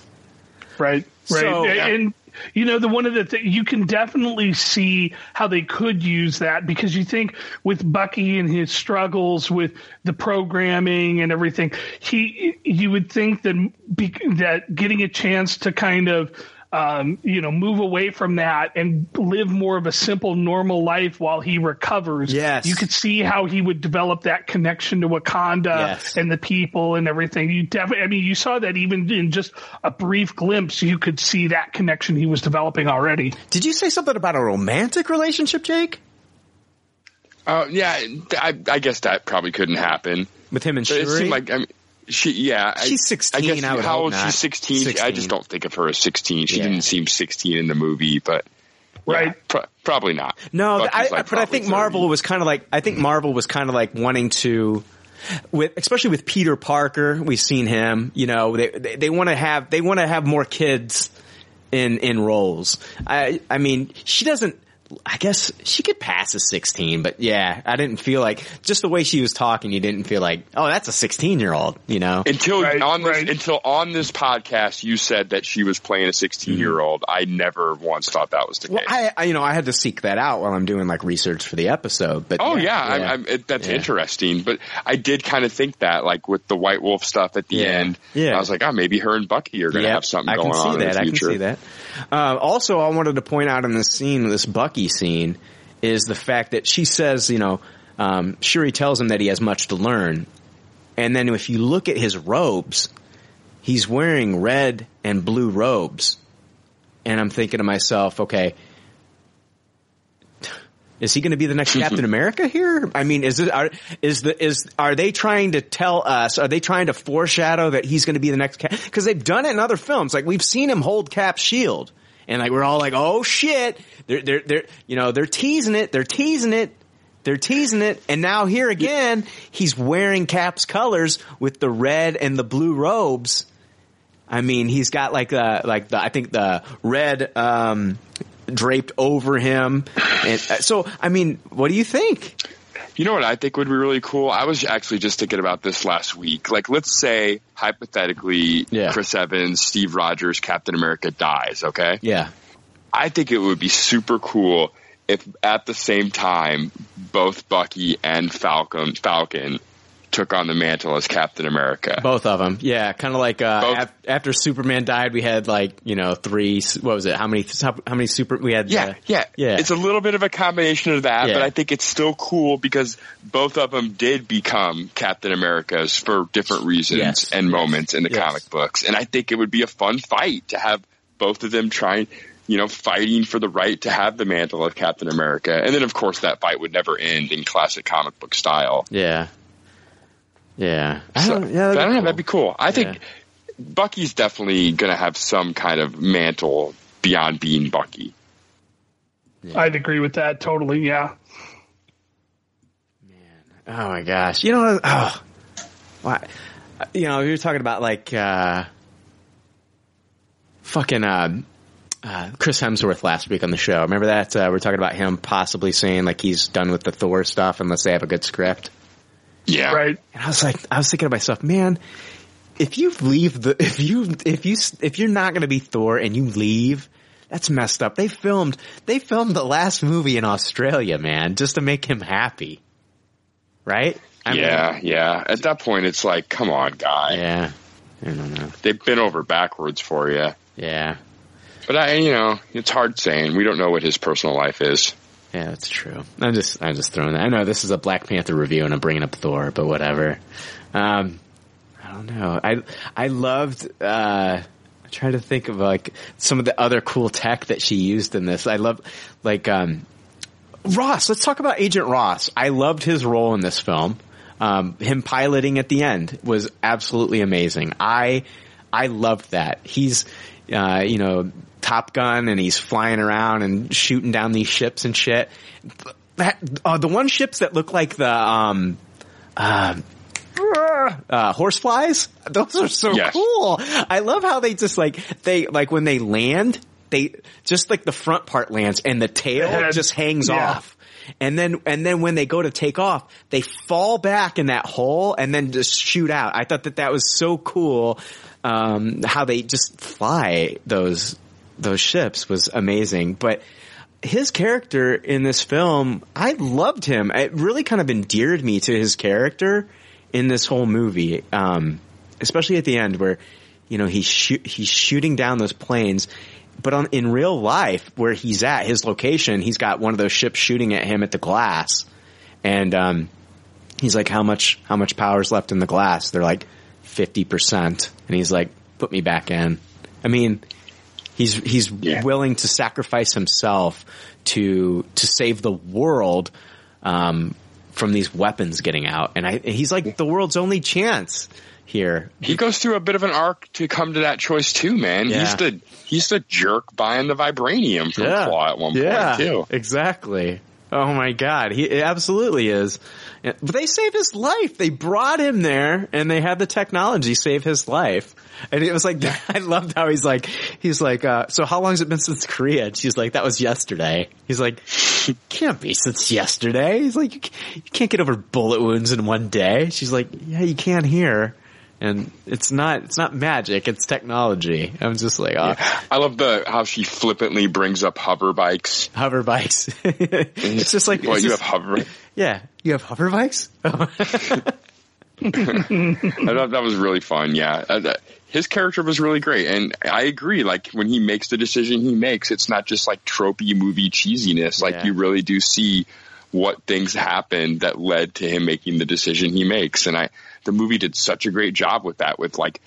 [SPEAKER 10] Right. Right.
[SPEAKER 8] So-
[SPEAKER 10] and you know, the one of the th- you can definitely see how they could use that because you think with Bucky and his struggles with the programming and everything, he you would think that be, that getting a chance to kind of um, you know move away from that and live more of a simple normal life while he recovers.
[SPEAKER 8] Yes.
[SPEAKER 10] you could see how he would develop that connection to Wakanda
[SPEAKER 8] Yes.
[SPEAKER 10] and the people and everything. You definitely, I mean, you saw that even in just a brief glimpse, you could see that connection he was developing already.
[SPEAKER 8] Did you say something about a romantic relationship, Jake,
[SPEAKER 9] Uh, yeah, I, I guess that probably couldn't happen.
[SPEAKER 8] with him and
[SPEAKER 9] But it
[SPEAKER 8] Shuri?
[SPEAKER 9] seemed like I mean, she, yeah,
[SPEAKER 8] She's 16,
[SPEAKER 9] I, guess,
[SPEAKER 8] I would
[SPEAKER 9] how old she's 16. I just don't think of her as 16. She
[SPEAKER 8] Yeah.
[SPEAKER 9] didn't seem 16 in the movie, but yeah,
[SPEAKER 10] Right.
[SPEAKER 9] pro- probably not.
[SPEAKER 8] No, I,
[SPEAKER 9] like,
[SPEAKER 8] but I think
[SPEAKER 9] 30.
[SPEAKER 8] Marvel was kind of like I think Marvel was kind of like wanting to, with especially with Peter Parker, we've seen him. You know, they they, they want to have they want to have more kids in in roles. I I mean, she doesn't. I guess she could pass a 16, but yeah, I didn't feel like just the way she was talking. You didn't feel like, oh, that's a 16 year old. You know,
[SPEAKER 9] Until
[SPEAKER 10] Right,
[SPEAKER 9] on this until on this podcast, you said that she was playing a 16 year old. Mm-hmm. I never once thought that was the
[SPEAKER 8] well,
[SPEAKER 9] case.
[SPEAKER 8] I, I you know I had to seek that out while I'm doing like research for the episode. But
[SPEAKER 9] Oh yeah,
[SPEAKER 8] yeah.
[SPEAKER 9] I'm, I'm, it, that's
[SPEAKER 8] Yeah.
[SPEAKER 9] interesting. But I did kind of think that, like with the White Wolf stuff at the
[SPEAKER 8] Yeah.
[SPEAKER 9] end.
[SPEAKER 8] Yeah.
[SPEAKER 9] I was like, oh, maybe her and Bucky are going to
[SPEAKER 8] Yep,
[SPEAKER 9] have something
[SPEAKER 8] I
[SPEAKER 9] going
[SPEAKER 8] can see
[SPEAKER 9] on
[SPEAKER 8] that.
[SPEAKER 9] in the
[SPEAKER 8] I
[SPEAKER 9] future.
[SPEAKER 8] can see that. Uh, also, I wanted to point out in this scene, this Bucky scene, is the fact that she says, you know, um, Shuri tells him that he has much to learn, and then if you look at his robes, he's wearing red and blue robes, and I'm thinking to myself, okay. Is he going to be the next Captain [LAUGHS] America here? I mean, is it are is the is are they trying to tell us? Are they trying to foreshadow that he's going to be the next Cap? Because they've done it in other films. Like we've seen him hold Cap's shield, and like we're all like, oh shit, they're they're they're you know they're teasing it, they're teasing it. They're teasing it, and now here again, he's wearing Cap's colors with the red and the blue robes. I mean, he's got like the like the I think the red um, draped over him, and uh, so I mean, what do you think?
[SPEAKER 9] You know what I think would be really cool? I was actually just thinking about this last week. Like, let's say hypothetically,
[SPEAKER 8] Yeah.
[SPEAKER 9] Chris Evans, Steve Rogers, Captain America dies. Okay,
[SPEAKER 8] Yeah,
[SPEAKER 9] I think it would be super cool if at the same time both Bucky and Falcon Falcon took on the mantle as Captain America.
[SPEAKER 8] both of them. Yeah, kind of like uh, af- after Superman died, we had like you know three. What was it? How many? How, how many super? We had.
[SPEAKER 9] Yeah,
[SPEAKER 8] uh,
[SPEAKER 9] yeah,
[SPEAKER 8] yeah.
[SPEAKER 9] It's a little bit of a combination of that,
[SPEAKER 8] Yeah.
[SPEAKER 9] but I think it's still cool because both of them did become Captain Americas for different reasons
[SPEAKER 8] Yes.
[SPEAKER 9] and moments in the
[SPEAKER 8] Yes.
[SPEAKER 9] comic books, and I think it would be a fun fight to have both of them trying, you know, fighting for the right to have the mantle of Captain America, and then of course that fight would never end in classic comic book style.
[SPEAKER 8] yeah, yeah. I don't, yeah,
[SPEAKER 9] I
[SPEAKER 8] that'd
[SPEAKER 9] don't
[SPEAKER 8] be
[SPEAKER 9] know.
[SPEAKER 8] cool.
[SPEAKER 9] That'd be cool. I think Bucky's definitely going to have some kind of mantle beyond being Bucky.
[SPEAKER 10] I'd agree with that totally. Yeah.
[SPEAKER 8] Man, Oh my gosh! You know, oh, why? You know, you were talking about like uh, fucking uh, uh, Chris Hemsworth last week on the show. Remember that? Uh, we are talking about him possibly saying like he's done with the Thor stuff unless they have a good script.
[SPEAKER 9] Yeah,
[SPEAKER 10] Right.
[SPEAKER 8] And I was like, I was thinking to myself, man, if you leave the, if you, if you, if you're not going to be Thor and you leave, that's messed up. They filmed, they filmed the last movie in Australia, man, just to make him happy. Right? I mean,
[SPEAKER 9] yeah, yeah. At that point, it's like, come on, guy.
[SPEAKER 8] yeah. I don't know.
[SPEAKER 9] They've been over backwards for you.
[SPEAKER 8] Yeah.
[SPEAKER 9] But I, you know, it's hard saying. We don't know what his personal life is.
[SPEAKER 8] Yeah, that's true. I'm just, I'm just throwing that. I know this is a Black Panther review and I'm bringing up Thor, but whatever. Um, I don't know. I, I loved, uh, I try to think of like some of the other cool tech that she used in this. I love, like, um, Ross. Let's talk about Agent Ross. I loved his role in this film. Um, him piloting at the end was absolutely amazing. I, I loved that. He's, uh, you know, Top Gun and he's flying around and shooting down these ships and shit. That, uh, the one ships that look like the, um, uh, uh, horseflies. Those are so
[SPEAKER 9] Yes.
[SPEAKER 8] cool. I love how they just like, they, like when they land, they, just like the front part lands and the tail
[SPEAKER 10] head.
[SPEAKER 8] just hangs
[SPEAKER 10] Yeah.
[SPEAKER 8] off. And then, and then when they go to take off, they fall back in that hole and then just shoot out. I thought that that was so cool. Um, how they just fly those, those ships was amazing. But his character in this film, I loved him. It really kind of endeared me to his character in this whole movie. Um, especially at the end where, you know, he's he's shooting down those planes. But on, in real life, where he's at, his location, he's got one of those ships shooting at him at the glass. And, um, he's like, how much, how much power's left in the glass? They're like, 50%. And he's like, put me back in. I mean, he's, he's
[SPEAKER 9] Yeah.
[SPEAKER 8] willing to sacrifice himself to, to save the world, um, from these weapons getting out. And I, he's like the world's only chance here.
[SPEAKER 9] He goes through a bit of an arc to come to that choice too, man.
[SPEAKER 8] Yeah.
[SPEAKER 9] He's the he's the jerk buying the vibranium from Klaue at one
[SPEAKER 8] yeah,
[SPEAKER 9] point too.
[SPEAKER 8] Exactly. Oh my god, he absolutely is. But they saved his life. They brought him there and they had the technology save his life. And it was like, [LAUGHS] I loved how he's like, he's like, uh, so how long has it been since Korea? And she's like, that was yesterday. He's like, it can't be since yesterday. He's like, you can't get over bullet wounds in one day. She's like, yeah, you can here. And it's not, it's not magic, it's technology. I'm just like, oh,
[SPEAKER 9] I love the how she flippantly brings up hover bikes.
[SPEAKER 8] hover bikes. [LAUGHS] it's just like,
[SPEAKER 9] well, you
[SPEAKER 8] just-
[SPEAKER 9] have hover.
[SPEAKER 8] Yeah, you have hover bikes. [LAUGHS] [LAUGHS]
[SPEAKER 9] I thought that was really fun. Yeah, Uh, his character was really great, and I agree. Like when he makes the decision he makes, it's not just like tropey movie cheesiness. Like
[SPEAKER 8] Yeah.
[SPEAKER 9] you really do see what things happened that led to him making the decision he makes, and I the movie did such a great job with that. With like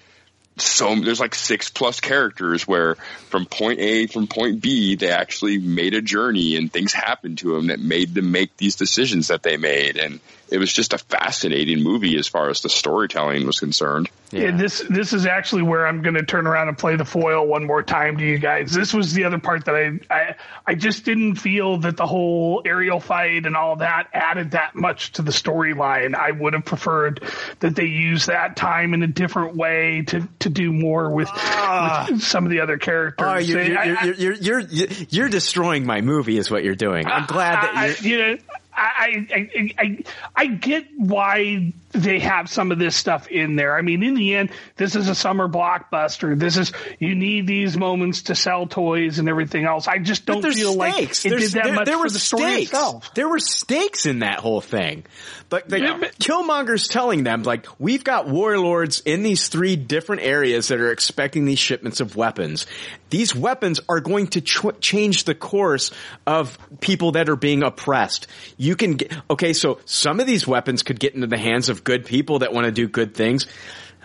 [SPEAKER 9] so there's like six plus characters where from point A from point B they actually made a journey and things happened to them that made them make these decisions that they made and it was just a fascinating movie as far as the storytelling was concerned.
[SPEAKER 10] Yeah. this this is actually where I'm going to turn around and play the foil one more time to you guys. This was the other part that I I, I just didn't feel that the whole aerial fight and all that added that much to the storyline. I would have preferred that they use that time in a different way to to do more with, ah. with some of the other characters.
[SPEAKER 8] Oh, you're, you're,
[SPEAKER 10] I- I-
[SPEAKER 8] you're, you're, you're, you're destroying my movie is what you're doing. I'm ah, glad that
[SPEAKER 10] I,
[SPEAKER 8] you're.
[SPEAKER 10] I, you know, I, I, I, I, get why they have some of this stuff in there. I mean, in the end, this is a summer blockbuster. This is you need these moments to sell toys and everything else. I just don't feel
[SPEAKER 8] stakes.
[SPEAKER 10] like it
[SPEAKER 8] There's-
[SPEAKER 10] did that
[SPEAKER 8] there,
[SPEAKER 10] much
[SPEAKER 8] there
[SPEAKER 10] for the story
[SPEAKER 8] stakes.
[SPEAKER 10] itself.
[SPEAKER 8] There were stakes in that whole thing. But the
[SPEAKER 10] Yeah, but-
[SPEAKER 8] Killmonger's telling them, like, we've got warlords in these three different areas that are expecting these shipments of weapons. These weapons are going to ch- change the course of people that are being oppressed. You can get, okay, so some of these weapons could get into the hands of good people that want to do good things.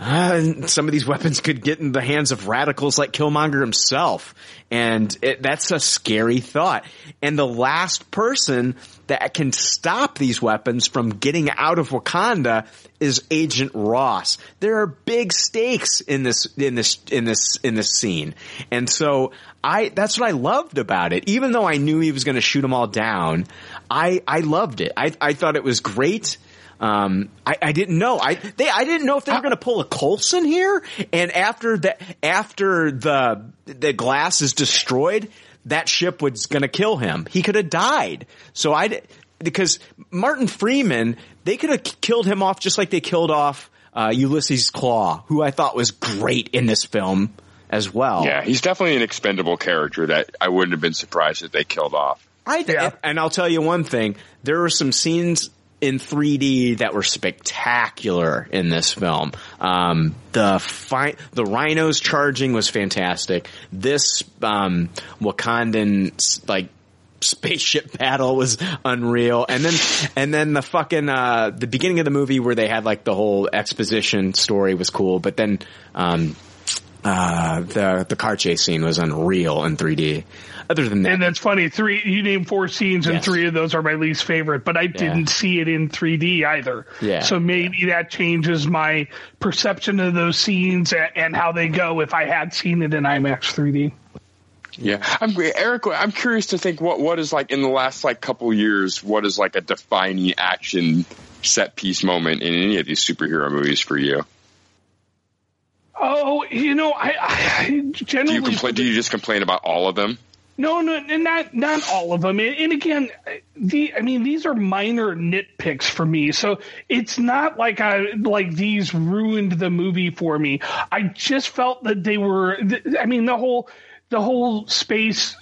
[SPEAKER 8] Uh, and some of these weapons could get in the hands of radicals like Killmonger himself. And it, that's a scary thought. And the last person that can stop these weapons from getting out of Wakanda is Agent Ross. There are big stakes in this, in this, in this, in this scene. And so I, that's what I loved about it. Even though I knew he was going to shoot them all down, I, I loved it. I, I thought it was great. Um, I, I didn't know. I they I didn't know if they were going to pull a Coulson here. And after the after the the glass is destroyed, that ship was going to kill him. He could have died. So I because Martin Freeman, they could have killed him off just like they killed off uh, Ulysses Klaue, who I thought was great in this film as well.
[SPEAKER 9] Yeah, he's definitely an expendable character that I wouldn't have been surprised if they killed off.
[SPEAKER 8] I and, and I'll tell you one thing: there were some scenes in 3D that were spectacular in this film. Um, the fi- the rhinos charging was fantastic. This um, Wakandan like spaceship [LAUGHS] battle was unreal and then and then the fucking uh the beginning of the movie where they had like the whole exposition story was cool but then um uh the the car chase scene was unreal in 3D other than that
[SPEAKER 10] And that's funny. Three, you named four scenes, and three of those are my least favorite. But I didn't see it in 3D either.
[SPEAKER 8] Yeah.
[SPEAKER 10] So maybe that changes my perception of those scenes and, and how they go if I had seen it in IMAX 3D.
[SPEAKER 9] Yeah, I'm Eric. I'm curious to think what what is like in the last like couple years. What is like a defining action set piece moment in any of these superhero movies for you?
[SPEAKER 10] Oh, you know, I, I
[SPEAKER 9] Do
[SPEAKER 10] generally
[SPEAKER 9] you complain? Do you just complain about all of them?
[SPEAKER 10] No, no, not not all of them. And, and again, the I mean, these are minor nitpicks for me. So it's not like I like these ruined the movie for me. I just felt that they were. I mean, the whole the whole space.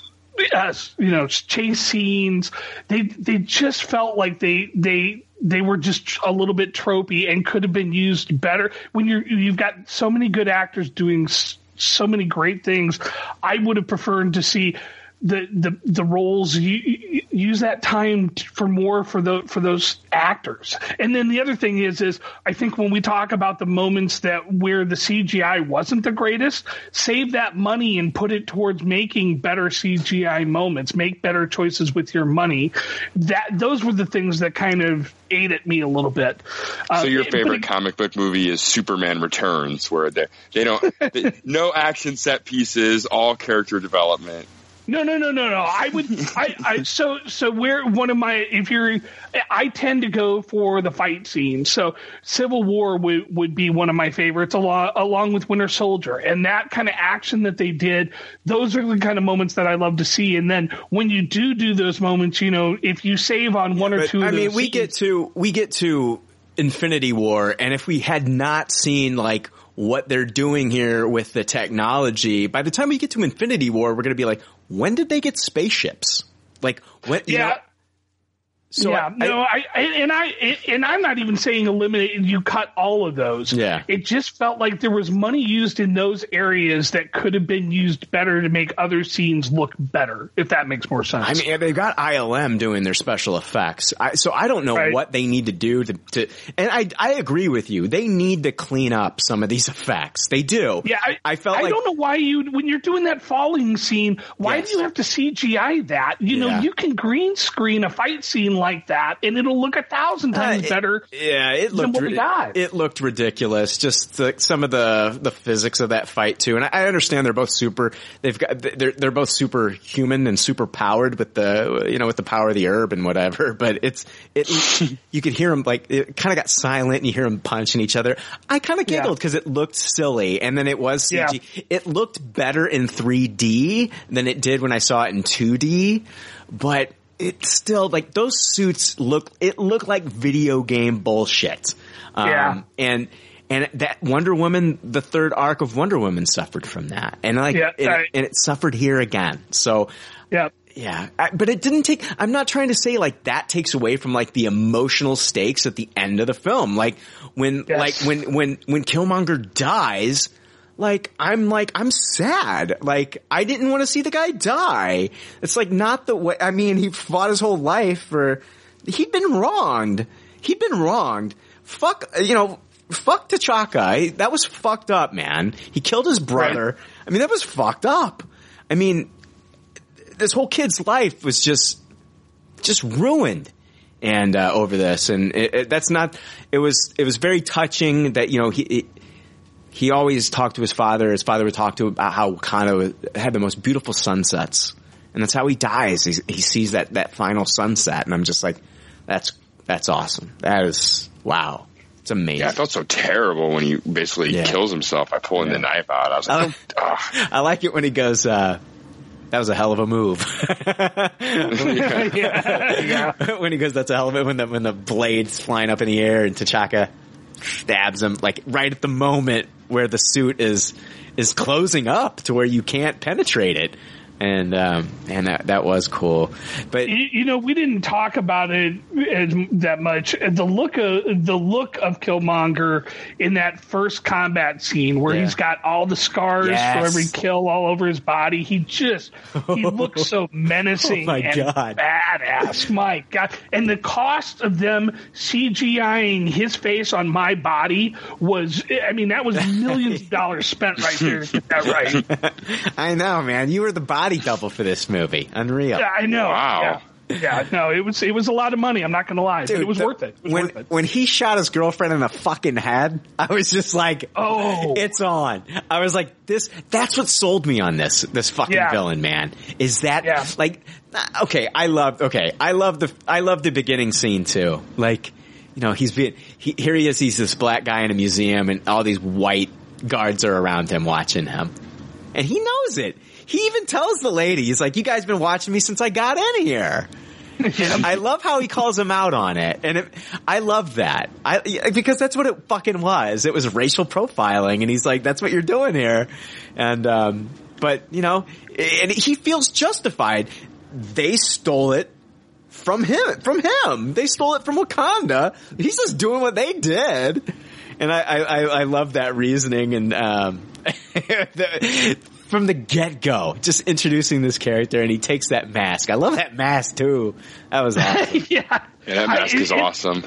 [SPEAKER 10] Uh, you know, chase scenes. They they just felt like they they they were just a little bit tropey and could have been used better. When you're you've got so many good actors doing so many great things, I would have preferred to see the the the roles you, use that time for more for the for those actors. And then the other thing is is I think when we talk about the moments that where the CGI wasn't the greatest, save that money and put it towards making better CGI moments, make better choices with your money. That those were the things that kind of ate at me a little bit.
[SPEAKER 9] So uh,
[SPEAKER 10] your
[SPEAKER 9] favorite
[SPEAKER 10] it-
[SPEAKER 9] comic book movie is Superman Returns, where they they don't they, no action set pieces, all character development.
[SPEAKER 10] No, no, no, no, no. I would, I, I, [LAUGHS] so, so where one of my, if you're, I tend to go for the fight scene. So Civil War would, would be one of my favorites along, along with Winter Soldier and that kind of action that they did. Those are the kind of moments that I love to see. And then when you do do those moments, you know, if you save on one or
[SPEAKER 8] But,
[SPEAKER 10] two of
[SPEAKER 8] I mean, we
[SPEAKER 10] scenes-
[SPEAKER 8] get to we get to Infinity War, and if we had not seen like what they're doing here with the technology, by the time we get to Infinity War, we're going to be like, when did they get spaceships? Like when?
[SPEAKER 10] Yeah.
[SPEAKER 8] know, So
[SPEAKER 10] yeah,
[SPEAKER 8] I-
[SPEAKER 10] no, I, I and I and I'm not even saying eliminate. And you cut all of those.
[SPEAKER 8] Yeah.
[SPEAKER 10] it just felt like there was money used in those areas that could have been used better to make other scenes look better. If that makes more sense.
[SPEAKER 8] I mean, they've got ILM doing their special effects, I, so I don't know
[SPEAKER 10] Right.
[SPEAKER 8] what they need to do to, to. And I, I agree with you. They need to clean up some of these effects. They do.
[SPEAKER 10] yeah, I,
[SPEAKER 8] I felt
[SPEAKER 10] I
[SPEAKER 8] like
[SPEAKER 10] don't know why you when you're doing that falling scene. Why
[SPEAKER 8] Yes.
[SPEAKER 10] do you have to CGI that? You know, you can green screen a fight scene like that, and it'll look a thousand times
[SPEAKER 8] Uh, it-
[SPEAKER 10] better.
[SPEAKER 8] Yeah, it
[SPEAKER 10] than
[SPEAKER 8] looked
[SPEAKER 10] what we got.
[SPEAKER 8] it looked ridiculous. Just the, some of the the physics of that fight too. And I, I understand they're both super. They've got they're they're both super human and super powered with the you know with the power of the herb and whatever. [LAUGHS] But it's it [LAUGHS] you could hear them like it kind of got silent and you hear them punching each other. I kind of giggled because it looked silly and then it was CG.
[SPEAKER 10] Yeah.
[SPEAKER 8] It looked better in 3D than it did when I saw it in 2D, but it's still like those suits look, it looked like video game bullshit. Um,
[SPEAKER 10] Yeah.
[SPEAKER 8] and, and that Wonder Woman, the third arc of Wonder Woman suffered from that. And like,
[SPEAKER 10] Yeah,
[SPEAKER 8] and,
[SPEAKER 10] I-
[SPEAKER 8] and it suffered here again. So,
[SPEAKER 10] Yeah.
[SPEAKER 8] yeah, I, but it didn't take. I'm not trying to say like that takes away from like the emotional stakes at the end of the film. Like when,
[SPEAKER 10] Yes.
[SPEAKER 8] like when when when Killmonger dies, like I'm like I'm sad. Like I didn't want to see the guy die. It's like not the way. I mean, he fought his whole life for. He'd been wronged. He'd been wronged. Fuck, you know. Fuck T'Chaka. That was fucked up, man. He killed his brother. I mean, that was fucked up. I mean, this whole kid's life was just just ruined and uh, over this and it, it, that's not it was it was very touching that you know he it, he always talked to his father. His father would talk to him about how Wakanda had the most beautiful sunsets. And that's how he dies. He, he sees that that final sunset. And I'm just like that's that's awesome. That is wow. It's amazing.
[SPEAKER 9] Yeah, I felt so terrible when he basically
[SPEAKER 8] Yeah.
[SPEAKER 9] kills himself. By pulling the knife out. I was like,
[SPEAKER 8] like,
[SPEAKER 9] "Ugh." [LAUGHS]
[SPEAKER 8] I like it when he goes uh that was a hell of a move. [LAUGHS]
[SPEAKER 10] yeah.
[SPEAKER 8] when he goes, that's a hell of a when the when the blade's flying up in the air and T'Chaka stabs him like right at the moment where the suit is is closing up to where you can't penetrate it. And um and that that was cool. But
[SPEAKER 10] You, you know, we didn't talk about it as, that much. The look of the look of Killmonger in that first combat scene, where
[SPEAKER 8] Yeah.
[SPEAKER 10] he's got all the scars
[SPEAKER 8] Yes.
[SPEAKER 10] for every kill all over his body, he just he [LAUGHS] looks so menacing
[SPEAKER 8] Oh my
[SPEAKER 10] and
[SPEAKER 8] God.
[SPEAKER 10] badass. My God! And the cost of them CGIing his face on my body was, I mean, that was millions of dollars spent right there to get that right. [LAUGHS]
[SPEAKER 8] I know, man, you were the body double for this movie. Unreal.
[SPEAKER 10] Yeah, I know.
[SPEAKER 9] Wow.
[SPEAKER 10] Yeah. Yeah, no, it was it was a lot of money. I'm not going to lie, but it was
[SPEAKER 8] the-
[SPEAKER 10] worth it. It was
[SPEAKER 8] when
[SPEAKER 10] worth it.
[SPEAKER 8] when he shot his girlfriend in the fucking head, I was just like,
[SPEAKER 10] Oh.
[SPEAKER 8] it's on." I was like, "This that's what sold me on this this fucking
[SPEAKER 10] Yeah.
[SPEAKER 8] villain, man." Is that
[SPEAKER 10] Yeah.
[SPEAKER 8] like uh, okay, I love okay, I love the I love the beginning scene too. Like, you know, he's being he, here he is he's this black guy in a museum and all these white guards are around him watching him. And he knows it. He even tells the lady, he's like, "You guys been watching me since I got in here." [LAUGHS] I love how he calls him out on it, and it, I love that. I because that's what it fucking was. It was racial profiling, and he's like, "That's what you're doing here," and um, but you know, and he feels justified. They stole it from him. From him, they stole it from Wakanda. He's just doing what they did, and I I, I, I love that reasoning and um, [LAUGHS] the, from the get go, just introducing this character, and he takes that mask. I love that mask too. That was awesome. [LAUGHS]
[SPEAKER 10] yeah,
[SPEAKER 9] Yeah, that mask
[SPEAKER 10] I-
[SPEAKER 9] is
[SPEAKER 10] it-
[SPEAKER 9] awesome.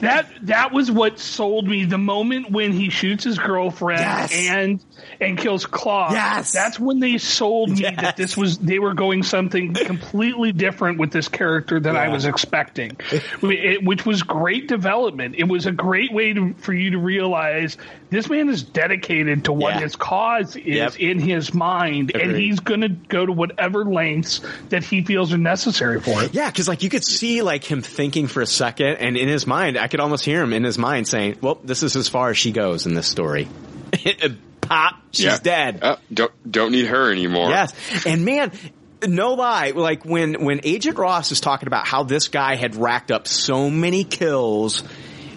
[SPEAKER 10] That that was what sold me. The moment when he shoots his girlfriend
[SPEAKER 8] Yes.
[SPEAKER 10] and and kills Klaue.
[SPEAKER 8] Yes.
[SPEAKER 10] that's when they sold me
[SPEAKER 8] Yes.
[SPEAKER 10] that this was they were going something [LAUGHS] completely different with this character than I was expecting, It- which was great development. It was a great way to, for you to realize this man is dedicated to what
[SPEAKER 8] Yeah.
[SPEAKER 10] his cause is
[SPEAKER 8] Yep.
[SPEAKER 10] in his mind, and he's going to go to whatever lengths that he feels are necessary for it.
[SPEAKER 8] Yeah, because like you could see like him thinking for a second, and in his mind, I could almost hear him in his mind saying, "Well, this is as far as she goes in this story." [LAUGHS] Pop, she's
[SPEAKER 9] Yeah.
[SPEAKER 8] dead.
[SPEAKER 9] Uh, don't don't need her anymore.
[SPEAKER 8] Yes, and man, no lie, like when when Agent Ross is talking about how this guy had racked up so many kills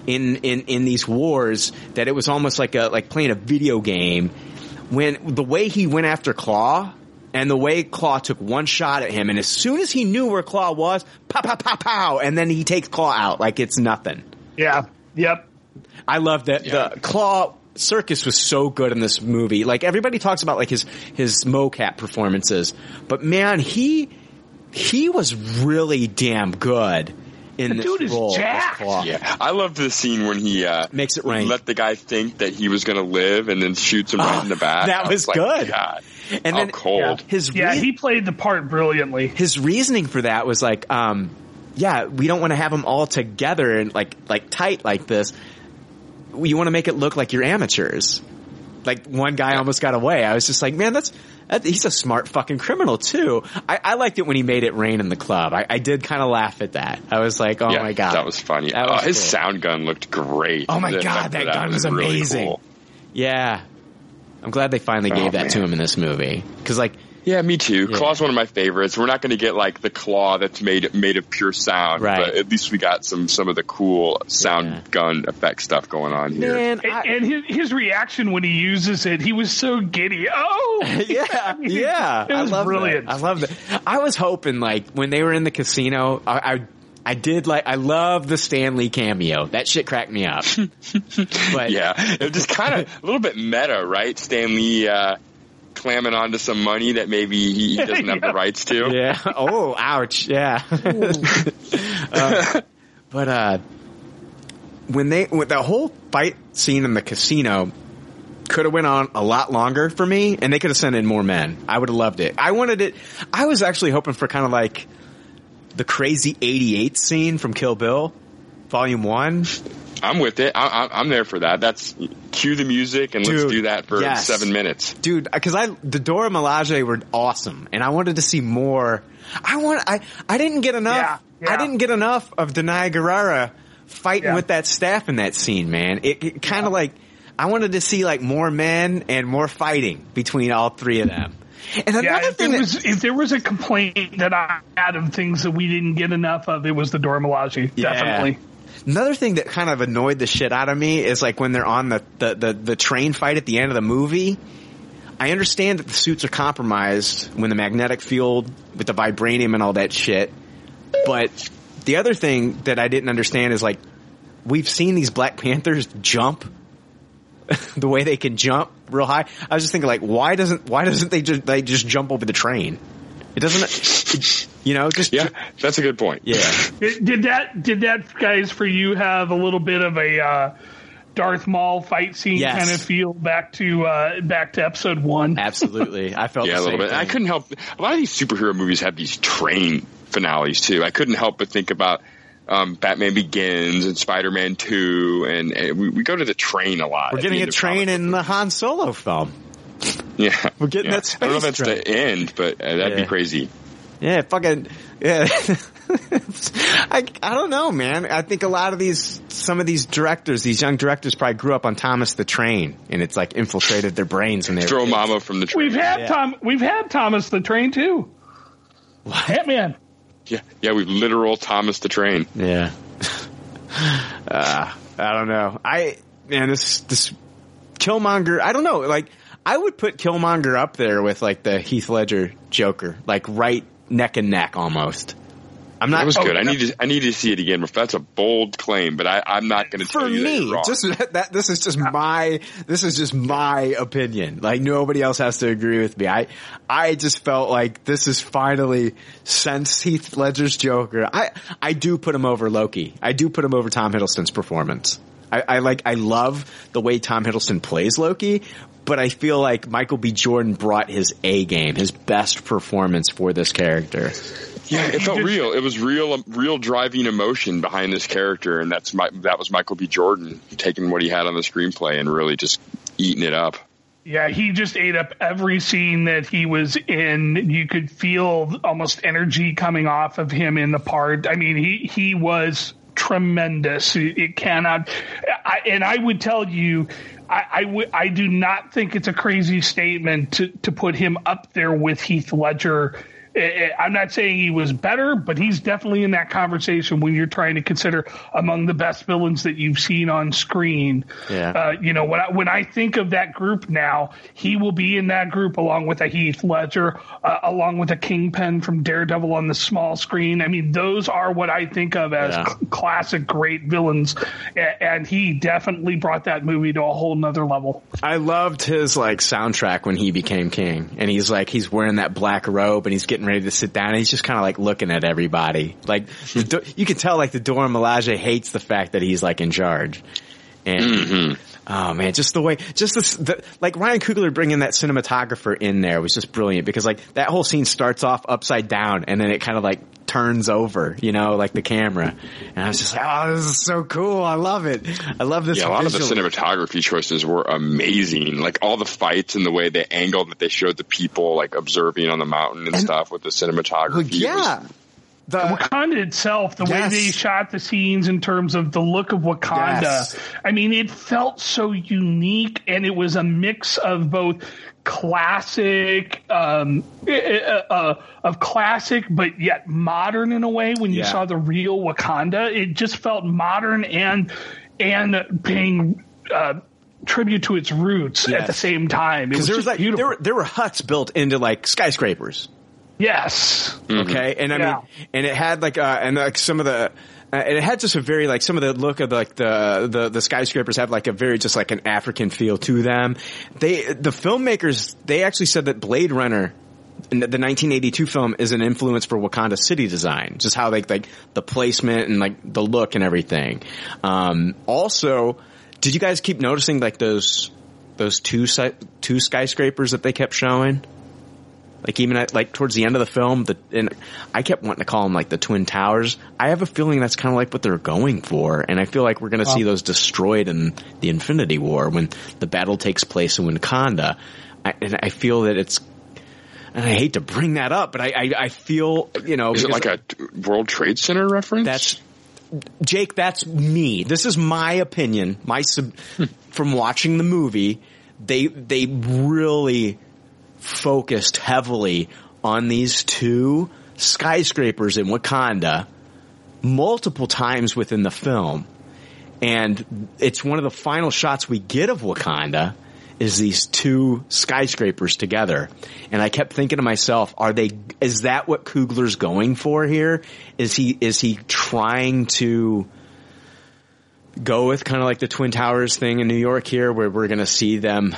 [SPEAKER 8] in in in these wars that it was almost like a like playing a video game. When the way he went after Klaue. And the way Klaue took one shot at him, and as soon as he knew where Klaue was, pow, pow, pow, pow, and then he takes Klaue out like it's nothing.
[SPEAKER 10] Yeah. Yep.
[SPEAKER 8] I love that the Klaue Serkis was so good in this movie. Like everybody talks about like his his mocap performances, but man, he he was really damn good in
[SPEAKER 10] The
[SPEAKER 8] this
[SPEAKER 10] dude is
[SPEAKER 8] role. as
[SPEAKER 10] jacked.
[SPEAKER 9] Yeah, I love the scene when he uh,
[SPEAKER 8] Makes it rain.
[SPEAKER 9] Let the guy think that he was going to live, and then shoots him right in the back.
[SPEAKER 8] that
[SPEAKER 9] I
[SPEAKER 8] was
[SPEAKER 9] like,
[SPEAKER 8] good.
[SPEAKER 9] God,
[SPEAKER 8] And then
[SPEAKER 9] cold.
[SPEAKER 8] his
[SPEAKER 10] Yeah, he played the part brilliantly.
[SPEAKER 8] his reasoning for that was like, um, yeah, we don't want to have them all together and like like tight like this. You want to make it look like you're amateurs. Like one guy almost got away. I was just like, man, that's, that, he's a smart fucking criminal too. I, I liked it when he made it rain in the club. I, I did kind of laugh at that. I was like, oh
[SPEAKER 9] yeah,
[SPEAKER 8] my god,
[SPEAKER 9] that was funny.
[SPEAKER 8] That
[SPEAKER 9] Oh,
[SPEAKER 8] was uh,
[SPEAKER 9] his
[SPEAKER 8] cool.
[SPEAKER 9] sound gun looked great.
[SPEAKER 8] Oh my
[SPEAKER 9] The
[SPEAKER 8] God, that
[SPEAKER 9] for
[SPEAKER 8] gun was
[SPEAKER 9] really
[SPEAKER 8] amazing.
[SPEAKER 9] cool.
[SPEAKER 8] Yeah, I'm glad they finally
[SPEAKER 9] Oh,
[SPEAKER 8] gave that to him in this movie because like
[SPEAKER 9] Yeah, me too.
[SPEAKER 8] Yeah.
[SPEAKER 9] Klaue's one of my favorites. We're not going to get like the claw that's made made of pure sound,
[SPEAKER 8] Right.
[SPEAKER 9] but at least we got some some of the cool sound
[SPEAKER 8] Yeah.
[SPEAKER 9] gun effect stuff going on here.
[SPEAKER 8] man,
[SPEAKER 10] And,
[SPEAKER 8] I-
[SPEAKER 10] and his, his reaction when he uses it, he was so giddy. Oh, [LAUGHS]
[SPEAKER 8] yeah, [LAUGHS] yeah.
[SPEAKER 10] It was
[SPEAKER 8] I love
[SPEAKER 10] brilliant.
[SPEAKER 8] That. I love that. I was hoping like when they were in the casino, I, I, I did like I love the Stan Lee cameo. That shit cracked me up. [LAUGHS] but
[SPEAKER 9] Yeah, it was just kind of a little bit meta, right? Stan Lee uh, clamming onto some money that maybe he, he [LAUGHS] doesn't have the rights to.
[SPEAKER 8] yeah. Oh, ouch. Yeah. Uh, [LAUGHS] but uh, when they with the whole fight scene in the casino could have went on a lot longer for me, and they could have sent in more men. I would have loved it. I wanted it. I was actually hoping for kind of like the crazy '88 scene from Kill Bill, Volume One.
[SPEAKER 9] I'm with it. I, I, I'm there for that. That's cue the music and
[SPEAKER 8] Dude,
[SPEAKER 9] let's do that for
[SPEAKER 8] yes.
[SPEAKER 9] seven minutes.
[SPEAKER 8] dude uh, because i the dora milaje were awesome and i wanted to see more i want i i didn't get enough
[SPEAKER 10] Yeah, yeah.
[SPEAKER 8] i didn't get enough of Danai Gurira fighting
[SPEAKER 10] Yeah.
[SPEAKER 8] with that staff in that scene man it, it kind of like i wanted to see like more men and more fighting between all three of them and another
[SPEAKER 10] yeah. If
[SPEAKER 8] thing
[SPEAKER 10] there
[SPEAKER 8] that,
[SPEAKER 10] was if there was a complaint that I had of things that we didn't get enough of, it was the Dora Milaje.
[SPEAKER 8] Yeah.
[SPEAKER 10] Definitely.
[SPEAKER 8] Another thing that kind of annoyed the shit out of me is like when they're on the, the, the, the train fight at the end of the movie. I understand that the suits are compromised when the magnetic field with the vibranium and all that shit. But the other thing that I didn't understand is like we've seen these Black Panthers jump [LAUGHS] the way they can jump real high. I was just thinking like why doesn't why doesn't they just they just jump over the train? It doesn't it- you know just
[SPEAKER 9] Yeah, that's a good point.
[SPEAKER 8] yeah.
[SPEAKER 10] Did, did that did that guys for you have a little bit of a uh, Darth Maul fight scene
[SPEAKER 8] Yes.
[SPEAKER 10] kind of feel back to uh, back to episode one? [LAUGHS]
[SPEAKER 8] Absolutely. I felt
[SPEAKER 9] Yeah,
[SPEAKER 8] the
[SPEAKER 9] a little
[SPEAKER 8] same
[SPEAKER 9] bit. I couldn't help. A lot of these superhero movies have these train finales too. I couldn't help but think about um, Batman Begins and Spider Man Two, and, and we, we go to the train a lot.
[SPEAKER 8] We're getting a train in the Han Solo film.
[SPEAKER 9] Book. [LAUGHS] Yeah,
[SPEAKER 8] we're getting
[SPEAKER 9] yeah.
[SPEAKER 8] that
[SPEAKER 9] I don't know if
[SPEAKER 8] space
[SPEAKER 9] that's the end, but uh, that'd
[SPEAKER 8] Yeah.
[SPEAKER 9] be crazy.
[SPEAKER 8] Yeah, fucking yeah. [LAUGHS] I I don't know, man. I think a lot of these some of these directors, these young directors probably grew up on Thomas the Train and it's like infiltrated their brains when they were
[SPEAKER 9] Throw. Mama from the train.
[SPEAKER 10] We've had
[SPEAKER 8] Yeah.
[SPEAKER 10] Tom. We've had Thomas the Train too. Ant Man.
[SPEAKER 9] Yeah, yeah, we've literal Thomas the Train.
[SPEAKER 8] Yeah. [LAUGHS] uh, I don't know. I man, this this Killmonger. I don't know. Like I would put Killmonger up there with like the Heath Ledger Joker, like right neck and neck almost. I'm not.
[SPEAKER 9] That was
[SPEAKER 10] Oh,
[SPEAKER 9] good. I need to. I need to see it again. But that's a bold claim. But I, I'm not going to
[SPEAKER 8] for
[SPEAKER 9] tell you that
[SPEAKER 8] me,
[SPEAKER 9] wrong.
[SPEAKER 8] just [LAUGHS] that this is just my this is just my opinion. Like nobody else has to agree with me. I I just felt like this is finally since Heath Ledger's Joker. I I do put him over Loki. I do put him over Tom Hiddleston's performance. I, I like I love the way Tom Hiddleston plays Loki, but I feel like Michael B. Jordan brought his A game, his best performance for this character.
[SPEAKER 9] Yeah, it felt real. It was real, um, real driving emotion behind this character, and that's my that was Michael B. Jordan taking what he had on the screenplay and really just eating it up.
[SPEAKER 10] Yeah, he just ate up every scene that he was in. You could feel almost energy coming off of him in the part. I mean, he he was tremendous. It, cannot, I, and I would tell you, I, I would I do not think it's a crazy statement to to put him up there with Heath Ledger I'm not saying he was better, but he's definitely in that conversation when you're trying to consider among the best villains that you've seen on screen.
[SPEAKER 8] Yeah.
[SPEAKER 10] Uh, you know, when I, when I think of that group now, he will be in that group along with a Heath Ledger, uh, along with a Kingpin from Daredevil on the small screen. I mean, those are what I think of as
[SPEAKER 8] Yeah.
[SPEAKER 10] cl- classic great villains, A- and he definitely brought that movie to a whole nother level.
[SPEAKER 8] I loved his like soundtrack when he became king, and he's like he's wearing that black robe and he's getting ready to sit down. And he's just kind of like looking at everybody. Like [LAUGHS] Do- you can tell like the Dora Milaje hates the fact that he's like in charge. And mm-hmm. Oh man, just the way, just this, the, like Ryan Coogler bringing that cinematographer in there was just brilliant because like that whole scene starts off upside down and then it kind of like turns over, you know, like the camera. And I was just like, oh, this is so cool. I love it. I love this.
[SPEAKER 9] Yeah, a lot of the cinematography choices were amazing. Like all the fights and the way they angled that they showed the people like observing on the mountain and, stuff with the cinematography.
[SPEAKER 8] Yeah. The,
[SPEAKER 10] Wakanda itself, the way they shot the scenes in terms of the look of Wakanda,
[SPEAKER 8] Yes.
[SPEAKER 10] I mean, it felt so unique, and it was a mix of both classic, um, uh, uh, of classic, but yet modern in a way. When you
[SPEAKER 8] Yeah.
[SPEAKER 10] saw the real Wakanda, it just felt modern and and paying uh, tribute to its roots at the same time.
[SPEAKER 8] Because there was like
[SPEAKER 10] beautiful.
[SPEAKER 8] there were there were huts built into like skyscrapers.
[SPEAKER 10] Yes.
[SPEAKER 8] Okay, and I
[SPEAKER 10] Yeah.
[SPEAKER 8] mean, and it had like uh, and like some of the. Uh, and it had just a very like some of the look of like the, the the skyscrapers have like a very just like an African feel to them. They the filmmakers they actually said that Blade Runner, the the 1982 film, is an influence for Wakanda city design, just how like like the placement and like the look and everything. Um, also, did you guys keep noticing like those those two si- two skyscrapers that they kept showing? Like even at like towards the end of the film, the and I kept wanting to call them like the twin towers. I have a feeling that's kind of like what they're going for, and I feel like we're going to see those destroyed in the Infinity War when the battle takes place in Wakanda. I, and I feel that it's, and I hate to bring that up, but I I, I feel you know
[SPEAKER 9] Is it like a World Trade Center reference?
[SPEAKER 8] that's Jake. That's me. This is my opinion. My sub, hmm. from watching the movie, they they really focused heavily on these two skyscrapers in Wakanda multiple times within the film. And it's one of the final shots we get of Wakanda is these two skyscrapers together. And I kept thinking to myself, are they, is that what Coogler's going for here? Is he, is he trying to go with kind of like the Twin Towers thing in New York here where we're going to see them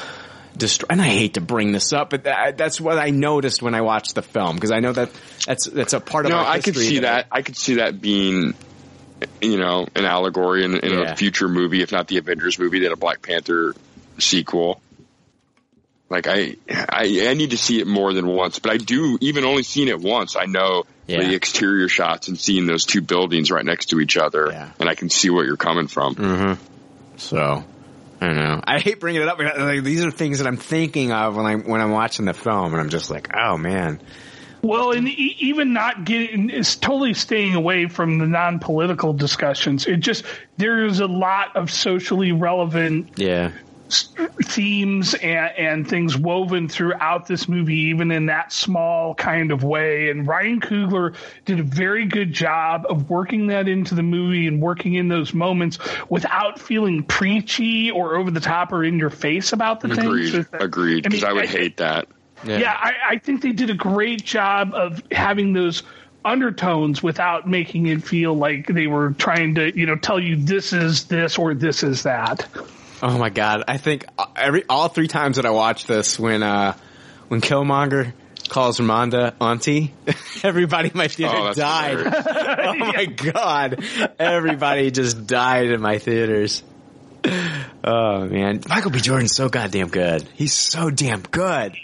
[SPEAKER 8] destroy, and I hate to bring this up, but that, that's what I noticed when I watched the film because I know that that's, that's a part of
[SPEAKER 9] no, I could see that. I could see that being, you know, an allegory in, in
[SPEAKER 8] Yeah.
[SPEAKER 9] a future movie, if not the Avengers movie, then a Black Panther sequel. Like I, I, I need to see it more than once, but I do. Even only seeing it once, I know
[SPEAKER 8] Yeah.
[SPEAKER 9] the exterior shots and seeing those two buildings right next to each other,
[SPEAKER 8] Yeah.
[SPEAKER 9] and I can see where you're coming from.
[SPEAKER 8] Mm-hmm. So, I don't know. I hate bringing it up. Because, like, these are things that I'm thinking of when I when I'm watching the film, and I'm just like, oh man.
[SPEAKER 10] Well, and e- even not getting is totally staying away from the non-political discussions. It just there's a lot of socially relevant
[SPEAKER 8] Yeah.
[SPEAKER 10] S- themes and, and things woven throughout this movie, even in that small kind of way. And Ryan Coogler did a very good job of working that into the movie and working in those moments without feeling preachy or over the top or in your face about the things.
[SPEAKER 9] Agreed. Agreed. Because I, would hate that.
[SPEAKER 10] Yeah, I, I think they did a great job of having those undertones without making it feel like they were trying to, you know, tell you this is this or this is that.
[SPEAKER 8] Oh my god! I think every all three times that I watched this, when uh when Killmonger calls Ramonda auntie, [LAUGHS] everybody in my theater
[SPEAKER 9] Oh,
[SPEAKER 8] died. [LAUGHS] oh my god! Everybody just died in my theaters. Oh man, Michael B. Jordan's so goddamn good. He's so damn good.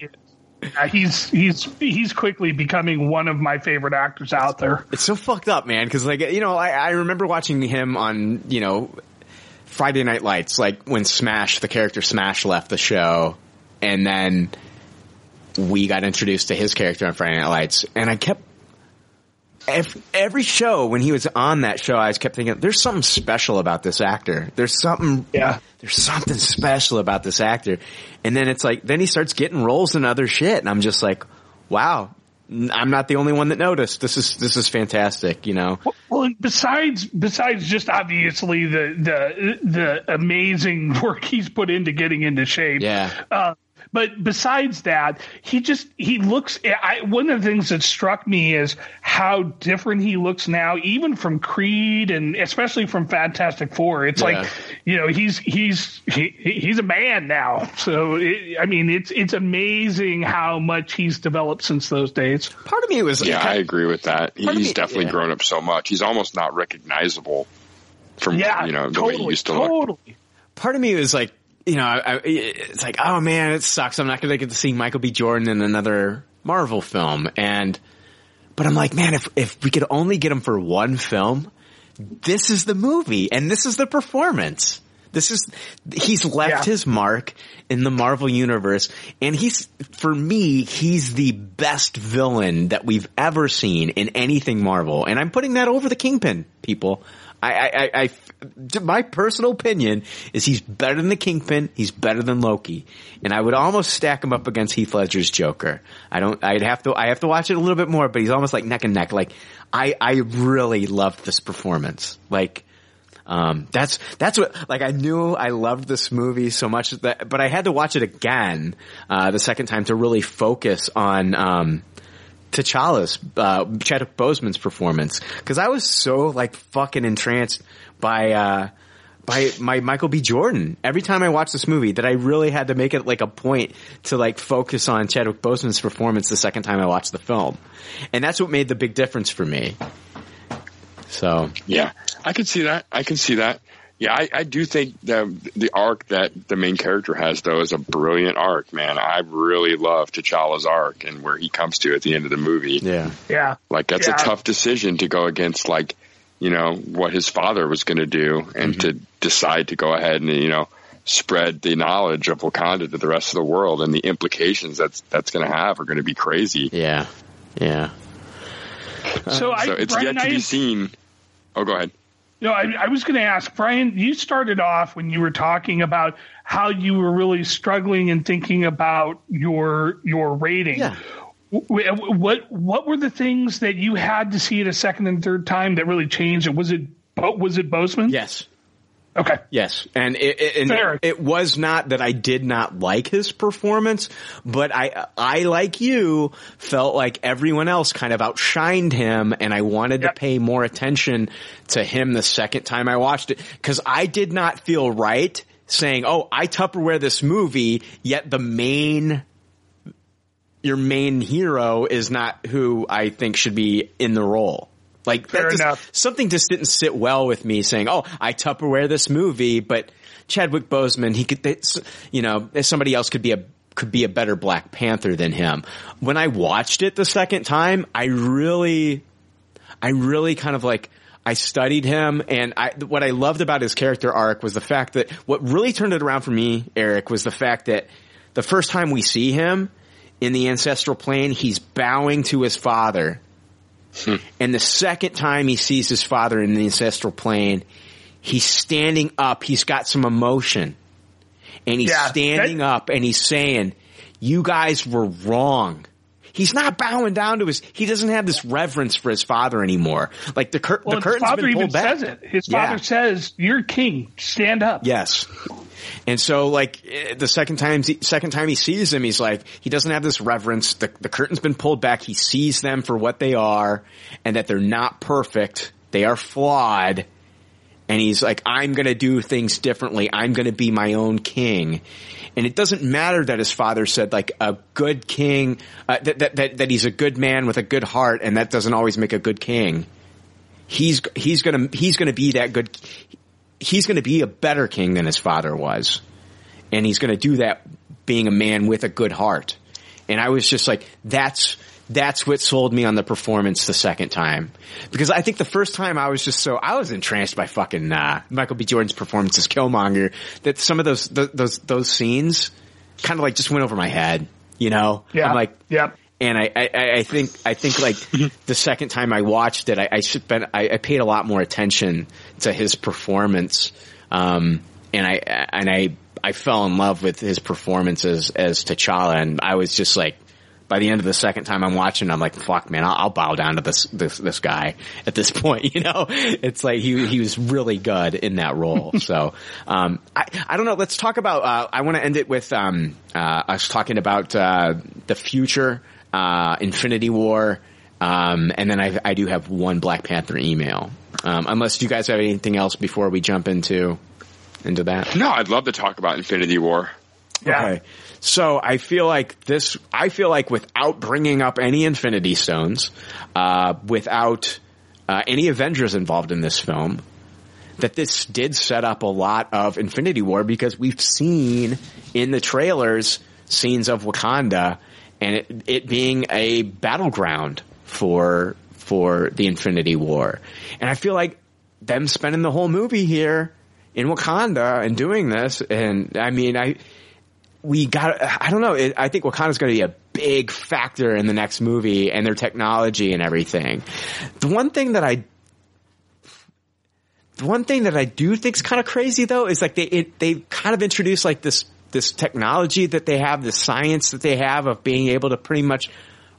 [SPEAKER 10] Uh, he's he's he's quickly becoming one of my favorite actors out there.
[SPEAKER 8] It's so fucked up, man. Because like you know, I, I remember watching him on you know Friday Night Lights, like when Smash, the character Smash, left the show, and then we got introduced to his character on Friday Night Lights, and I kept. Every, every show when he was on that show, I just kept thinking, "There's something special about this actor. There's something,
[SPEAKER 10] Yeah.
[SPEAKER 8] There's something special about this actor." And then it's like, then he starts getting roles in other shit, and I'm just like, "Wow, I'm not the only one that noticed. This is this is fantastic. You know.
[SPEAKER 10] Well, and besides besides just obviously the the the amazing [LAUGHS] work he's put into getting into shape.
[SPEAKER 8] Yeah.
[SPEAKER 10] Uh, but besides that, he just he looks. I, one of the things that struck me is how different he looks now, even from Creed and especially from Fantastic Four. It's
[SPEAKER 8] Yeah.
[SPEAKER 10] like you know he's he's he, he's a man now. So it, I mean, it's it's amazing how much he's developed since those days.
[SPEAKER 8] Part of me was
[SPEAKER 9] Yeah, I agree with that. He's
[SPEAKER 8] me-
[SPEAKER 9] definitely
[SPEAKER 8] yeah.
[SPEAKER 9] grown up so much. He's almost not recognizable from
[SPEAKER 10] Yeah,
[SPEAKER 9] you know the way
[SPEAKER 10] totally,
[SPEAKER 9] he used to look.
[SPEAKER 8] part of me was like, you know, I, I, it's like, oh man, it sucks. I'm not going to get to see Michael B. Jordan in another Marvel film. And, but I'm like, man, if, if we could only get him for one film, this is the movie and this is the performance. This is, he's left
[SPEAKER 10] Yeah.
[SPEAKER 8] his mark in the Marvel universe and he's, for me, he's the best villain that we've ever seen in anything Marvel. And I'm putting that over the Kingpin, people. I, I, I, my personal opinion is he's better than the Kingpin. He's better than Loki, and I would almost stack him up against Heath Ledger's Joker. I don't. I'd have to. I have to watch it a little bit more, but he's almost like neck and neck. Like I, I really loved this performance. Like. Um, that's, that's what, like I knew I loved this movie so much that, but I had to watch it again, uh, the second time to really focus on, um, T'Challa's, uh, Chadwick Boseman's performance. Cause I was so like fucking entranced by, uh, by my Michael B. Jordan. Every time I watched this movie that I really had to make it like a point to like focus on Chadwick Boseman's performance the second time I watched the film. And that's what made the big difference for me. So.
[SPEAKER 9] Yeah, I can see that. I can see that. Yeah, I, I do think the the arc that the main character has though is a brilliant arc, man. I really love T'Challa's arc and where he comes to at the end of the movie.
[SPEAKER 8] Yeah.
[SPEAKER 10] Yeah.
[SPEAKER 9] Like that's
[SPEAKER 10] Yeah.
[SPEAKER 9] a tough decision to go against like, you know, what his father was going to do and mm-hmm. to decide to go ahead and, you know, spread the knowledge of Wakanda to the rest of the world and the implications that's that's going to have are going to be crazy.
[SPEAKER 8] Yeah. Yeah.
[SPEAKER 10] So, I,
[SPEAKER 9] so it's
[SPEAKER 10] Brian,
[SPEAKER 9] yet to
[SPEAKER 10] I,
[SPEAKER 9] be seen. Oh, go ahead.
[SPEAKER 10] No, I, I was going to ask Brian. You started off when you were talking about how you were really struggling and thinking about your your rating.
[SPEAKER 8] Yeah.
[SPEAKER 10] What what were the things that you had to see it a second and third time that really changed it? Was it was it Boseman?
[SPEAKER 8] Yes.
[SPEAKER 10] Okay.
[SPEAKER 8] Yes, and it, it, and it was not that I did not like his performance, but I, I like you felt like everyone else kind of outshined him, and I wanted
[SPEAKER 10] Yep.
[SPEAKER 8] to pay more attention to him the second time I watched it because I did not feel right saying, "Oh, I Tupperware this movie," yet the main your main hero is not who I think should be in the role. Like
[SPEAKER 10] Fair
[SPEAKER 8] just,
[SPEAKER 10] enough.
[SPEAKER 8] something just didn't sit well with me saying, "Oh, I Tupperware this movie," but Chadwick Boseman, he could, it's, you know, somebody else could be a could be a better Black Panther than him. When I watched it the second time, I really, I really kind of like. I studied him and I, what I loved about his character arc was the fact that what really turned it around for me, Eric, was the fact that the first time we see him in the ancestral plane, he's bowing to his father. Hmm. And the second time he sees his father in the ancestral plane, he's standing up. He's got some emotion. And he's
[SPEAKER 10] Yeah,
[SPEAKER 8] standing up and he's saying, you guys were wrong. He's not bowing down to his, he doesn't have this reverence for his father anymore. Like the, cur-
[SPEAKER 10] Well,
[SPEAKER 8] the curtain's been pulled back.
[SPEAKER 10] says it. His
[SPEAKER 8] Yeah.
[SPEAKER 10] father says, "You're king. Stand up."
[SPEAKER 8] Yes. And so like eh, the second time, second time he sees them, he's like, he doesn't have this reverence. The, the curtain's been pulled back. He sees them for what they are and that they're not perfect. They are flawed. And he's like, I'm going to do things differently. I'm going to be my own king. And it doesn't matter that his father said like a good king, uh, that, that, that, that he's a good man with a good heart and that doesn't always make a good king. He's, he's gonna, he's gonna be that good, he's going to be a better king than his father was. And he's going to do that being a man with a good heart. And I was just like, that's, that's what sold me on the performance the second time. Because I think the first time I was just so, I was entranced by fucking, uh, Michael B. Jordan's performance as Killmonger that some of those, th- those, those scenes kind of like just went over my head, you know?
[SPEAKER 10] Yeah.
[SPEAKER 8] I'm like,
[SPEAKER 10] Yep.
[SPEAKER 8] and I, I, I think I think like [LAUGHS] the second time I watched it, I, I spent I, I paid a lot more attention to his performance, um, and I and I I fell in love with his performance as as T'Challa, and I was just like, by the end of the second time I'm watching, I'm like, fuck, man, I'll, I'll bow down to this, this, this guy [LAUGHS] at this point. You know, it's like he, he was really good in that role. [LAUGHS] so, um, I, I don't know. Let's talk about, uh, I want to end it with, um, uh, us talking about, uh, the future, uh, Infinity War. Um, and then I, I do have one Black Panther email. Um, unless you guys have anything else before we jump into, into that.
[SPEAKER 9] No, I'd love to talk about Infinity War.
[SPEAKER 8] Okay. So I feel like this, I feel like without bringing up any Infinity Stones, uh, without uh, any Avengers involved in this film, that this did set up a lot of Infinity War because we've seen in the trailers scenes of Wakanda and it, it being a battleground for for the Infinity War. And I feel like them spending the whole movie here in Wakanda and doing this, and I mean, I we got, I don't know, it, I think Wakanda's going to be a big factor in the next movie and their technology and everything. The one thing that I, the one thing that I do think is kind of crazy though is like they, it, they kind of introduced like this, this technology that they have, the science that they have of being able to pretty much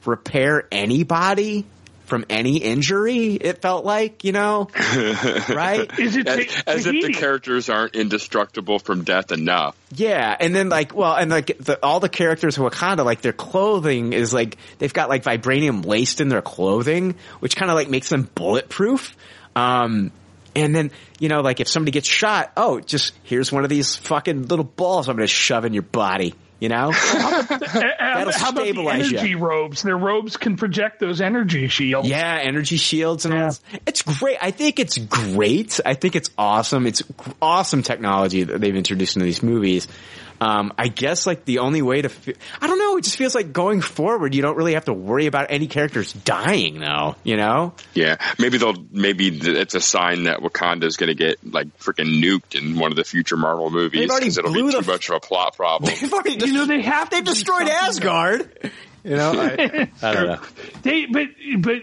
[SPEAKER 8] repair anybody from any injury. It felt like, you know, [LAUGHS] right?
[SPEAKER 10] Is it
[SPEAKER 9] as, as if the characters aren't indestructible from death enough.
[SPEAKER 8] Yeah, and then like, well, and like the, all the characters in Wakanda, like their clothing is like they've got like vibranium laced in their clothing, which kind of like makes them bulletproof. Um, and then you know, like if somebody gets shot, oh, just here's one of these fucking little balls I'm going to shove in your body. You know, [LAUGHS] That'll
[SPEAKER 10] how about the energy robes? Their robes can project those energy shields.
[SPEAKER 8] Yeah, energy shields and all. This. It's great. I think it's great. I think it's awesome. It's awesome technology that they've introduced into these movies. Um, I guess like the only way to, fe- I don't know. It just feels like going forward, you don't really have to worry about any characters dying though, you know?
[SPEAKER 9] Yeah, maybe they'll maybe it's a sign that Wakanda's going to get like freaking nuked in one of the future Marvel movies because it'll be too
[SPEAKER 8] the-
[SPEAKER 9] much of a plot problem. [LAUGHS]
[SPEAKER 8] They've already,
[SPEAKER 10] You know they have.
[SPEAKER 8] they've destroyed Asgard. You know, I, [LAUGHS] I don't know.
[SPEAKER 10] They, but, but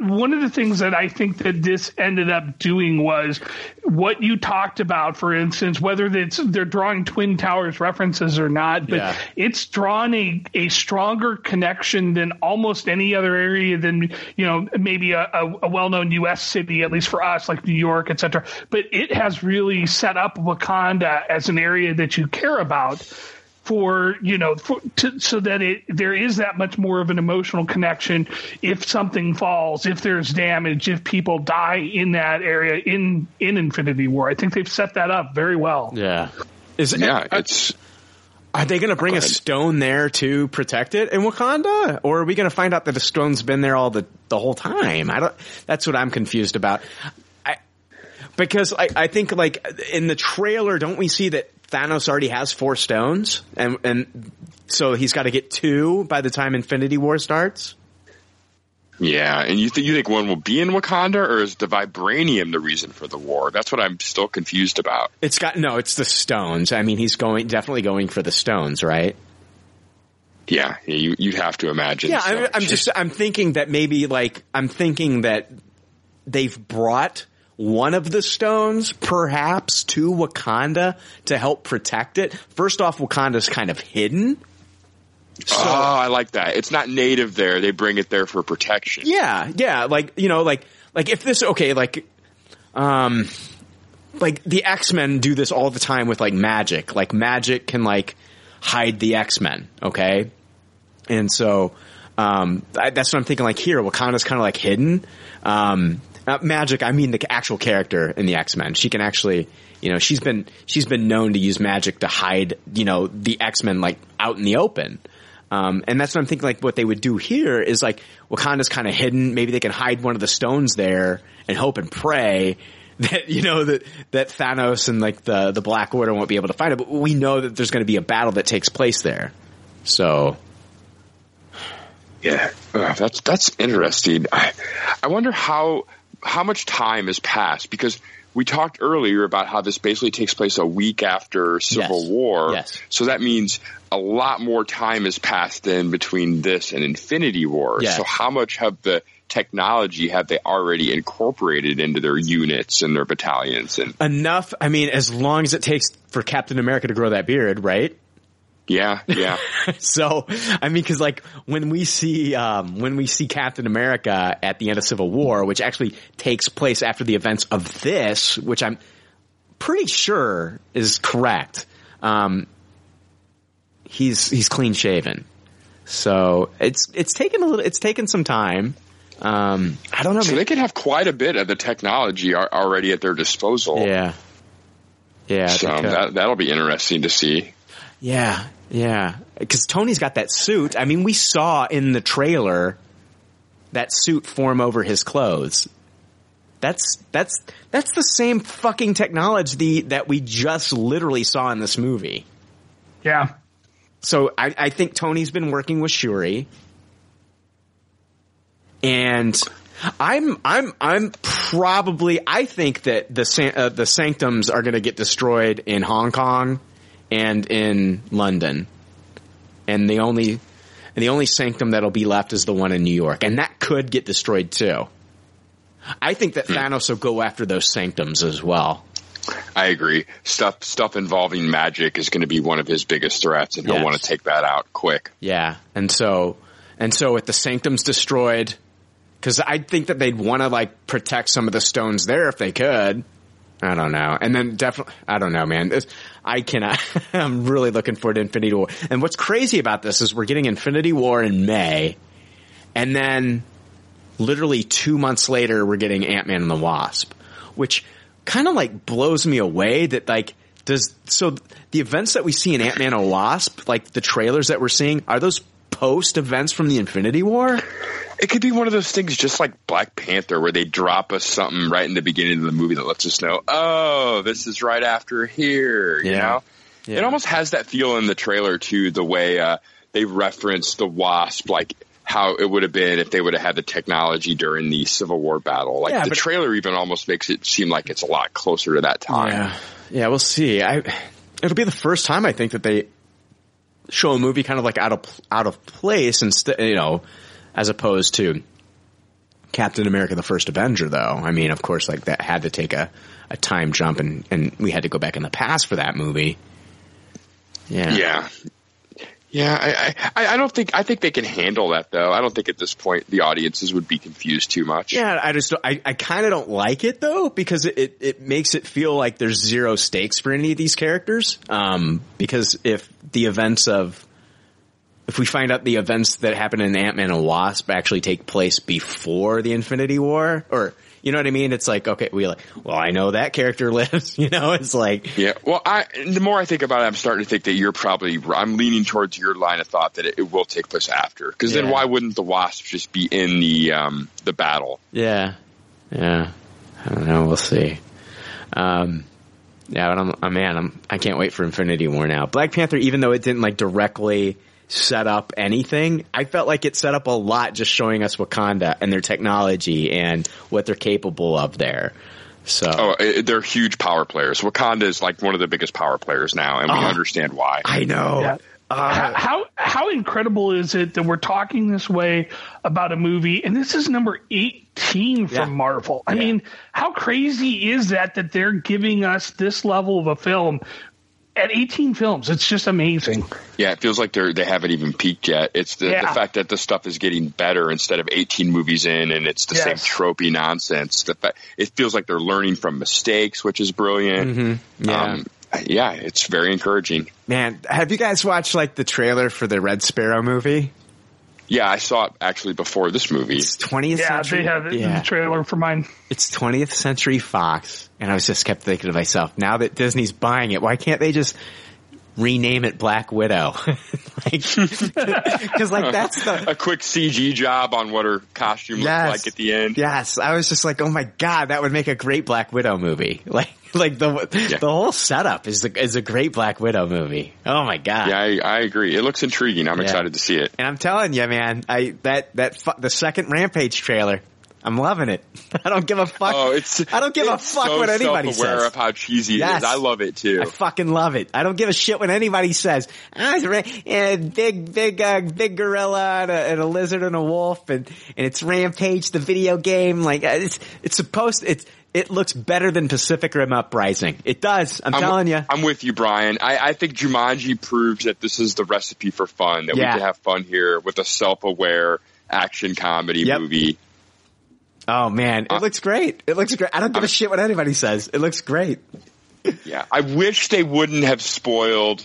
[SPEAKER 10] one of the things that I think that this ended up doing was what you talked about, for instance, whether it's, they're drawing Twin Towers references or not, but
[SPEAKER 8] Yeah.
[SPEAKER 10] it's drawn a, a stronger connection than almost any other area than, you know, maybe a, a, a well-known U.S. city, at least for us, like New York, et cetera. But it has really set up Wakanda as an area that you care about for you know for, to, so that it there is that much more of an emotional connection if something falls if there's damage if people die in that area in in infinity war i think they've set that up very well
[SPEAKER 8] Yeah. Is
[SPEAKER 9] yeah, uh, it's
[SPEAKER 8] Are they going to bring a stone there to protect it in Wakanda, or are we going to find out that the stone's been there all the the whole time? I don't. That's what I'm confused about. Because I I think like in the trailer, don't we see that Thanos already has four stones, and and so he's got to get two by the time Infinity War starts.
[SPEAKER 9] yeah. And you think you think one will be in Wakanda, or is the vibranium the reason for the war? That's what I'm still confused about.
[SPEAKER 8] It's got no. It's the stones. I mean, he's going definitely going for the stones, right?
[SPEAKER 9] Yeah, yeah you you'd have to imagine.
[SPEAKER 8] Yeah,
[SPEAKER 9] so.
[SPEAKER 8] I'm, I'm just I'm thinking that maybe like I'm thinking that they've brought one of the stones perhaps to Wakanda to help protect it. First off, Wakanda's kind of hidden.
[SPEAKER 9] oh, I like that. It's not native there. They bring it there for protection.
[SPEAKER 8] Yeah, yeah, like you know, like like if this okay, like um like the X-Men do this all the time with like magic. Like magic can like hide the X-Men, okay? And so um I, that's what I'm thinking like here Wakanda's kind of like hidden. Um not magic, I mean the actual character in the X-Men. She can actually, you know, she's been she's been known to use magic to hide, you know, the X-Men like out in the open. Um, and that's what I'm thinking. Like what they would do here is like Wakanda's kind of hidden. Maybe they can hide one of the stones there and hope and pray [LAUGHS] that you know that that Thanos and like the the Black Order won't be able to find it. But we know that there's going to be a battle that takes place there. So
[SPEAKER 9] Yeah, Ugh, that's that's interesting. I, I wonder how how much time has passed because we talked earlier about how this basically takes place a week after Civil
[SPEAKER 8] Yes.
[SPEAKER 9] War.
[SPEAKER 8] Yes.
[SPEAKER 9] So that means a lot more time has passed than between this and Infinity War.
[SPEAKER 8] Yeah.
[SPEAKER 9] So how much have the technology have they already incorporated into their units and their battalions and
[SPEAKER 8] enough. I mean, as long as it takes for Captain America to grow that beard, right?
[SPEAKER 9] Yeah, yeah. [LAUGHS]
[SPEAKER 8] so, I mean, cause like when we see, um, when we see Captain America at the end of Civil War, which actually takes place after the events of this, which I'm pretty sure is correct. Um, he's, he's clean shaven. So it's, it's taken a little, it's taken some time. Um, I don't know.
[SPEAKER 9] So they could have quite a bit of the technology already at their disposal.
[SPEAKER 8] Yeah. Yeah.
[SPEAKER 9] So that, that'll be interesting to see.
[SPEAKER 8] Yeah, yeah. Because Tony's got that suit. I mean, we saw in the trailer that suit form over his clothes. That's that's that's the same fucking technology that we just literally saw in this movie.
[SPEAKER 10] Yeah.
[SPEAKER 8] So I, I think Tony's been working with Shuri, and I'm I'm I'm probably I think that the uh, the Sanctums are going to get destroyed in Hong Kong and in London, and the only and the only Sanctum that'll be left is the one in New York, and that could get destroyed too. I think that hmm. Thanos will go after those Sanctums as well.
[SPEAKER 9] I agree. Stuff stuff involving magic is going to be one of his biggest threats, and he'll
[SPEAKER 8] Yes.
[SPEAKER 9] want to take that out quick.
[SPEAKER 8] Yeah, and so and so with the sanctums destroyed, because I think that they'd want to like protect some of the stones there if they could. I don't know, and then definitely I don't know, man. This, I cannot. [LAUGHS] I'm really looking forward to Infinity War. And what's crazy about this is we're getting Infinity War in May, and then literally two months later we're getting Ant Man and the Wasp, which kind of like blows me away that like does so the events that we see in Ant Man and the Wasp, like the trailers that we're seeing, are those post events from the Infinity War?
[SPEAKER 9] It could be one of those things, just like Black Panther, where they drop us something right in the beginning of the movie that lets us know, oh, this is right after here. You
[SPEAKER 8] Yeah.
[SPEAKER 9] know,
[SPEAKER 8] Yeah.
[SPEAKER 9] it almost has that feel in the trailer too. The way uh, they reference the Wasp, like how it would have been if they would have had the technology during the Civil War battle. Like
[SPEAKER 8] Yeah,
[SPEAKER 9] the trailer even almost makes it seem like it's a lot closer to that time.
[SPEAKER 8] Yeah, yeah, we'll see. I it'll be the first time I think that they show a movie kind of like out of out of place instead, you know, as opposed to Captain America: The First Avenger. Though, I mean, of course, like that had to take a a time jump, and and we had to go back in the past for that movie. Yeah,
[SPEAKER 9] Yeah. Yeah, I, I, I don't think I think they can handle that though. I don't think at this point the audiences would be confused too much.
[SPEAKER 8] Yeah, I just I, I kind of don't like it though because it, it it makes it feel like there's zero stakes for any of these characters. Um, because if the events of if we find out the events that happen in Ant Man and Wasp actually take place before the Infinity War, or you know what I mean? It's like okay, we like well I know that character [LAUGHS] lives. You know, it's like
[SPEAKER 9] Yeah. Well, I the more I think about it, I'm starting to think that you're probably I'm leaning towards your line of thought that it, it will take place after. Because then why wouldn't the Wasp just be in the um the battle?
[SPEAKER 8] Yeah, yeah. I don't know. We'll see. Um, yeah, but I'm, oh, man, I'm, I can't wait for Infinity War now. Black Panther, even though it didn't like directly set up anything, I felt like it set up a lot just showing us Wakanda and their technology and what they're capable of there. So
[SPEAKER 9] Oh, they're huge power players. Wakanda is like one of the biggest power players now, and we
[SPEAKER 8] Oh.
[SPEAKER 9] understand why.
[SPEAKER 8] I know.
[SPEAKER 10] Yeah.
[SPEAKER 8] Uh,
[SPEAKER 10] how, how how incredible is it that we're talking this way about a movie and this is number 18 from
[SPEAKER 8] Yeah.
[SPEAKER 10] Marvel. I
[SPEAKER 8] Yeah.
[SPEAKER 10] mean, how crazy is that that they're giving us this level of a film at 18 films? It's just amazing.
[SPEAKER 9] Yeah, it feels like they're they haven't even peaked yet. It's the, the fact that the stuff is getting better instead of 18 movies in, and it's the same tropey nonsense. The fa- it feels like they're learning from mistakes, which is brilliant.
[SPEAKER 8] Mm-hmm. Yeah.
[SPEAKER 9] Um, yeah, it's very encouraging.
[SPEAKER 8] man, have you guys watched like the trailer for the Red Sparrow movie?
[SPEAKER 9] Yeah, I saw it actually before this movie.
[SPEAKER 8] It's 20th
[SPEAKER 10] Yeah,
[SPEAKER 8] century.
[SPEAKER 10] they have it in
[SPEAKER 8] Yeah.
[SPEAKER 10] the trailer for mine.
[SPEAKER 8] it's 20th Century Fox, and I was just kept thinking to myself, now that Disney's buying it, why can't they just rename it Black Widow? [LAUGHS] like, [LAUGHS] because like that's the
[SPEAKER 9] A quick CG job on what her costume
[SPEAKER 8] Yes.
[SPEAKER 9] looked like at the end.
[SPEAKER 8] yes. I was just like, oh my god, that would make a great Black Widow movie. [LAUGHS] Like, like the
[SPEAKER 9] Yeah.
[SPEAKER 8] the whole setup is the, is a great Black Widow movie. Oh my god.
[SPEAKER 9] Yeah, I, I agree. It looks intriguing. I'm
[SPEAKER 8] Yeah.
[SPEAKER 9] excited to see it.
[SPEAKER 8] And I'm telling you, man, I that that fu- the second Rampage trailer, I'm loving it. [LAUGHS] I don't give a fuck.
[SPEAKER 9] Oh, it's
[SPEAKER 8] I don't give a fuck
[SPEAKER 9] so
[SPEAKER 8] what anybody says.
[SPEAKER 9] of how cheesy it
[SPEAKER 8] Yes.
[SPEAKER 9] is. I love it too.
[SPEAKER 8] I fucking love it. I don't give a shit what anybody says. Ah, it's ra- eh, big, big, uh, big gorilla and a, and a lizard and a wolf, and and it's Rampage, the video game. Like uh, it's it's supposed it's it looks better than Pacific Rim Uprising. It does. I'm, telling you.
[SPEAKER 9] I'm with you, Brian. I, I think Jumanji proves that this is the recipe for fun. That
[SPEAKER 8] Yeah.
[SPEAKER 9] we can have fun here with a self-aware action comedy
[SPEAKER 8] Yep.
[SPEAKER 9] movie.
[SPEAKER 8] Oh man,
[SPEAKER 9] Uh,
[SPEAKER 8] it looks great. It looks great. I don't give a shit what anybody says. It looks great.
[SPEAKER 9] Yeah, I wish they wouldn't have spoiled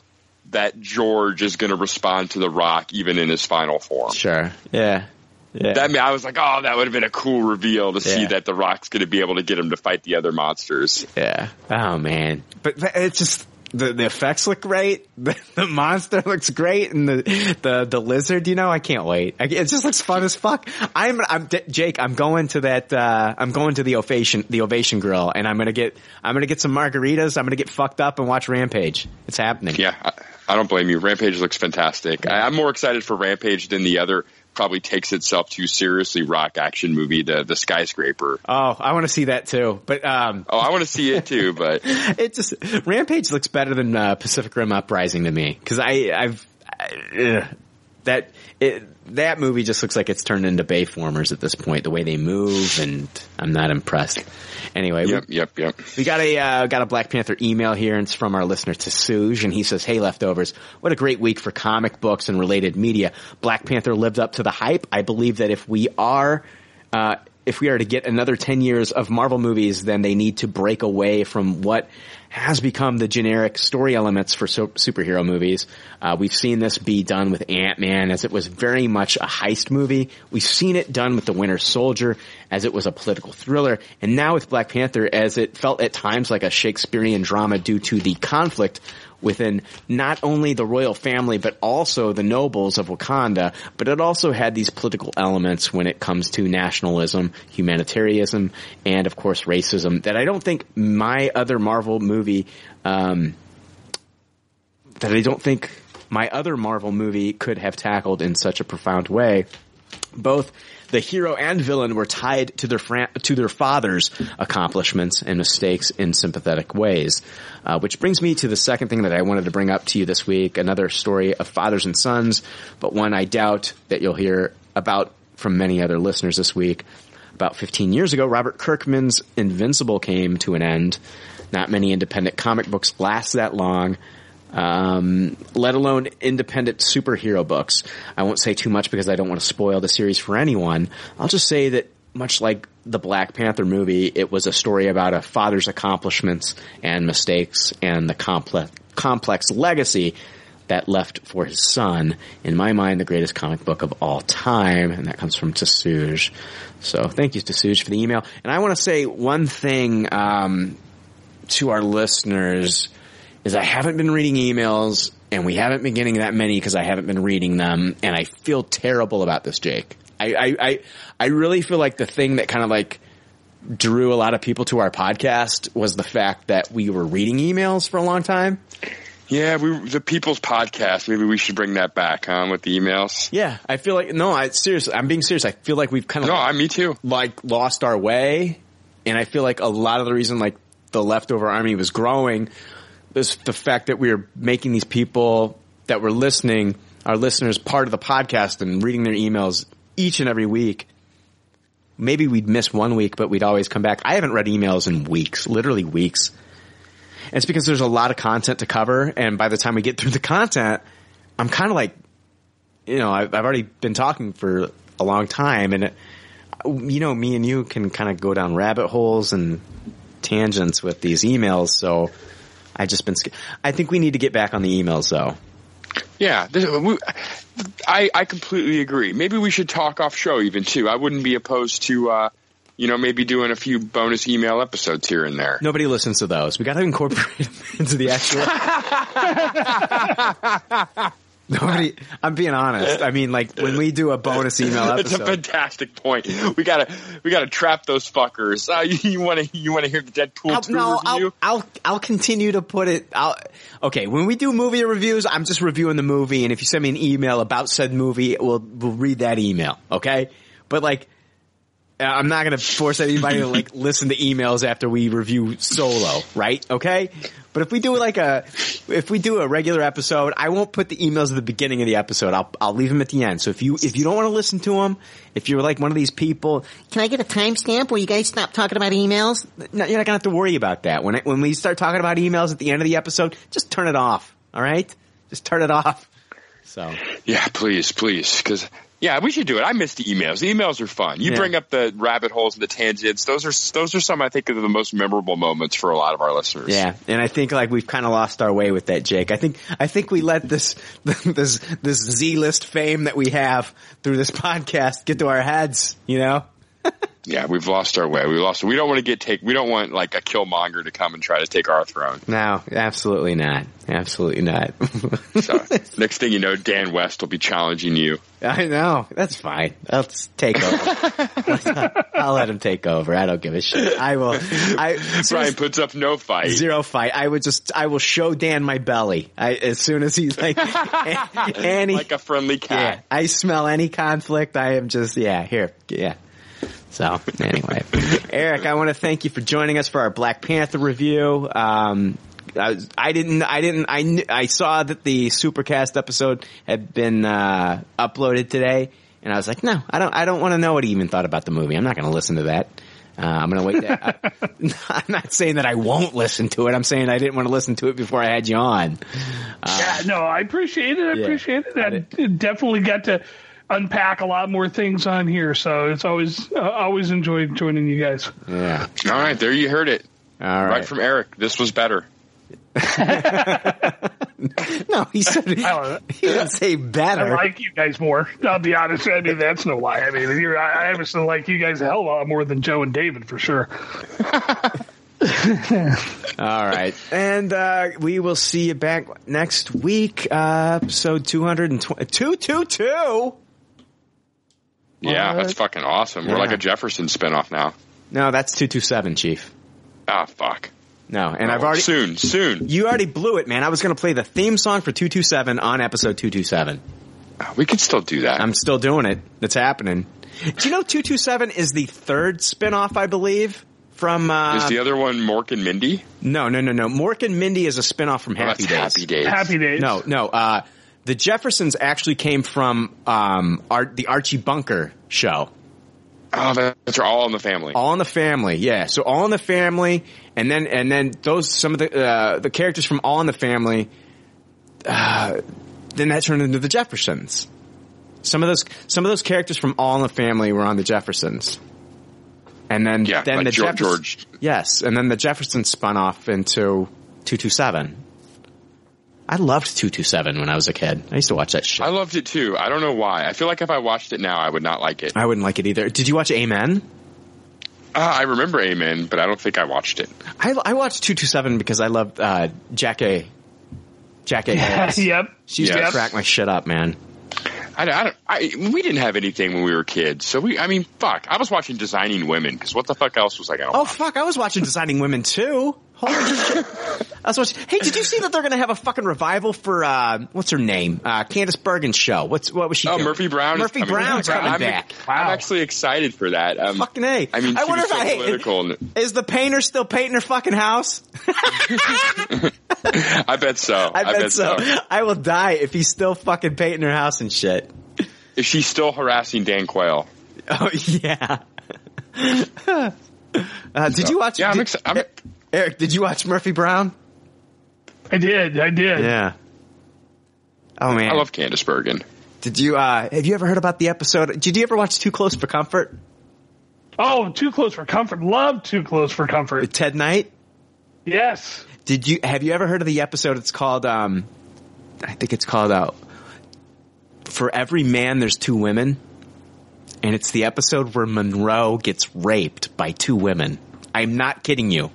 [SPEAKER 9] that George is going to respond to the Rock even in his final form.
[SPEAKER 8] Sure. Yeah. Yeah.
[SPEAKER 9] That mean, I was like, oh, that would have been a cool reveal to see that the Rock's going to be able to get him to fight the other monsters.
[SPEAKER 8] Yeah. Oh man. But th- it's just the the effects look great. [LAUGHS] The, the monster looks great, and the the the lizard. You know, I can't wait. I, it just looks fun as fuck. I'm I'm Jake. I'm going to that. Uh, I'm going to the ovation the ovation grill, and I'm gonna get I'm gonna get some margaritas. I'm gonna get fucked up and watch Rampage. It's happening.
[SPEAKER 9] Yeah, I, I don't blame you. Rampage looks fantastic. I, I'm more excited for Rampage than the other. Probably takes itself too seriously. Rock action movie, the the skyscraper.
[SPEAKER 8] Oh, I want to see that too. But um,
[SPEAKER 9] Oh, I want to see it too, [LAUGHS] but
[SPEAKER 8] it just Rampage looks better than uh, Pacific Rim Uprising to me because I I've I, that it, that movie just looks like it's turned into Bayformers at this point. The way they move, and I'm not impressed. Anyway,
[SPEAKER 9] yep,
[SPEAKER 8] we,
[SPEAKER 9] yep, yep.
[SPEAKER 8] we got a uh, got a Black Panther email here, and it's from our listener Tasuj, and he says, "Hey, leftovers! What a great week for comic books and related media. Black Panther lived up to the hype. I believe that if we are." Uh, if we are to get another 10 years of Marvel movies, then they need to break away from what has become the generic story elements for so- superhero movies. Uh, we've seen this be done with Ant-Man as it was very much a heist movie. We've seen it done with The Winter Soldier as it was a political thriller. And now with Black Panther as it felt at times like a Shakespearean drama due to the conflict within not only the royal family but also the nobles of Wakanda, but it also had these political elements when it comes to nationalism, humanitarianism, and of course racism that I don't think my other Marvel movie, um, that I don't think my other Marvel movie could have tackled in such a profound way. Both the hero and villain were tied to their fran- to their father's accomplishments and mistakes in sympathetic ways. Uh, which brings me to the second thing that I wanted to bring up to you this week: another story of fathers and sons, but one I doubt that you'll hear about from many other listeners this week. About 15 years ago, Robert Kirkman's Invincible came to an end. Not many independent comic books last that long um, let alone independent superhero books. I won't say too much because I don't want to spoil the series for anyone. I'll just say that much like the Black Panther movie, it was a story about a father's accomplishments and mistakes and the complex, complex legacy that left for his son. In my mind, the greatest comic book of all time, and that comes from Tasuj. So thank you, Tasuj, for the email. And I want to say one thing um, to our listeners is I haven't been reading emails and we haven't been getting that many because I haven't been reading them and I feel terrible about this, Jake. I, I, I, I really feel like the thing that kind of like drew a lot of people to our podcast was the fact that we were reading emails for a long time.
[SPEAKER 9] Yeah, we the People's Podcast. Maybe we should bring that back, huh? With the emails.
[SPEAKER 8] Yeah, I feel like no, I seriously, I'm being serious. I feel like we've kind of
[SPEAKER 9] No, I me too.
[SPEAKER 8] like lost our way, and I feel like a lot of the reason like the leftover army was growing is the fact that we were making these people that were listening, our listeners, part of the podcast and reading their emails each and every week. Maybe we'd miss one week, but we'd always come back. I haven't read emails in weeks, literally weeks. And it's because there's a lot of content to cover, and by the time we get through the content, I'm kind of like, you know, I've, I've already been talking for a long time, and it, you know, me and you can kind of go down rabbit holes and tangents with these emails. So I just been. I think we need to get back on the emails, though.
[SPEAKER 9] Yeah, this, we, I I completely agree. Maybe we should talk off show even too. I wouldn't be opposed to, uh, you know, maybe doing a few bonus email episodes here and there.
[SPEAKER 8] Nobody listens to those. We got to incorporate them [LAUGHS] into the actual. [LAUGHS] Nobody. I'm being honest. I mean, like when we do a bonus email
[SPEAKER 9] It's a fantastic point. We gotta we gotta trap those fuckers. Uh, [LAUGHS] you want to you want to hear the Deadpool
[SPEAKER 8] I'll,
[SPEAKER 9] two
[SPEAKER 8] no,
[SPEAKER 9] review?
[SPEAKER 8] I'll, I'll I'll continue to put it. I'll, okay, when we do movie reviews, I'm just reviewing the movie, and if you send me an email about said movie, we'll we'll read that email. Okay, but like Uh, I'm not going to force anybody to like [LAUGHS] listen to emails after we review Solo, right? Okay. But if we do like a, if we do a regular episode, I won't put the emails at the beginning of the episode. I'll, I'll leave them at the end. So if you, if you don't want to listen to them, if you're like one of these people, can I get a timestamp where you guys stop talking about emails? No, you're not going to have to worry about that. When, it, when we start talking about emails at the end of the episode, just turn it off. All right. Just turn it off. So
[SPEAKER 9] Yeah, please, please, because yeah, we should do it. I miss the emails. The emails are fun. You
[SPEAKER 8] Yeah.
[SPEAKER 9] bring up the rabbit holes and the tangents. Those are those are some I think of the most memorable moments for a lot of our listeners.
[SPEAKER 8] Yeah, and I think like we've kind of lost our way with that, Jake. I think I think we let this [LAUGHS] this this Z list fame that we have through this [LAUGHS] podcast get to our heads. You know?
[SPEAKER 9] Yeah, we've lost our way. We lost. We don't want to get take. We don't want like a Killmonger to come and try to take our throne.
[SPEAKER 8] No, absolutely not. Absolutely not.
[SPEAKER 9] So next thing you know, Dan West will be challenging you.
[SPEAKER 8] I know. That's fine. Let's take over. [LAUGHS] I'll let him take over. I don't give a shit. I will. I
[SPEAKER 9] Brian puts up no fight.
[SPEAKER 8] Zero fight. I would just. I will show Dan my belly. I, as soon as he's like, [LAUGHS] any
[SPEAKER 9] like a friendly cat.
[SPEAKER 8] Yeah, I smell any conflict. I am just yeah here yeah. So anyway, [LAUGHS] Eric, I want to thank you for joining us for our Black Panther review. Um, I, was- I didn't, I didn't, I, kn- I saw that the Supercast episode had been uh, uploaded today, and I was like, no, I don't, I don't want to know what he even thought about the movie. I'm not going to listen to that. Uh, I'm going to wait. That, I, am not saying that I won't listen to it. I'm saying I didn't want to listen to it before I had you on. Uh,
[SPEAKER 10] yeah, no, I appreciate it. I
[SPEAKER 8] Yeah.
[SPEAKER 10] appreciate it. I definitely got to unpack a lot more things on here, so it's always uh, always enjoyed joining you guys.
[SPEAKER 8] Yeah.
[SPEAKER 9] All right, there you heard it.
[SPEAKER 8] All
[SPEAKER 9] right.
[SPEAKER 8] right.
[SPEAKER 9] from Eric. This was better. [LAUGHS]
[SPEAKER 8] No, he said he didn't say better.
[SPEAKER 10] I like you guys more. I'll be honest. I mean, that's no lie. I mean, you're, I, I obviously like you guys a hell of a lot more than Joe and David for sure. [LAUGHS]
[SPEAKER 8] All right. And uh, we will see you back next week, uh, episode 220. 222?
[SPEAKER 9] Yeah,
[SPEAKER 8] What?
[SPEAKER 9] that's fucking awesome. We're
[SPEAKER 8] Yeah.
[SPEAKER 9] like a Jefferson spinoff now.
[SPEAKER 8] No, that's 227, Chief.
[SPEAKER 9] Ah, fuck.
[SPEAKER 8] No, and
[SPEAKER 9] Oh,
[SPEAKER 8] I've already.
[SPEAKER 9] soon, soon.
[SPEAKER 8] You already blew it, man. I was going to play the theme song for 227 on episode 227.
[SPEAKER 9] We could still do that.
[SPEAKER 8] I'm still doing it. It's happening. Do you know 227 is the third spinoff, I believe, from. Uh,
[SPEAKER 9] Is the other one Mork and Mindy?
[SPEAKER 8] No, no, no, no. Mork and Mindy is a spinoff from
[SPEAKER 9] Oh,
[SPEAKER 8] Happy
[SPEAKER 9] that's
[SPEAKER 8] Days.
[SPEAKER 9] Happy Days.
[SPEAKER 10] Happy Days.
[SPEAKER 8] No, no. Uh, the Jeffersons actually came from um, Ar- the Archie Bunker show.
[SPEAKER 9] Oh, that's all in the family.
[SPEAKER 8] All in the Family, yeah. So All in the Family, and then and then those some of the uh, the characters from All in the Family. Uh, then that turned into the Jeffersons. Some of those some of those characters from All in the Family were on the Jeffersons. And then
[SPEAKER 9] Yeah,
[SPEAKER 8] then
[SPEAKER 9] like
[SPEAKER 8] the
[SPEAKER 9] George-
[SPEAKER 8] Jeffers-
[SPEAKER 9] George.
[SPEAKER 8] yes, and then the Jeffersons spun off into two two seven. I loved two two seven when I was a kid. I used to watch that shit.
[SPEAKER 9] I loved it too. I don't know why. I feel like if I watched it now, I would not like it.
[SPEAKER 8] I wouldn't like it either. Did you watch Amen?
[SPEAKER 9] Uh, I remember Amen, but I don't think I watched it.
[SPEAKER 8] I, I watched 227 because I loved uh, Jackée Jack A. [LAUGHS] Harris.
[SPEAKER 10] yep.
[SPEAKER 8] She used to crack my shit up, man.
[SPEAKER 9] I, I don't. I, we didn't have anything when we were kids, so we. I mean, fuck. I was watching Designing Women because what the fuck else was I gonna?
[SPEAKER 8] Oh fuck! I was watching Designing Women too. Holy shit! I was watching. Hey, did you see that they're going to have a fucking revival for uh, what's her name? Uh, Candice Bergen's show. What's what was she?
[SPEAKER 9] Oh,
[SPEAKER 8] doing?
[SPEAKER 9] Murphy Brown.
[SPEAKER 8] Murphy
[SPEAKER 9] coming
[SPEAKER 8] Brown's
[SPEAKER 9] back.
[SPEAKER 8] coming
[SPEAKER 9] I'm,
[SPEAKER 8] back.
[SPEAKER 9] I'm actually excited for that. Um,
[SPEAKER 8] Fucking a.
[SPEAKER 9] I mean,
[SPEAKER 8] I wonder if
[SPEAKER 9] so
[SPEAKER 8] I
[SPEAKER 9] political. [LAUGHS]
[SPEAKER 8] is the painter still painting her fucking house? [LAUGHS]
[SPEAKER 9] I bet so.
[SPEAKER 8] I, bet, so. I will die if he's still fucking painting her house and shit.
[SPEAKER 9] Is she still harassing Dan Quayle? [LAUGHS]
[SPEAKER 8] Oh yeah. uh, did you watch?
[SPEAKER 9] Yeah, I'm
[SPEAKER 8] did-
[SPEAKER 9] excited. I'm,
[SPEAKER 8] Eric, did you watch Murphy Brown?
[SPEAKER 10] I did. I did.
[SPEAKER 8] Yeah. Oh man,
[SPEAKER 9] I love Candice Bergen.
[SPEAKER 8] Did you? uh Have you ever heard about the episode? Did you ever watch Too Close for Comfort?
[SPEAKER 10] Oh, too close for comfort. Love too close for comfort.
[SPEAKER 8] With Ted Knight?
[SPEAKER 10] Yes.
[SPEAKER 8] Did you? Have you ever heard of the episode? It's called. um I think it's called uh, "For Every Man, There's Two Women," and it's the episode where Monroe gets raped by two women. I'm not kidding you.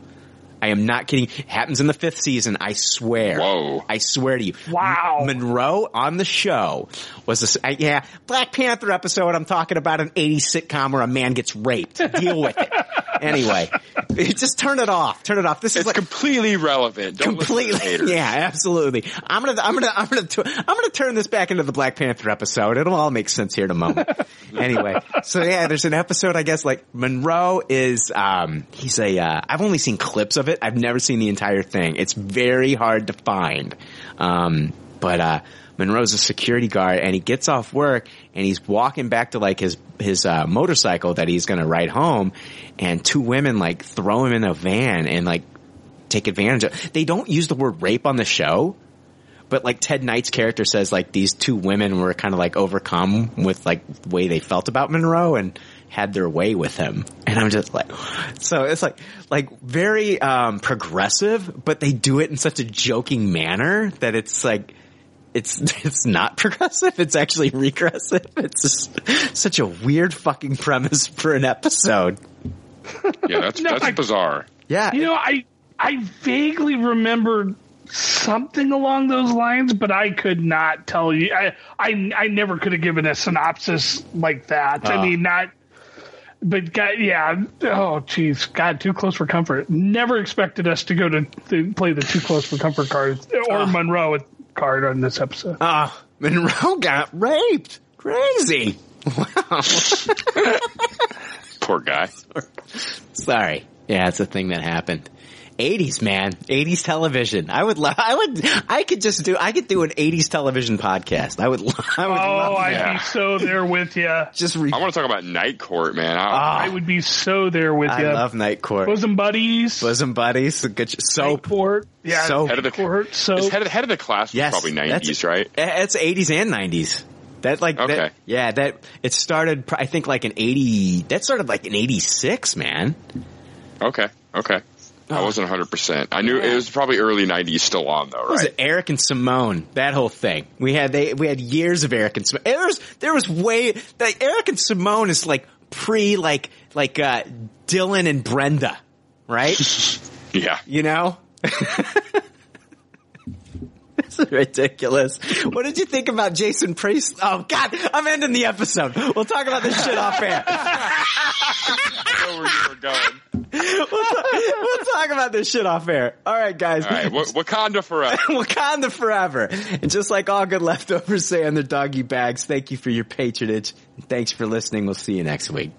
[SPEAKER 8] I am not kidding. It happens in the fifth season. I swear.
[SPEAKER 9] Whoa.
[SPEAKER 8] I swear to you.
[SPEAKER 10] Wow.
[SPEAKER 8] Monroe on the show was this, uh, yeah, Black Panther episode. I'm talking about an 80s sitcom where a man gets raped. Deal with it. [LAUGHS] Anyway, [LAUGHS] just turn it off. Turn it off. This is like
[SPEAKER 9] completely relevant. Don't listen to the
[SPEAKER 8] completely. Yeah, absolutely. I'm gonna, I'm gonna, I'm gonna, I'm gonna turn this back into the Black Panther episode. It'll all make sense here in a moment. [LAUGHS] anyway, so yeah, there's an episode. I guess like Monroe is, um, he's a. Uh, I've only seen clips of it. I've never seen the entire thing. It's very hard to find. Um, but uh, Monroe's a security guard, and he gets off work, and he's walking back to like his his uh, motorcycle that he's gonna ride home, and two women like throw him in a van and like take advantage of. They don't use the word rape on the show, but like Ted Knight's character says, like these two women were kind of like overcome with like the way they felt about Monroe and had their way with him. And I'm just like, [SIGHS] so it's like, like very, um, progressive, but they do it in such a joking manner that it's like, it's, [LAUGHS] it's not progressive. It's actually regressive. It's just such a weird fucking premise for an episode.
[SPEAKER 9] Yeah, that's [LAUGHS]
[SPEAKER 10] No,
[SPEAKER 9] that's
[SPEAKER 10] I-
[SPEAKER 9] bizarre.
[SPEAKER 8] Yeah.
[SPEAKER 10] You know, I I vaguely remember something along those lines, but I could not tell you. I I, I never could have given a synopsis like that.
[SPEAKER 8] Oh.
[SPEAKER 10] I ah. mean, not. But God, yeah. Oh, jeez. God, too close for comfort. Never expected us to go to, to play the too close for comfort card or ah. Monroe card on this episode.
[SPEAKER 8] Ah, oh, Monroe got raped. Crazy. Wow.
[SPEAKER 9] Poor guy. [LAUGHS]
[SPEAKER 8] Sorry. Yeah, it's a thing that happened. 80s, man. 80s television. I would love, I would, I could just do, I could do an 80s television podcast. I would, lo- I would
[SPEAKER 10] Oh,
[SPEAKER 8] love
[SPEAKER 10] I'd
[SPEAKER 8] that.
[SPEAKER 10] be so there with you. [LAUGHS]
[SPEAKER 8] Just re-
[SPEAKER 9] I want to talk about Night Court, man. I, ah.
[SPEAKER 10] I would be so there with you
[SPEAKER 8] I
[SPEAKER 10] you.
[SPEAKER 8] love Night Court.
[SPEAKER 10] Bosom buddies.
[SPEAKER 8] Bosom buddies. Good sh- soap.
[SPEAKER 10] Court. Yeah.
[SPEAKER 8] Soap.
[SPEAKER 9] head of the
[SPEAKER 10] Court. So
[SPEAKER 9] head of, head of the class
[SPEAKER 8] Yes,
[SPEAKER 9] probably nineties, right?
[SPEAKER 8] It's 80s and 90s. That like, that-
[SPEAKER 9] Okay.
[SPEAKER 8] yeah, that, it started, I think like an 80, that started like an 86, man.
[SPEAKER 9] Okay, okay. I wasn't hundred percent. I knew it was probably early nineties, still on though,
[SPEAKER 8] What was
[SPEAKER 9] right?
[SPEAKER 8] it Eric and Simone? That whole thing. We had they we had years of Eric and Simone. There was there was way like Eric and Simone is like pre like like uh Dylan and Brenda, right? [LAUGHS]
[SPEAKER 9] Yeah.
[SPEAKER 8] you know. [LAUGHS] It's [LAUGHS] ridiculous. What did you think about Jason Priest? Oh God, I'm ending the episode. We'll talk about this shit off air.
[SPEAKER 9] I [LAUGHS] know where you were going.
[SPEAKER 8] We'll, talk, we'll talk about this shit off air. All right, guys.
[SPEAKER 9] All right, Wa- Wakanda forever. [LAUGHS]
[SPEAKER 8] Wakanda forever. And just like all good leftovers say on their doggy bags, thank you for your patronage. Thanks for listening. We'll see you next week.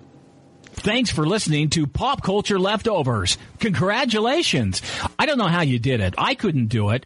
[SPEAKER 11] Thanks for listening to Pop Culture Leftovers. Congratulations. I don't know how you did it. I couldn't do it.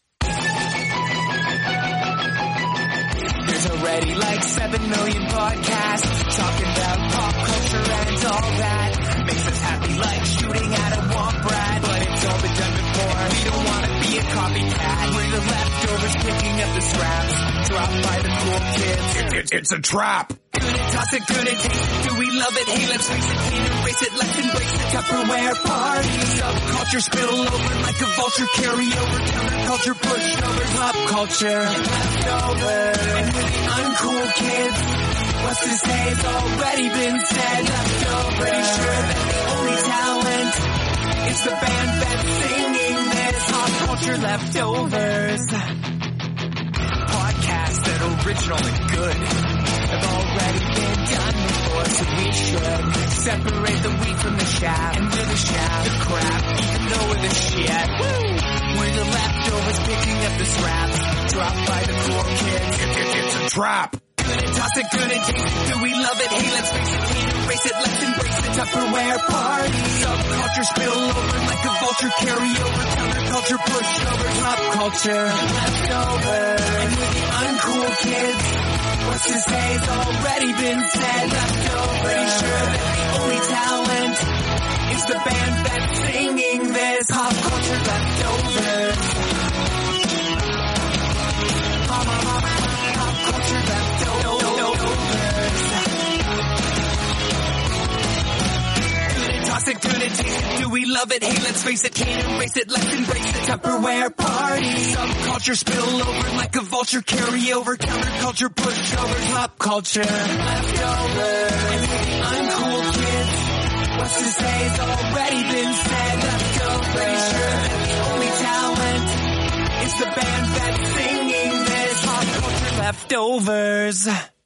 [SPEAKER 5] Already like 7 million podcasts talking about pop culture and all that. Makes us happy like shooting at a womp rat. But it's all been done before. We don't want to be a copycat. We're the leftovers picking up the scraps. Dropped by the cool kids.
[SPEAKER 6] It's a trap.
[SPEAKER 5] Good it, toss it, good it, taste it. Do we love it? Hey, let's face it, can't erase it. Let's embrace the Tupperware party. Subculture spill over like a vulture. Carry over counterculture, pushovers, pop culture. Leftovers. And we're the uncool kids. What's to say? It's already been said. Leftovers. Pretty sure that the only talent is the band that's singing culture leftovers. Podcasts that are original and good have already been done before, so we should separate the wheat from the chaff. And we're the chaff, the crap, even though we're the shit. Woo! We're the leftovers picking up the scraps, dropped by the cool kids.
[SPEAKER 6] It's a trap.
[SPEAKER 5] And toss it, good and taste it. Do we love it? Hey, let's face it, can't erase it. Let's embrace the Tupperware party. Subculture spill over like a vulture. Carry over counterculture, pushovers, pop culture. Leftovers. And we're the uncool kids. What's to say has already been said. Leftovers. Pretty sure that the only talent is the band that's singing this. Pop culture leftovers. Pop culture leftovers. Toss toss it, taste it, do we love it? Hey, let's face it, can't erase it, let's embrace the Tupperware party. Subculture spill over like a vulture, carry over, counterculture, pushovers, pop culture, leftovers. I'm cool kids. What's to say's already been said. Let's go, pretty sure the only talent is the band that's singing this pop culture leftovers.